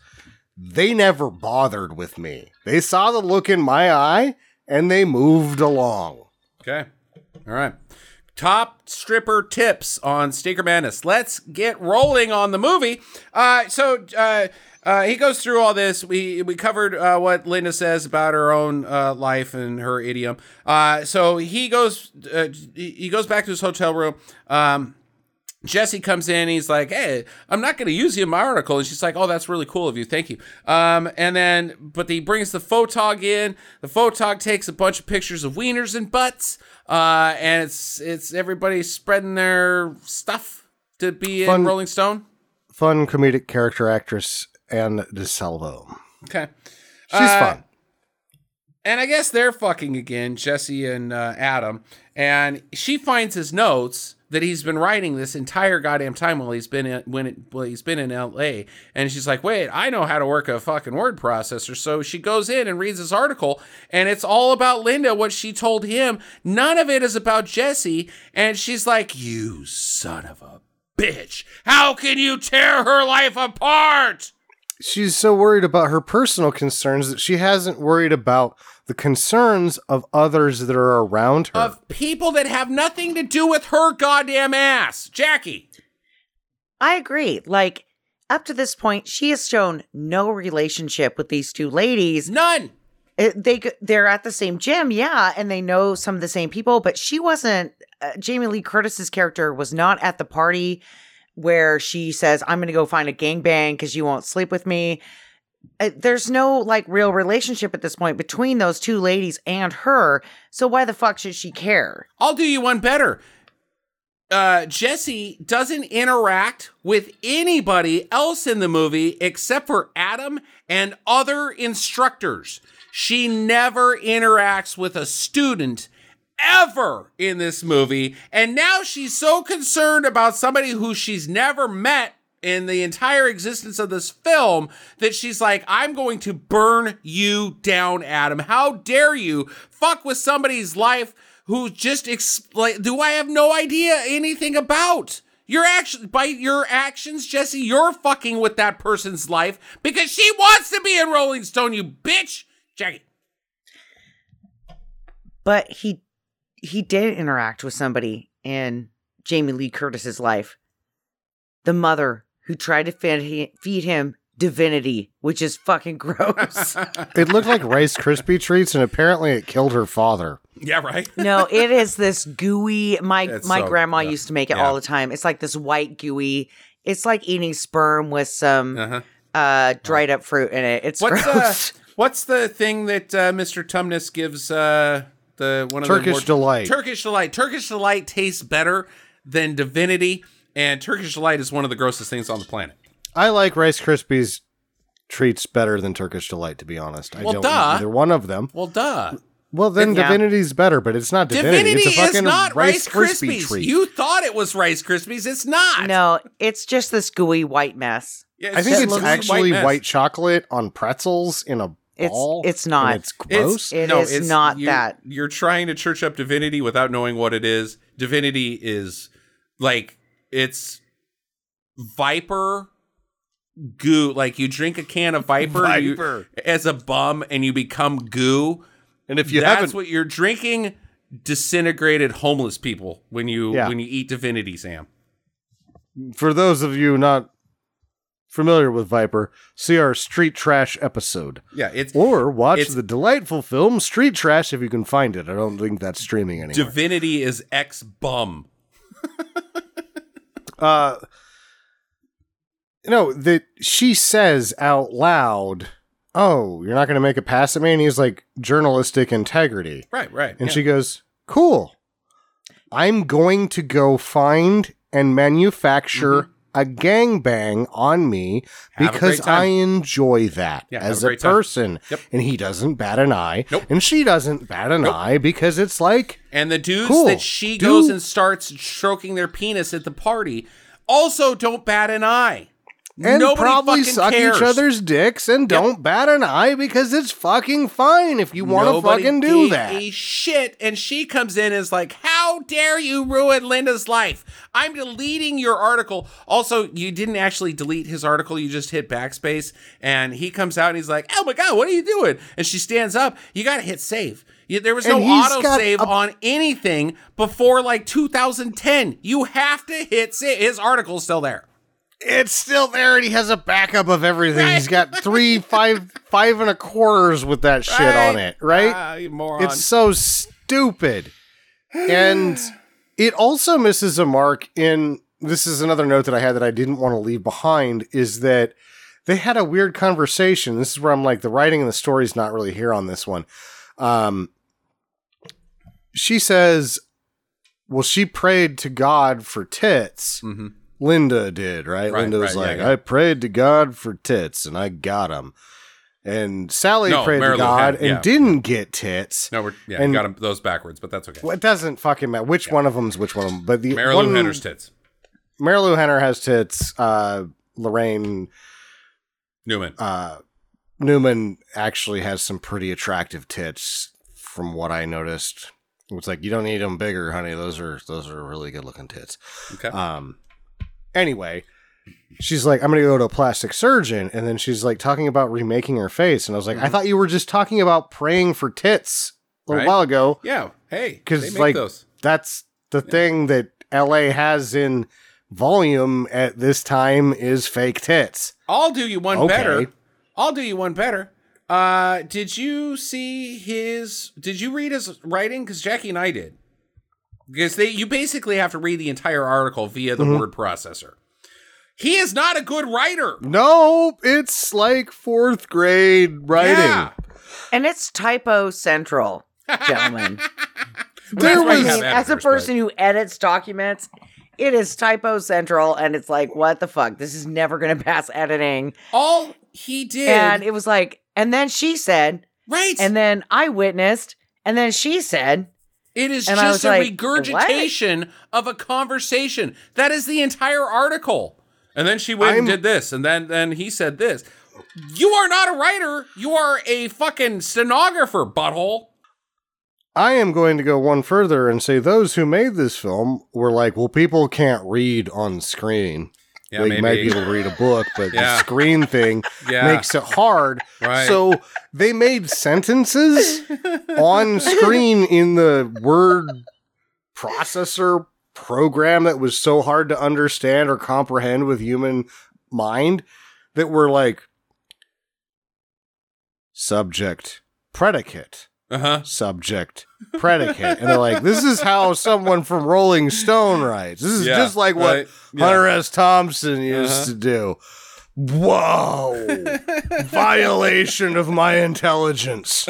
they never bothered with me. They saw the look in my eye and they moved along. Okay. All right. Top stripper tips on Stinker Madness. Let's get rolling on the movie. Uh, so uh, uh, he goes through all this. We we covered uh, what Linda says about her own uh, life and her idiom. Uh, so he goes uh, he goes back to his hotel room. Um, Jesse comes in. He's like, "Hey, I'm not going to use you in my article." And she's like, "Oh, that's really cool of you. Thank you." Um, and then, but he brings the photog in. The photog takes a bunch of pictures of wieners and butts. Uh, and it's it's everybody spreading their stuff to be in Rolling Stone. Fun comedic character actress Anne DeSalvo. Okay. She's Uh, fun. And I guess they're fucking again, Jesse and uh, Adam. And she finds his notes that he's been writing this entire goddamn time while he's been in, when it, well, he's been in L.A. And she's like, "Wait, I know how to work a fucking word processor." So she goes in and reads this article, and it's all about Linda, what she told him. None of it is about Jesse. And she's like, "You son of a bitch! How can you tear her life apart?" She's so worried about her personal concerns that she hasn't worried about the concerns of others that are around her. of people that have nothing to do with her goddamn ass. Jackie. I agree. Like up to this point, she has shown no relationship with these two ladies. None. It- they they're at the same gym, yeah, and they know some of the same people, but she wasn't. Uh, Jamie Lee Curtis's character was not at the party where she says, "I'm going to go find a gangbang because you won't sleep with me." Uh, there's no like real relationship at this point between those two ladies and her. So why the fuck should she care? I'll do you one better. Uh, Jesse doesn't interact with anybody else in the movie except for Adam and other instructors. She never interacts with a student ever in this movie. And now she's so concerned about somebody who she's never met in the entire existence of this film that she's like, I'm going to burn you down, Adam. How dare you fuck with somebody's life who just explain do I have no idea anything about? Your action by your actions, Jesse, you're fucking with that person's life because she wants to be in Rolling Stone, you bitch. Jackie. But he he did interact with somebody in Jamie Lee Curtis's life. The mother who tried to feed, he, feed him divinity, which is fucking gross. It looked like Rice Krispie treats, and apparently it killed her father. Yeah, right. no, it is this gooey. My It's my so- grandma yeah. used to make it Yeah. all the time. It's like this white gooey. It's like eating sperm with some Uh-huh. uh dried up fruit in it. It's What's uh, gross. what's the thing that uh, Mr. Tumnus gives uh, the one of Turkish the more- delight. Turkish delight. Turkish delight tastes better than divinity, and Turkish delight is one of the grossest things on the planet. I like Rice Krispies treats better than Turkish delight, to be honest. I Well, don't duh. either one of them. Well, duh. Well, then Yeah. Divinity's better, but it's not Divinity. Divinity it's a fucking is not Rice Krispie Krispies. treat. You thought it was Rice Krispies. It's not. no, it's just this gooey white mess. Yeah, I think it's actually mess. white, chocolate on pretzels in a It's- ball. it's not. and It's gross. It is not you- that. You're trying to church up divinity without knowing what it is. Divinity is like it's viper goo. Like you drink a can of viper, you- as a bum and you become goo. and if you That's haven't, what you're drinking. Disintegrated homeless people when you Yeah. when you eat divinity, Sam. for those of you not familiar with Viper, see our Street Trash episode. Yeah, it's Or watch It's- the delightful film Street Trash if you can find it. I don't think that's streaming anymore. divinity is ex bum. uh you know that she says out loud oh you're not going to make a pass at me and he's like journalistic integrity Right, right. and yeah. she goes cool i'm going to go find and manufacture a gangbang on me. Have because i enjoy that Yeah, as a a, person Yep. and he doesn't bat an eye Nope. and she doesn't bat an Nope. eye because it's like And the dudes Cool. that she goes and starts stroking their penis at the party also don't bat an eye. And Nobody probably suck cares. each other's dicks and don't bat an eye because it's fucking fine if you want to fucking do that. Shit, and she comes in and is like, "How dare you ruin Linda's life? I'm deleting your article." Also, you didn't actually delete his article; you just hit backspace, and he comes out and he's like, "Oh my god, what are you doing?" And she stands up. You got to hit save. There was no And he's auto save a- on anything before like 2010. You have to hit save. His article's still there. It's still there, and he has a backup of everything. He's got three, five, five and a quarters with that shit on it, right? Ah, moron. It's so stupid. And it also misses a mark in this is another note that I had that I didn't want to leave behind is that they had a weird conversation. This is where I'm like, the writing and the story's not really here on this one. Um, she says, well, she prayed to God for tits. Mhm. Linda did, right? Right, Linda was right, like, yeah. I prayed to God for tits and I got them. And Sally No, prayed Mary to God had- and yeah. didn't get tits. no, we're yeah, and- got 'em- those backwards, but that's okay. Well, it doesn't fucking matter which one of them's which one of them. But the Mary one, Henner's tits. Marilu Henner has tits. Uh, Laraine Newman. uh, Newman actually has some pretty attractive tits, from what I noticed. It's like you don't need them bigger, honey. Those are those are really good looking tits. Okay. Um. Anyway, she's like, I'm gonna go to a plastic surgeon, and then she's like talking about remaking her face, and I was like, I thought you were just talking about praying for tits a little Right. while ago. yeah. Hey, because like those. that's the thing that LA has in volume at this time is fake tits. I'll do you one Okay. better. I'll do you one better. Uh, did you see his? Did you read his writing? Because Jackie and I did. Because they, you basically have to read the entire article via the Mm-hmm. word processor. He is not a good writer. No, it's like fourth grade writing. Yeah. And it's typo central, gentlemen. There That's why I you was- mean, as a editors, but- person who edits documents, it is typo central, and it's like, what the fuck? This is never going to pass editing. all he did, And it was like, and then she said, right? and then I witnessed, and then she said, It is And just a like, regurgitation of a conversation. That is the entire article. And then she went and I'm- did this, and then then he said this. You are not a writer. You are a fucking stenographer, butthole. I am going to go one further and say those who made this film were like, well, people can't read on screen. Yeah, they might maybe. be able to read a book, but Yeah. the screen thing Yeah. makes it hard. Right. So they made sentences on screen in the word processor program that was so hard to understand or comprehend with human mind that were like subject, predicate, Uh huh. subject, predicate. and they're like, this is how someone from Rolling Stone writes. This is Yeah, just like what right. Yeah. Hunter S. Thompson used Uh-huh. to do. Whoa. Violation of my intelligence.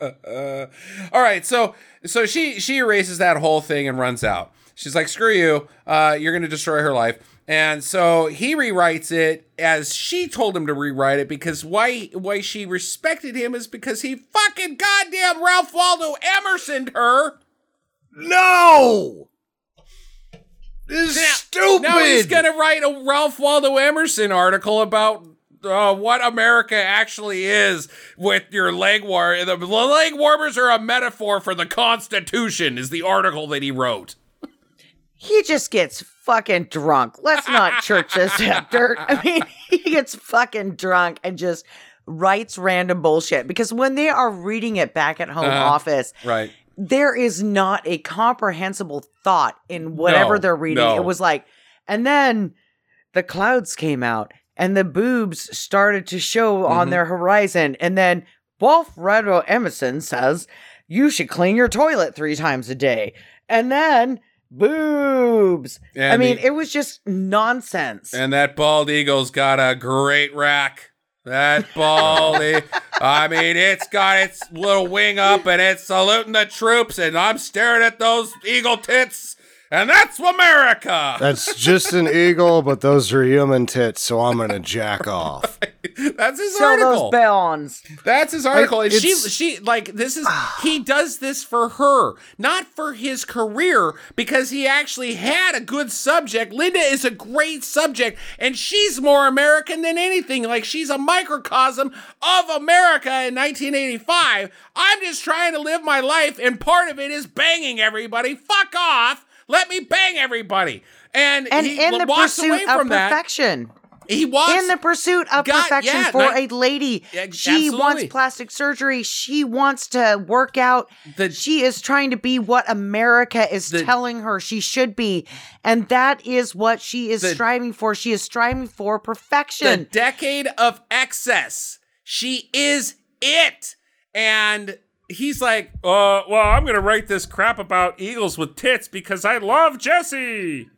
Uh, all right, so so she she erases that whole thing and runs out. She's like, "Screw you! Uh, you're going to destroy her life." And so he rewrites it as she told him to rewrite it because why why she respected him is because he fucking goddamn Ralph Waldo Emersoned her. No! This is stupid. Now he's gonna write a Ralph Waldo Emerson article about uh, what America actually is with your leg war. The leg warmers are a metaphor for the Constitution. Is the article that he wrote. He just gets fucking drunk. Let's not church this Hector. I mean, he gets fucking drunk and just writes random bullshit because when they are reading it back at home Uh-huh. office, Right. there is not a comprehensible thought in whatever No, they're reading. no. It was like, and then the clouds came out and the boobs started to show on Mhm. their horizon. And then Ralph Waldo Emerson says, you should clean your toilet three times a day. And then boobs. I mean, the- it was just nonsense. And that bald eagle's got a great rack. That bald e- I mean, it's got its little wing up and it's saluting the troops, and I'm staring at those eagle tits, and that's America. That's just an eagle, but those are human tits, so I'm gonna jack off. That's his Sell article. those bellons. That's his article. and she she like this is he does this for her, not for his career, because he actually had a good subject. Linda is a great subject, and she's more American than anything. Like she's a microcosm of America in 1985. I'm just trying to live my life, and part of it is banging everybody. Fuck off. Let me bang everybody. And, And he in the walks away pursuit of that. perfection. He walks in the pursuit of God, perfection yeah, for a lady. Yeah, she wants plastic surgery. She wants to work out. The- she is trying to be what America is The- telling her she should be. And that is what she is The- striving for. She is striving for perfection. the decade of excess. She is it. And he's like, uh, well, I'm gonna write this crap about eagles with tits because I love Jesse.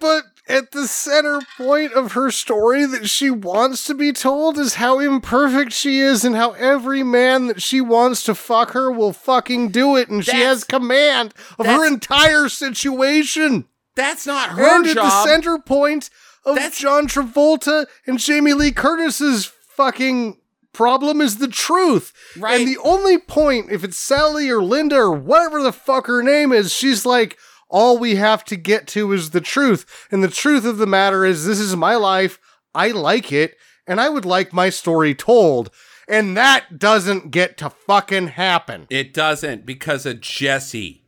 But at the center point of her story that she wants to be told is how imperfect she is and how every man that she wants to fuck her will fucking do it and she has command of her entire situation. That's not her and at the center point of That's- John Travolta and Jamie Lee Curtis's fucking problem is the truth. Right. And the only point, if it's Sally or Linda or whatever the fuck her name is, she's like, all we have to get to is the truth. And the truth of the matter is, this is my life. I like it. And I would like my story told. And that doesn't get to fucking happen. It doesn't because of Jesse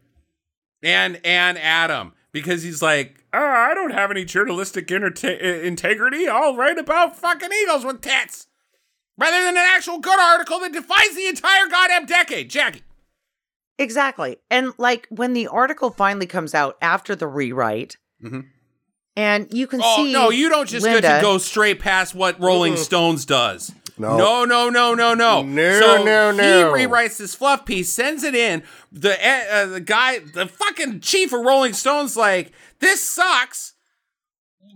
and and Adam because he's like, oh, I don't have any journalistic uh, integrity. I'll write about fucking eagles with tits rather than an actual good article that defines the entire goddamn decade. Jackie. exactly. And like when the article finally comes out after the rewrite, Mhm. and you can Oh see. no, you don't just Linda, get to go straight past what Rolling Stones does. No. No, no, no, no, no. No, so no, no. He rewrites this fluff piece, sends it in. The uh, the guy, the fucking chief of Rolling Stones, like this sucks.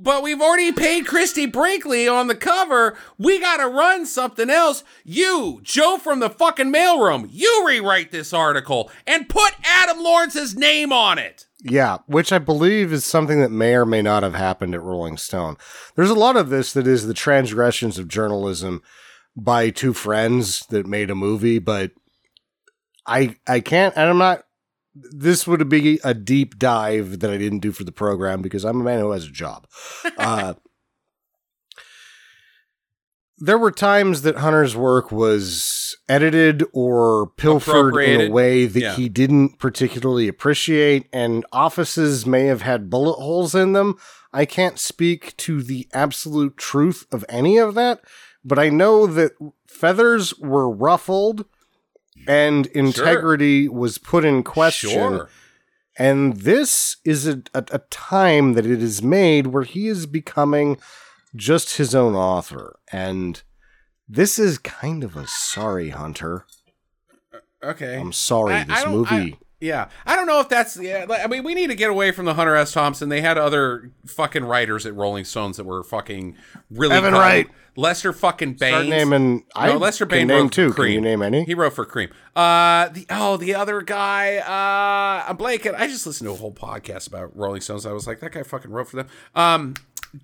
But we've already paid Christie Brinkley on the cover. We gotta run something else. You, Joe from the fucking mailroom, you rewrite this article and put Adam Lawrence's name on it. Yeah, which I believe is something that may or may not have happened at Rolling Stone. There's a lot of this that is the transgressions of journalism by two friends that made a movie, but I I can't and I'm not this would be a deep dive that I didn't do for the program because I'm a man who has a job. Uh, there were times that Hunter's work was edited or pilfered in a way that Yeah. he didn't particularly appreciate, and offices may have had bullet holes in them. I can't speak to the absolute truth of any of that, but I know that feathers were ruffled and integrity was put in question. Sure. And this is a, a, a time that it is made where he is becoming just his own author. And this is kind of a sorry Hunter. Uh, okay. I'm sorry, I- this I movie. Yeah, I don't know if that's. Yeah, I mean, we need to get away from the Hunter S. Thompson. They had other fucking writers at Rolling Stones that were fucking really Evan. Wright. Lester fucking Baines. Start naming. I Lester can Bain name wrote two. for Can you name any? He wrote for Creem. Uh, the oh, the other guy. Uh, I'm blanking. I just listened to a whole podcast about Rolling Stones. I was like, that guy fucking wrote for them. Um,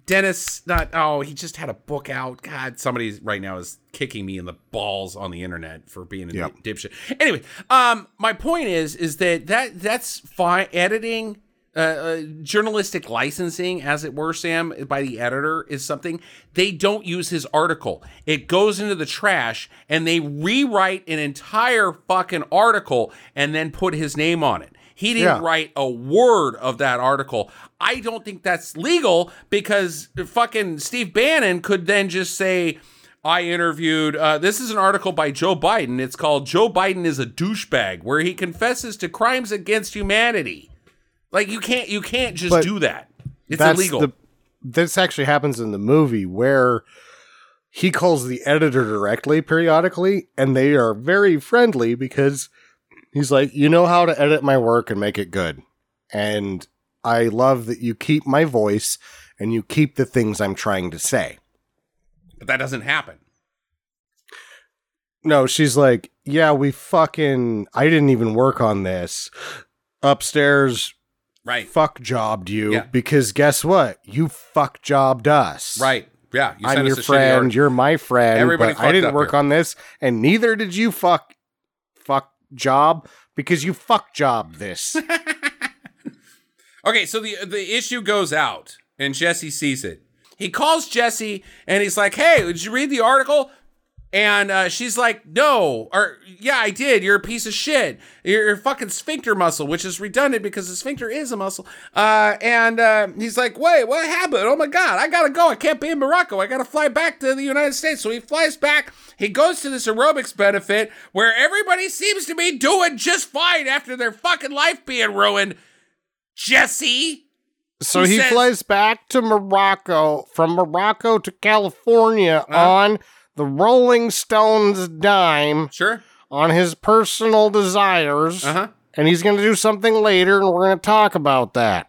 Dennis. Not. Oh, he just had a book out. God, somebody right now is kicking me in the balls on the internet for being a Yep. dipshit. Anyway, um, my point is, is that that that's fine. Editing. Uh, uh, journalistic licensing, as it were, Sam, by the editor is something they don't use his article. It goes into the trash and they rewrite an entire fucking article and then put his name on it. He didn't Yeah. write a word of that article. I don't think that's legal because fucking Steve Bannon could then just say, I interviewed, uh, this is an article by Joe Biden. It's called Joe Biden is a Douchebag, where he confesses to crimes against humanity. Like you can't you can't just But do that. It's illegal. The, this actually happens in the movie where he calls the editor directly periodically, and they are very friendly because he's like, You know how to edit my work and make it good. And I love that you keep my voice and you keep the things I'm trying to say. but that doesn't happen. No, she's like, Yeah, we fucking, I didn't even work on this. Upstairs, Right. fuck jobbed you Yeah. because guess what? You fuck jobbed us. Right. Yeah. You I'm your us a shitty friend. You're my friend. Everybody but I didn't work here. on this, and neither did you. Fuck, fuck job because you fuck job this. Okay, so the the issue goes out, and Jesse sees it. He calls Jesse, and he's like, "Hey, did you read the article?" And uh, she's like, "No," or "Yeah, I did. You're a piece of shit. You're, you're fucking sphincter muscle, which is redundant because the sphincter is a muscle." Uh, and uh, he's like, "Wait, what happened? Oh my god, I gotta go. I can't be in Morocco. I gotta fly back to the United States." So he flies back. He goes to this aerobics benefit where everybody seems to be doing just fine after their fucking life being ruined. Jesse. so He he says- flies back to Morocco from Morocco to California Uh-huh. on the Rolling Stones dime Sure. on his personal desires, Uh huh. and he's going to do something later, and we're going to talk about that.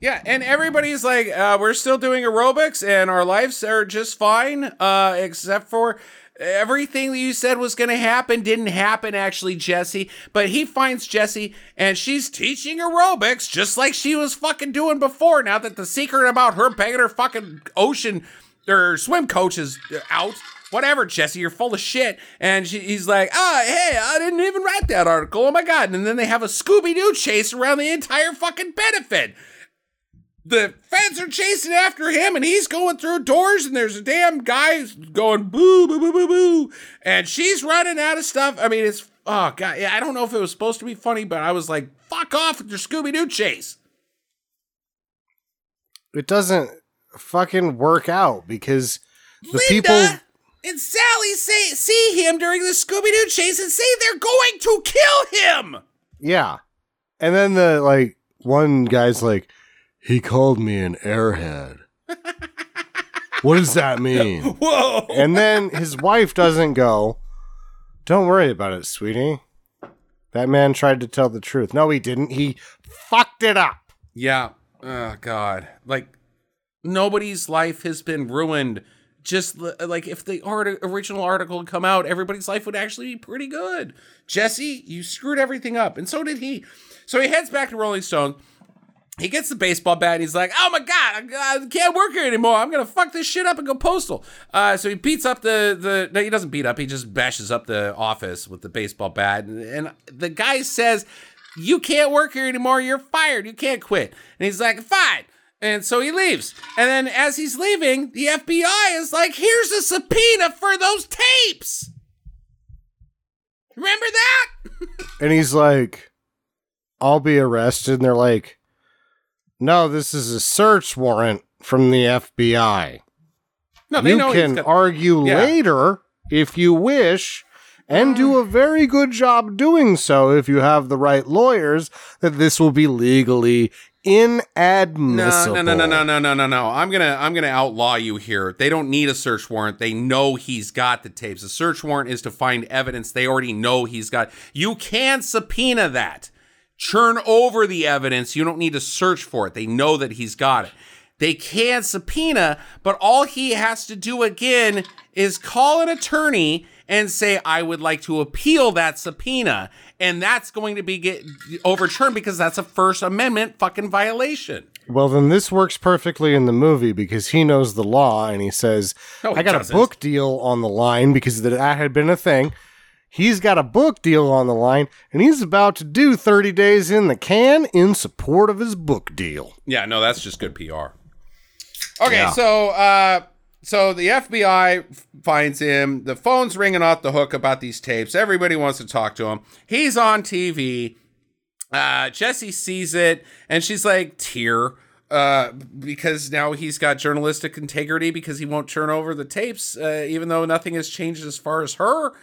Yeah, and everybody's like, uh, we're still doing aerobics, and our lives are just fine, uh, except for everything that you said was going to happen didn't happen, actually, Jesse. But he finds Jesse, and she's teaching aerobics just like she was fucking doing before. Now that the secret about her banging her fucking ocean or swim coach is out. Whatever, Jesse, you're full of shit. And she, he's like, ah, hey, I didn't even write that article. Oh my God. And then they have a Scooby Doo chase around the entire fucking benefit the feds are chasing after him and he's going through doors and there's a damn guy going boo boo boo boo boo and she's running out of stuff i mean it's oh god yeah, i don't know if it was supposed to be funny but i was like fuck off with your scooby-doo chase It doesn't fucking work out because the Linda people. And sally say see him during the scooby-doo chase and say they're going to kill him Yeah. And then the like one guy's like, he called me an airhead. what does that mean? whoa And then his wife doesn't go, Don't worry about it, sweetie. That man tried to tell the truth. No, he didn't. He fucked it up. Yeah. Oh God. Like nobody's life has been ruined. Just like if the art- original article had come out, everybody's life would actually be pretty good. Jesse, you screwed everything up, and so did he. So he heads back to Rolling Stone. He gets the baseball bat and he's like, "Oh my god, I, can't work here anymore. I'm gonna fuck this shit up and go postal." Uh, so he beats up the the. No, he doesn't beat up. He just bashes up the office with the baseball bat, and, and the guy says, "You can't work here anymore. You're fired. You can't quit." And he's like, "Fine." And so he leaves. And then as he's leaving, the FBI is like, "Here's a subpoena for those tapes." Remember that? And he's like, I'll be arrested. And they're like, No, this is a search warrant from the FBI. No, they you know can got- argue Yeah. later if you wish and do a very good job doing so if you have the right lawyers that this will be legally inadmissible. No, no, no, no, no, no, no, no. I'm gonna, I'm gonna outlaw you here. They don't need a search warrant. They know he's got the tapes. A search warrant is to find evidence they already know he's got. You can subpoena that, churn over the evidence. You don't need to search for it. They know that he's got it. They can subpoena, but all he has to do again is call an attorney and say, I would like to appeal that subpoena. And that's going to be get overturned because that's a First Amendment fucking violation. Well, then this works perfectly in the movie because he knows the law and he says, No, he I got doesn't. a book deal on the line because that had been a thing. He's got a book deal on the line and he's about to do 30 days in the can in support of his book deal. Yeah, no, that's just good PR. Okay, Yeah. so uh so the FBI finds him. The phone's ringing off the hook about these tapes. Everybody wants to talk to him. He's on TV. Uh Jesse sees it and she's like, tear. Uh, because now he's got journalistic integrity because he won't turn over the tapes, uh, even though nothing has changed as far as her. All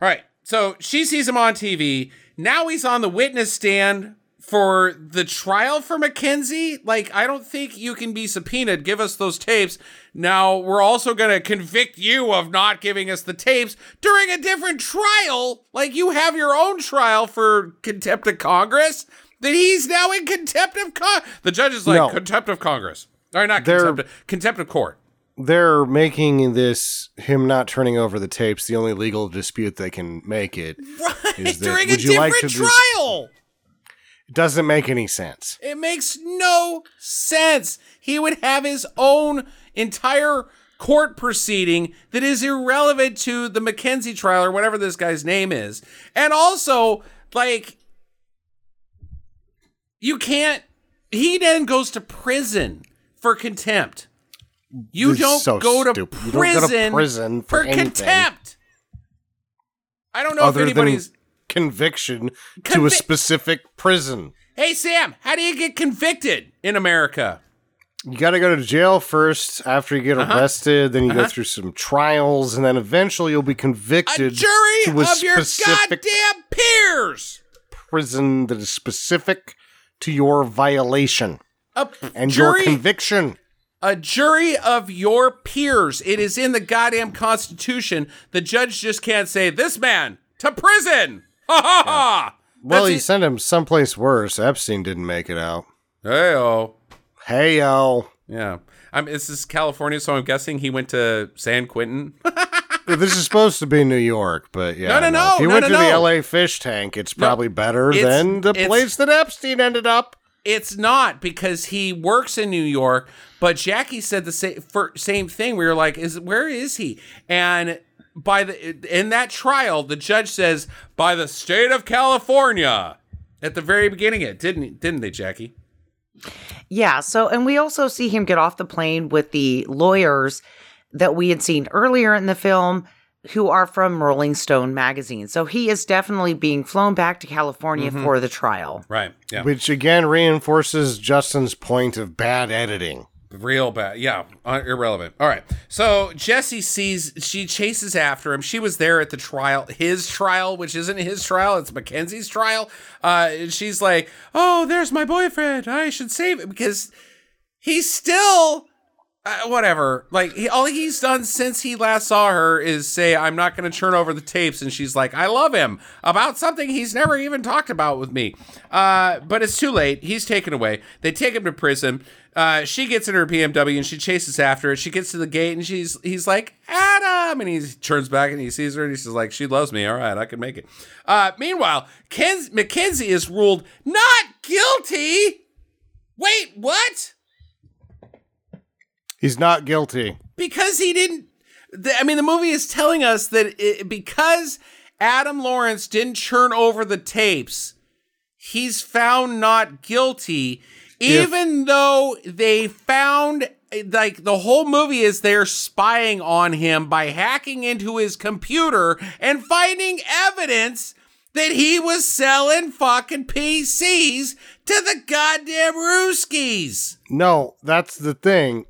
right. So she sees him on TV. Now he's on the witness stand for the trial for McKenzie, Like, I don't think you can be subpoenaed. Give us those tapes. Now we're also going to convict you of not giving us the tapes during a different trial. Like, you have your own trial for contempt of Congress. That he's now in contempt of Con. The judge is like No. contempt of Congress. Or not They're- contempt, of, contempt of court. They're making this him not turning over the tapes the only legal dispute they can make it. Right, Is that- during a you like different to dis- trial. It doesn't make any sense. It makes no sense. He would have his own entire court proceeding that is irrelevant to the McKenzie trial or whatever this guy's name is. And also, like, you can't. He then goes to prison for contempt. You don't so go. You prison, don't go to prison for anything. contempt. I don't know Other if anybody's. Conviction to a specific prison. Hey Sam, how do you get convicted in America? You got to go to jail first after you get Uh-huh. arrested. Then you go through some trials, and then eventually you'll be convicted. A jury to a of your goddamn peers. prison that is specific to your violation A and your jury, conviction. a jury of your peers. It is in the goddamn Constitution. The judge just can't say this man to prison. Ha ha ha. Well, he it. sent him someplace worse. Epstein didn't make it out. Hey oh, Hey yo, yeah. I'm. This is California, so I'm guessing he went to San Quentin. this is supposed to be New York, but yeah, No, no, no, If you no, went no, to the. L.A. fish tank, it's probably better It's- than the place that Epstein ended up. It's not because he works in New York, but Jackie said the same for, same thing. We were like, "Is where is he?" And by the in that trial, the judge says, "By the state of California." At the very beginning, it didn't didn't they, Jackie? Yeah. So, and we also see him get off the plane with the lawyers that we had seen earlier in the film who are from Rolling Stone magazine. So he is definitely being flown back to California mm-hmm. for the trial. Right. Yeah. Which again reinforces Justin's point of bad editing. Real bad. Yeah. Uh, irrelevant. All right. So Jesse sees, she chases after him. She was there at the trial, his trial, which isn't his trial, it's Mackenzie's trial. Uh, and she's like, oh, there's my boyfriend. I should save him because he's still. Uh, whatever. Like he, all he's done since he last saw her is say, "I'm not going to turn over the tapes," and she's like, "I love him" about something he's never even talked about with me. Uh, but it's too late. He's taken away. They take him to prison. Uh, she gets in her BMW and she chases after it. She gets to the gate and she's he's like Adam, and he turns back and he sees her and he's like, "She loves me. All right, I can make it." Uh, meanwhile, Ken Mackenzie is ruled not guilty. Wait, what? He's not guilty. because he didn't i mean the movie is telling us that it, because adam lawrence didn't churn over the tapes he's found not guilty even though they found like the whole movie is they're spying on him by hacking into his computer and finding evidence that he was selling fucking PCs to the goddamn Ruskies. No, that's the thing.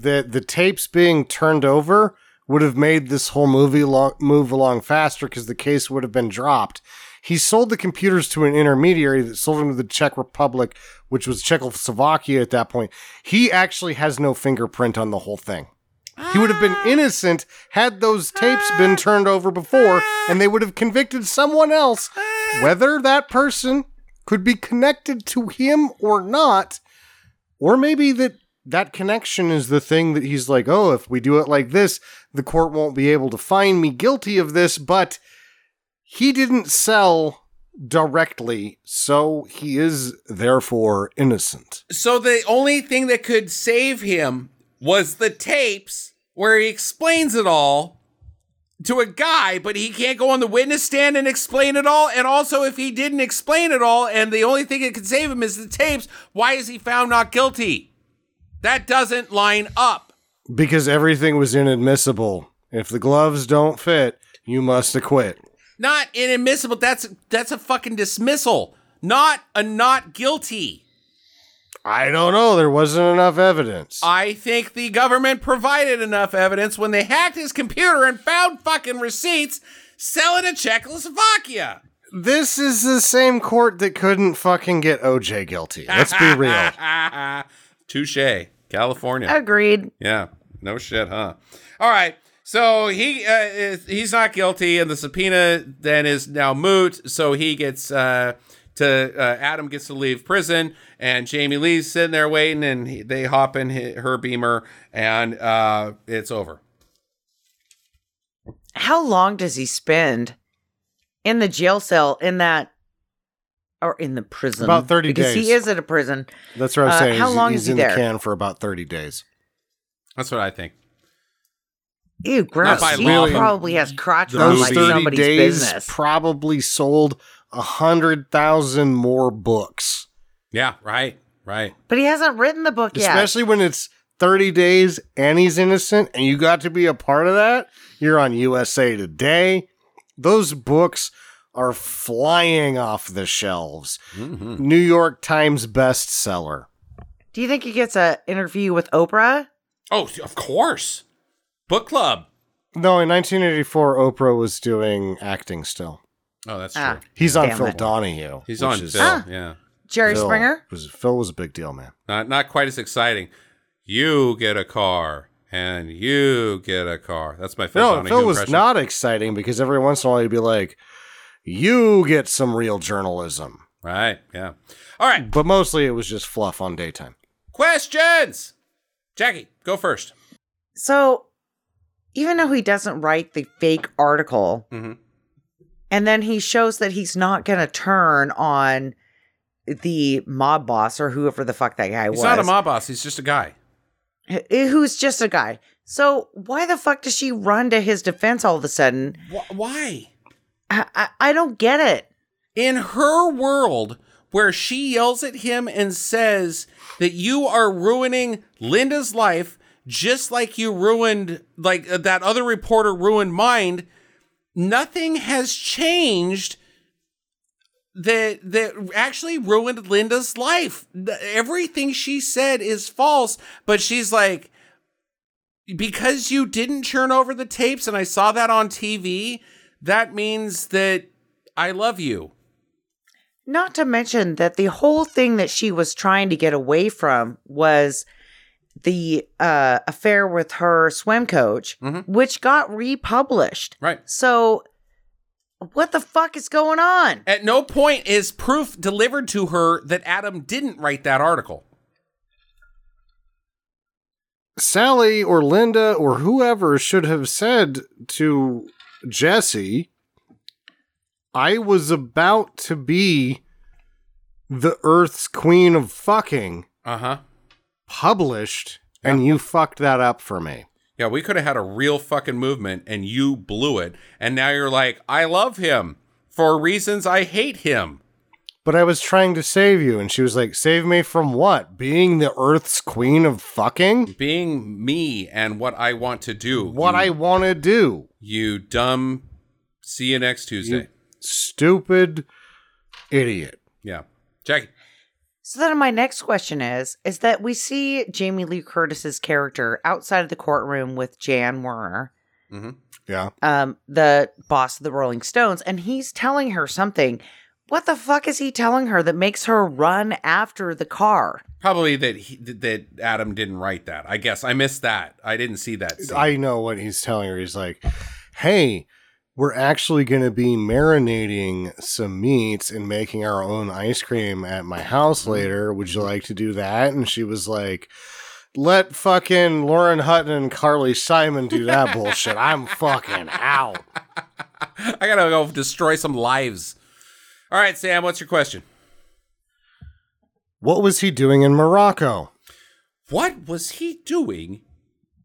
The the tapes being turned over would have made this whole movie lo- move along faster because the case would have been dropped. he sold the computers to an intermediary that sold them to the Czech Republic, which was Czechoslovakia at that point. He actually has no fingerprint on the whole thing. He would have been ah. innocent had those tapes been ah. turned over before, ah. and they would have convicted someone else. Whether that person could be connected to him or not, or maybe that that connection is the thing that he's like, oh, if we do it like this, the court won't be able to find me guilty of this, but he didn't sell directly, so he is therefore innocent. So the only thing that could save him was the tapes where he explains it all to a guy, but he can't go on the witness stand and explain it all. And also, if he didn't explain it all and the only thing that could save him is the tapes, why is he found not guilty? That doesn't line up. Because everything was inadmissible. If the gloves don't fit, you must acquit. Not inadmissible. That's that's a fucking dismissal. Not a not guilty. I don't know. There wasn't enough evidence. I think the government provided enough evidence when they hacked his computer and found fucking receipts selling to Czechoslovakia. this is the same court that couldn't fucking get OJ guilty. Let's be real. Touche. California. Agreed. Yeah, no shit, huh? All right. So he uh, is, he's not guilty, and the subpoena then is now moot. So he gets uh, to uh, Adam gets to leave prison, and Jamie Lee's sitting there waiting, and he, they hop in hi- her beamer, and uh, it's over. How long does he spend in the jail cell in that or in the prison? About 30 because days. he is at a prison. That's what I was Uh, saying. how He's- long he's is he in there? the can for about 30 days. That's what I think. Ew, gross. by He law, probably has crotch the on Those like 30 somebody's days business. probably sold a 100,000 more books. Yeah, right, right. but he hasn't written the book yet. Especially when it's 30 days and he's innocent and you got to be a part of that. You're on USA Today. Those books are flying off the shelves. Mhm. New York Times bestseller. Do you think he gets an interview with Oprah? Oh, of course. Book club. No, in 1984, Oprah was doing acting still. Oh, that's Ah. true. He's on Phil it. Donahue. He's on is- Phil. Ah. Yeah. Jerry Phil Springer? Was, Phil was a big deal, man. Not not quite as exciting. You get a car and you get a car. That's my Phil No, Donahue Phil was impression. not exciting because every once in a while he'd be like, you get some real journalism. Right. Yeah. All right. But mostly it was just fluff on daytime. Questions. Jackie, go first. So, even though he doesn't write the fake article, Mhm. and then he shows that he's not going to turn on the mob boss or whoever the fuck that guy He's was, He's not a mob boss. He's just a guy. who's just a guy. So, why the fuck does she run to his defense all of a sudden? Wh- Why? I, I, don't get it. In her world, where she yells at him and says that you are ruining Linda's life, just like you ruined, like uh, that other reporter ruined mine, nothing has changed that that actually ruined Linda's life. Everything she said is false, but she's like because you didn't turn over the tapes and I saw that on TV, that means that I love you. Not to mention that the whole thing that she was trying to get away from was the uh, affair with her swim coach, Mhm. which got republished. Right. So, what the fuck is going on? At no point is proof delivered to her that Adam didn't write that article. Sally or Linda or whoever should have said to Jesse, I was about to be the Earth's Queen of Fucking Uh huh. published, and you fucked that up for me. Yeah, we could have had a real fucking movement and you blew it. And now you're like, I love him for reasons I hate him. But I was trying to save you, and she was like, Save me from what? Being the Earth's Queen of Fucking? Being me and what I want to do. What you, I want to do. You dumb. See you next Tuesday. Stupid idiot. yeah. Jackie. So then my next question is is that we see Jamie Lee Curtis's character outside of the courtroom with Jann Wenner Yeah. um, the boss of the Rolling Stones, and he's telling her something. What the fuck is he telling her that makes her run after the car? Probably that he, that Adam didn't write that. I guess I missed that. I didn't see that. Scene. I know what he's telling her. He's like, hey, we're actually going to be marinating some meats and making our own ice cream at my house later. Would you like to do that? And she was like, let fucking Lauren Hutton and Carly Simon do that bullshit. I'm fucking out. I gotta go destroy some lives. All right, Sam. What's your question? What was he doing in Morocco? What was he doing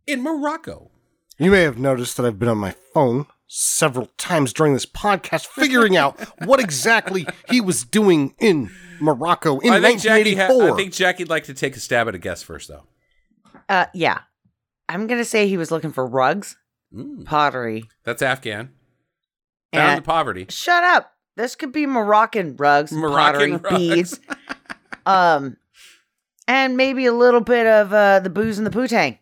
in Morocco? You may have noticed that I've been on my phone several times during this podcast figuring out what exactly he was doing in Morocco in I think Jackie. Ha- I think Jackie'd like to take a stab at a guess first, though. Uh, yeah, I'm gonna say he was looking for rugs, Mm, pottery, that's Afghan. Down and to poverty. shut up. This could be Moroccan rugs, Moroccan pottery, rugs. beads, um, and maybe a little bit of uh, the booze and the putang.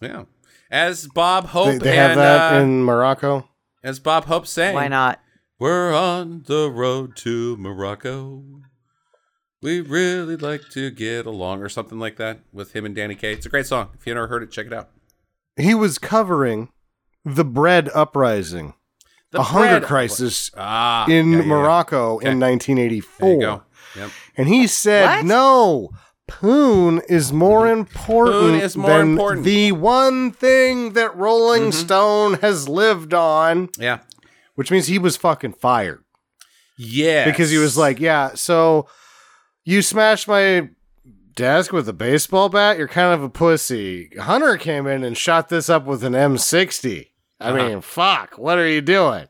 Yeah. As Bob Hope they, they have that uh, in Morocco. as Bob Hope sang, Why not? We're on the road to Morocco. We really like to get along, or something like that, with him and Danny Kaye. It's a great song. If you never heard it, check it out. He was covering the bread uprising, The a hunger crisis ah, in yeah, yeah, yeah. Morocco Okay. in There 1984. you go. Yep. And he said, What? no, Poon is more important Poon is more than important. the one thing that Rolling Stone has lived on, Yeah. which means he was fucking fired. Yeah. Because he was like, yeah, so you smashed my desk with a baseball bat? You're kind of a pussy. Hunter came in and shot this up with an M60. I Uh-huh. mean, fuck, what are you doing?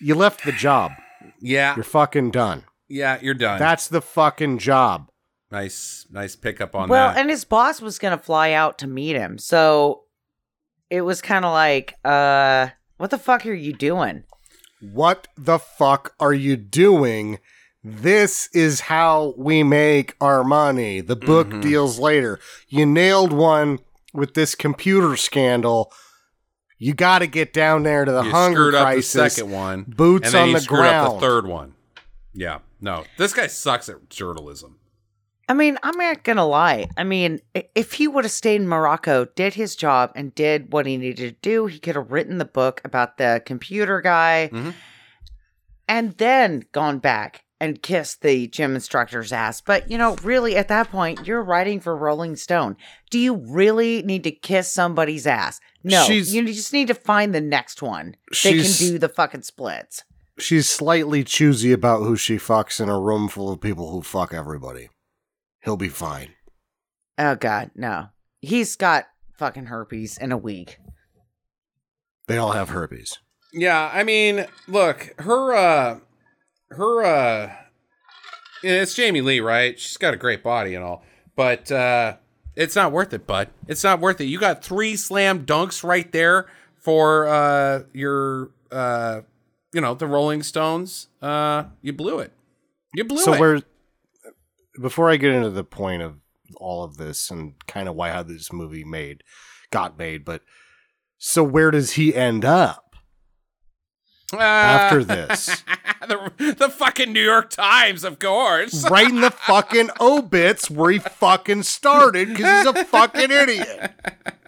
You left the job. yeah, You're fucking done. yeah, you're done. That's the fucking job. nice, nice pickup on well, that. Well, and his boss was gonna fly out to meet him, so it was kind of like, uh, what the fuck are you doing? What the fuck are you doing? This is how we make our money. The book Mhm. deals later. You nailed one with this computer scandal. You got to get down there to the you hunger screwed up crisis. the second one, Boots and then on the screwed up ground. the third one. Yeah, no, this guy sucks at journalism. I mean, I'm not gonna lie. I mean, if he would have stayed in Morocco, did his job, and did what he needed to do, he could have written the book about the computer guy, Mhm. and then gone back and kiss the gym instructor's ass. But you know, really, at that point, you're writing for Rolling Stone. Do you really need to kiss somebody's ass? No, She's- you just need to find the next one that can do the fucking splits. She's slightly choosy about who she fucks in a room full of people who fuck everybody. He'll be fine. Oh God, no. He's got fucking herpes in a week. They all have herpes. Yeah, I mean, look, her, uh, her, uh, it's Jamie Lee, right? She's got a great body and all, but uh, it's not worth it, bud. It's not worth it. You got three slam dunks right there for uh, your, uh, you know, the Rolling Stones. Uh, you blew it. You blew so it. So where before I get into the point of all of this and kind of why how this movie made got made, but so where does he end up Uh, after this? the, the fucking New York Times, of course. right in the fucking obits where he fucking started because he's a fucking idiot.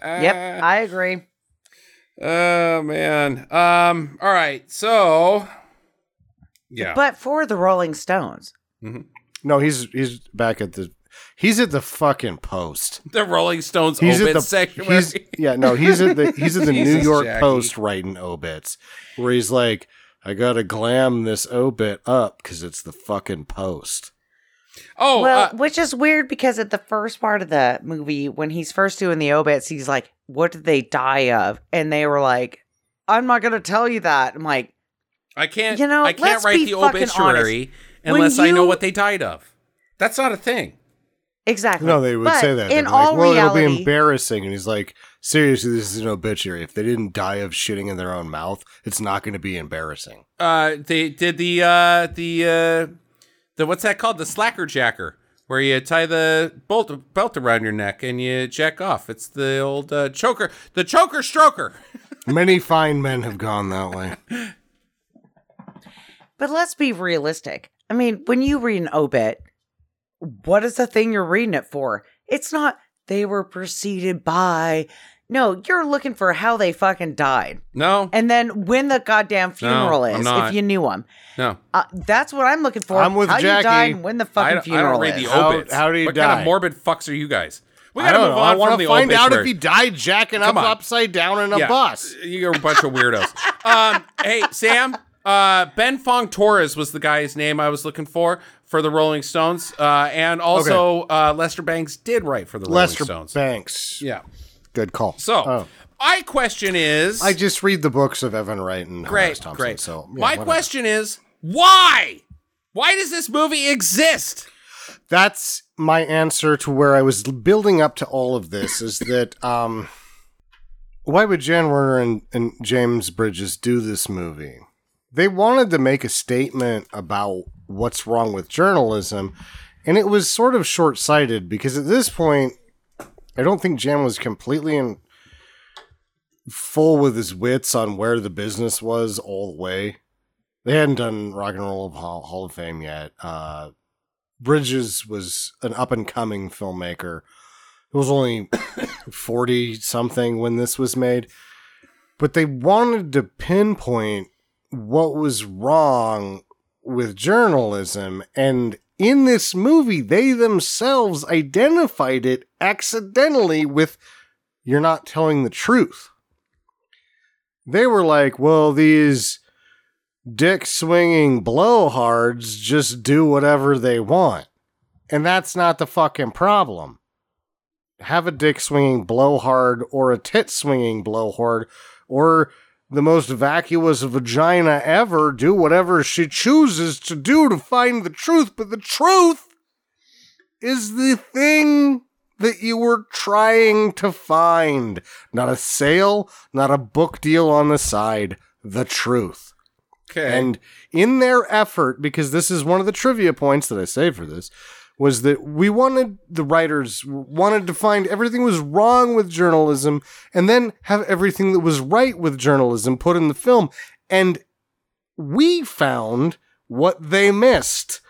Yep, I agree. Oh man. Um. All right. So. Yeah. But for the Rolling Stones, No, he's he's back at the he's at the fucking post. the Rolling Stones He's obit at the sanctuary. he's yeah no he's at the he's at the New York Jackie. Post writing obits where he's like I gotta glam this obit up because it's the fucking Post. oh, well, uh, which is weird because at the first part of the movie, when he's first doing the obits, he's like, "What did they die of?" And they were like, "I'm not gonna tell you that." I'm like, I can't. you know, I can't write the obituary When unless I know what they died of. That's not a thing. "Exactly." No, they would But say that. In all like, well, it'll be embarrassing. And he's like, seriously, this is an obituary. If they didn't die of shitting in their own mouth, it's not going to be embarrassing. Uh, they did the uh the uh the what's that called? The slacker jacker, where you tie the bolt belt around your neck and you jack off. It's the old uh, choker, the choker stroker. Many fine men have gone that way. But let's be realistic. I mean, when you read an obit, what is the thing you're reading it for? It's not they were preceded by. No, you're looking for how they fucking died. No, And then when the goddamn funeral I'm is, not. if you knew them. no. Uh, that's what I'm looking for. I'm with how Jackie. you died and when the fucking don't, I funeral don't read is. the How- obits. how do you what kind of morbid fucks are you guys? We gotta don't move know. on I want to find out if he died jacking Come up on. upside down in a Yeah. bus. You're a bunch of weirdos. um, hey, Sam. Uh, ben Fong Torres was the guy's name I was looking for for the Rolling Stones, uh, and also uh, Lester Bangs did write for the Lester Rolling Stones. Banks. Yeah. Good call. So, Oh. my question is, I just read the books of Evan Wright and Horace great, Thompson. great. So yeah, my whatever. question is, why? Why does this movie exist? that's my answer to where I was building up to all of this is that um why would Jann Wenner and, and James Bridges do this movie? They wanted to make a statement about what's wrong with journalism, and it was sort of short sighted because at this point, I don't think Jann was completely in full with his wits on where the business was all the way. They hadn't done Rock and Roll Hall, Hall of Fame yet. Uh, Bridges was an up and coming filmmaker. He was only 40 something when this was made. But they wanted to pinpoint what was wrong with journalism. And in this movie, they themselves identified it accidentally with you're not telling the truth. They were like, well, these dick swinging blowhards just do whatever they want. And that's not the fucking problem. Have a dick swinging blowhard or a tit swinging blowhard or the most vacuous vagina ever do whatever she chooses to do to find the truth. But the truth is the thing that you were trying to find. Not a sale, not a book deal on the side. The truth. Okay. And in their effort, because this is one of the trivia points that I saved for this, was that we wanted the writers wanted to find everything was wrong with journalism and then have everything that was right with journalism put in the film. And we found what they missed.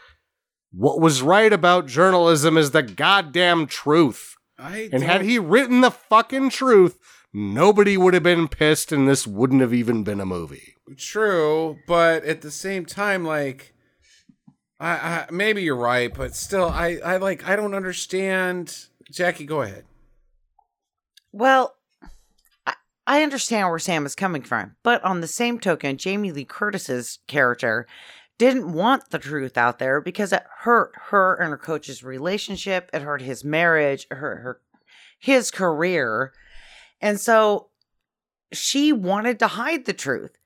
What was right about journalism is the goddamn truth. I And had he written the fucking truth, nobody would have been pissed and this wouldn't have even been a movie. True, but at the same time, like, I, I maybe you're right, but still, I, I like, I don't understand. Jackie, go ahead. Well, I, I understand where Sam is coming from, but on the same token, Jamie Lee Curtis's character didn't want the truth out there because it hurt her and her coach's relationship, it hurt his marriage, it hurt her his career. And so she wanted to hide the truth.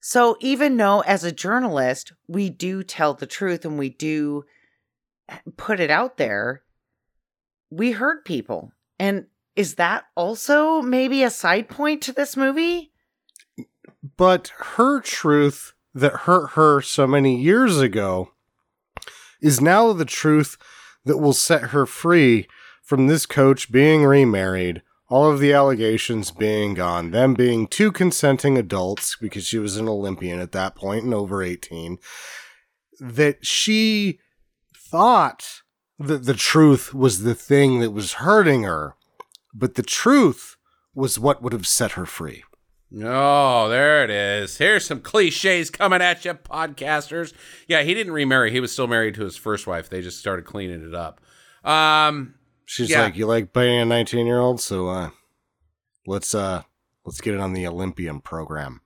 So even though as a journalist, we do tell the truth and we do put it out there, we hurt people. And is that also maybe a side point to this movie? But her truth that hurt her so many years ago is now the truth that will set her free from this coach being remarried, all of the allegations being gone, them being two consenting adults because she was an Olympian at that point and over 18, that she thought that the truth was the thing that was hurting her, but the truth was what would have set her free. Oh, there it is. Here's some cliches coming at you, podcasters. Yeah, he didn't remarry. He was still married to his first wife. They just started cleaning it up. Um, She's Yeah. like, "You like biting a 19 year old, so uh, let's uh, let's get it on the Olympian program.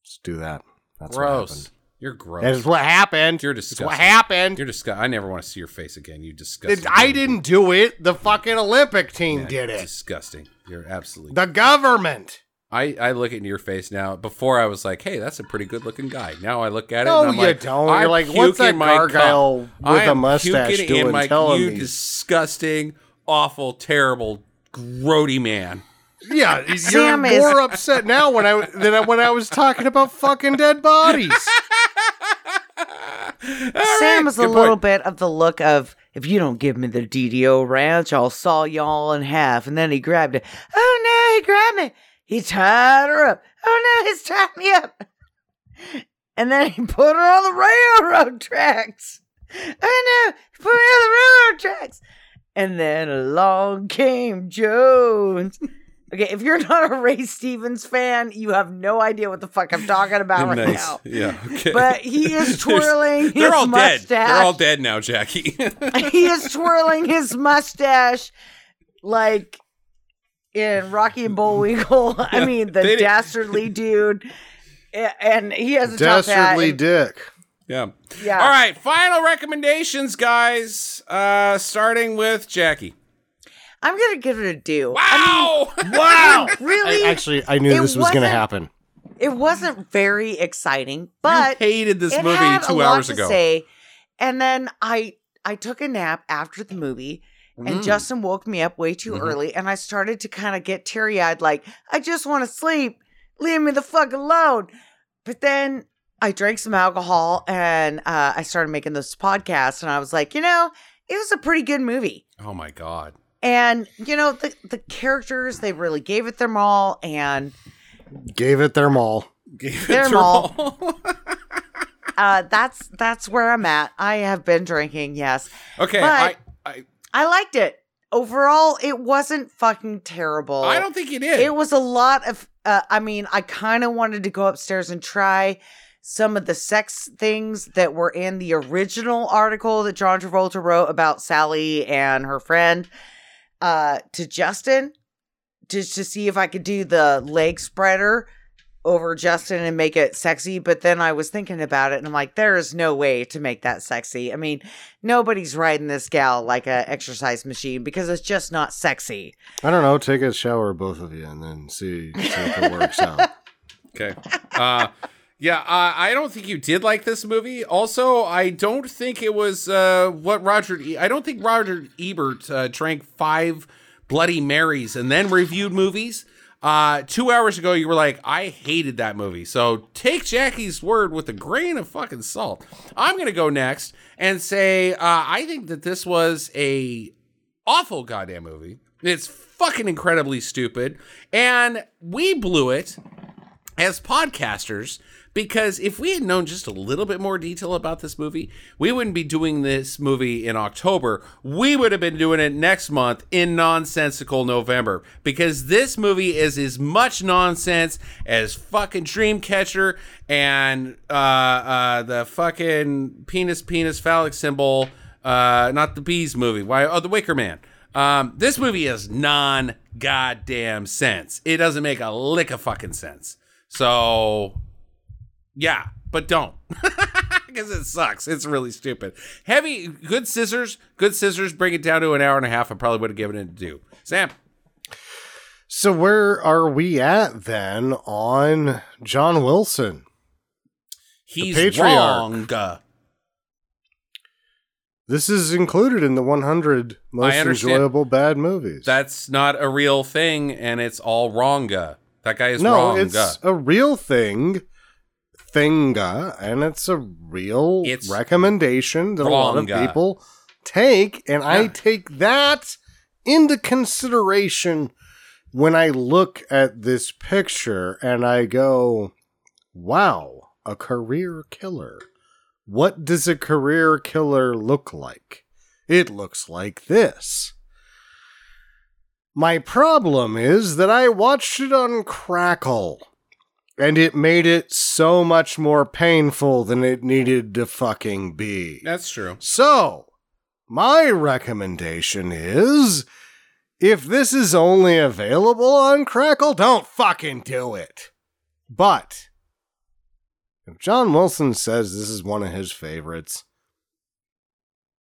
Let's do that. That's gross. You're gross. That's what happened. You're That's disgusting. what happened. You're disgusting. I never want to see your face again. You disgusting. I didn't do it. The fucking Olympic team Yeah, did it. Disgusting. You're absolutely. The government. I, I look into your face now. Before I was like, hey, that's a pretty good looking guy. Now I look at it. No, and I'm you like, don't. I'm You're like, what's puking that my gargoyle with I a am mustache puking in doing my, telling you me? disgusting, awful, terrible, grody man. Yeah, you're Sam is- more upset now when I than when I was talking about fucking dead bodies. Sam is a good little point. bit of the look of if you don't give me the DDO ranch, I'll saw y'all in half. And then he grabbed it. Oh no, he grabbed me. He tied her up. Oh no, he's tied me up. And then he put her on the railroad tracks. Oh no, he put me on the railroad tracks. And then along came Jones. Okay, if you're not a Ray Stevens fan, you have no idea what the fuck I'm talking about right nice. now. Yeah. Okay. But he is twirling They're all mustache. dead. They're all dead now, Jackie. he is twirling his mustache like in Rocky and Bullwinkle. I mean, the dastardly dude. And he has a top hat. Dastardly and- dick. yeah. Yeah. All right. Final recommendations, guys. Uh, starting with Jackie. I'm gonna give it a do. Wow. Wow! Really, I, actually, I knew this was going to happen. it wasn't very exciting, but you hated this movie had a two lot hours to ago. Say, and then I I took a nap after the movie, and Mm. Justin woke me up way too Mhm. early, and I started to kind of get teary eyed, like I just want to sleep. Leave me the fuck alone. But then I drank some alcohol, and uh, I started making this podcast, and I was like, you know, it was a pretty good movie. Oh my god. And you know the the characters they really gave it their all, and Gave it their mall. Gave it They're all- all. uh, that's that's where I'm at. I have been drinking, yes. okay. But- I, I liked it. Overall, it wasn't fucking terrible. I don't think it is. It was a lot of. Uh, I mean, I kind of wanted to go upstairs and try some of the sex things that were in the original article that John Travolta wrote about Sally and her friend uh, to Justin, just to see if I could do the leg spreader over Justin and make it sexy. But then I was thinking about it and I'm like, there is no way to make that sexy. I mean, nobody's riding this gal like a exercise machine because it's just not sexy. I don't know. Take a shower, both of you, and then see, see if it works out. Okay. Uh, yeah, uh, I don't think you did like this movie. Also, I don't think it was uh, what Roger. E- I don't think Roger Ebert uh, drank five Bloody Marys and then reviewed movies. Uh, two hours ago, you were like, I hated that movie. So take Jackie's word with a grain of fucking salt. I'm gonna go next and say uh, I think that this was a awful goddamn movie. It's fucking incredibly stupid, and we blew it as podcasters because if we had known just a little bit more detail about this movie, we wouldn't be doing this movie in October. We would have been doing it next month in nonsensical November because this movie is as much nonsense as fucking Dreamcatcher and uh, uh, the fucking penis penis phallic symbol. Uh, not the bees movie. Why? Oh, the Wicker Man. Um, this movie is non goddamn sense. It doesn't make a lick of fucking sense. So, yeah, but don't. Because it sucks. It's really stupid. Heavy, good scissors, good scissors. Bring it down to an hour and a half. I probably would have given it a do. Sam, So where are we at then on John Wilson? he's patriarch. wrong. This is included in the 100 most enjoyable bad movies. That's not a real thing, and it's all wrong. Uh. That guy is no, wrong. it's a real thing, thinga, and it's a real It's recommendation that a lot of people take, and I take that into consideration when I look at this picture and I go, "Wow, a career killer." What does a career killer look like? It looks like this. My problem is that I watched it on Crackle, and it made it so much more painful than it needed to fucking be. That's true. So, my recommendation is if this is only available on Crackle, don't fucking do it. But if John Wilson says this is one of his favorites,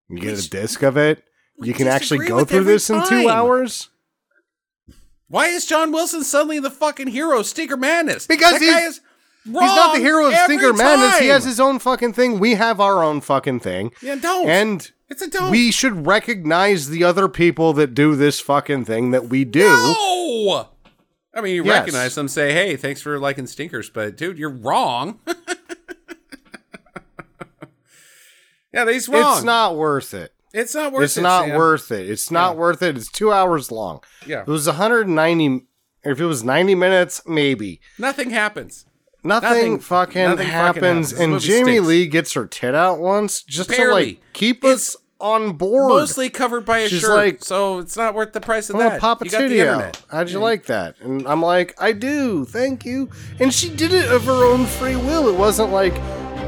you get a disc of it, you can actually go through this in two hours. Why is John Wilson suddenly the fucking hero of Stinker Madness? Because that he's- guy is He's not the hero of Stinker Madness. He has his own fucking thing. We have our own fucking thing. Yeah, don't. And it's a don't. we should recognize the other people that do this fucking thing that we do. No! I mean, you Yes. recognize them, say, hey, thanks for liking Stinkers, but dude, you're wrong. yeah, he's wrong. It's not worth it. It's not worth it's it. not Sam. worth it. It's not Yeah. worth it. It's two hours long. Yeah. It was 190 If it was 90 minutes, maybe. Nothing happens. Nothing, Nothing- fucking nothing fucking happens. happens. And Jamie stinks. Lee gets her tit out once just to like keep It's us on board. Mostly covered by a She's shirt, like, so it's not worth the price of I'm that. pop a you got the titty out. internet. How'd you like that? And I'm like, I do, thank you. And she did it of her own free will. It wasn't like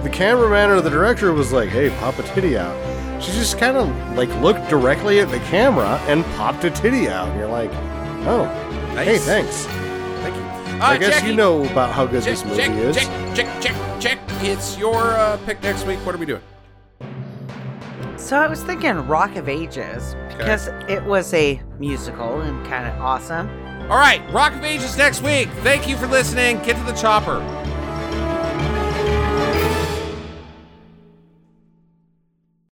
the cameraman or the director was like, hey, pop a titty out. She just kind of like looked directly at the camera and popped a titty out. And you're like, oh, hey, thanks. Thank you. I Uh, guess Jackie, you know about how good check, this movie check, is. check, check, check, check. It's your uh, pick next week. What are we doing? So I was thinking Rock of Ages because it was a musical and kind of awesome. All right, Rock of Ages next week. Thank you for listening. Get to the chopper.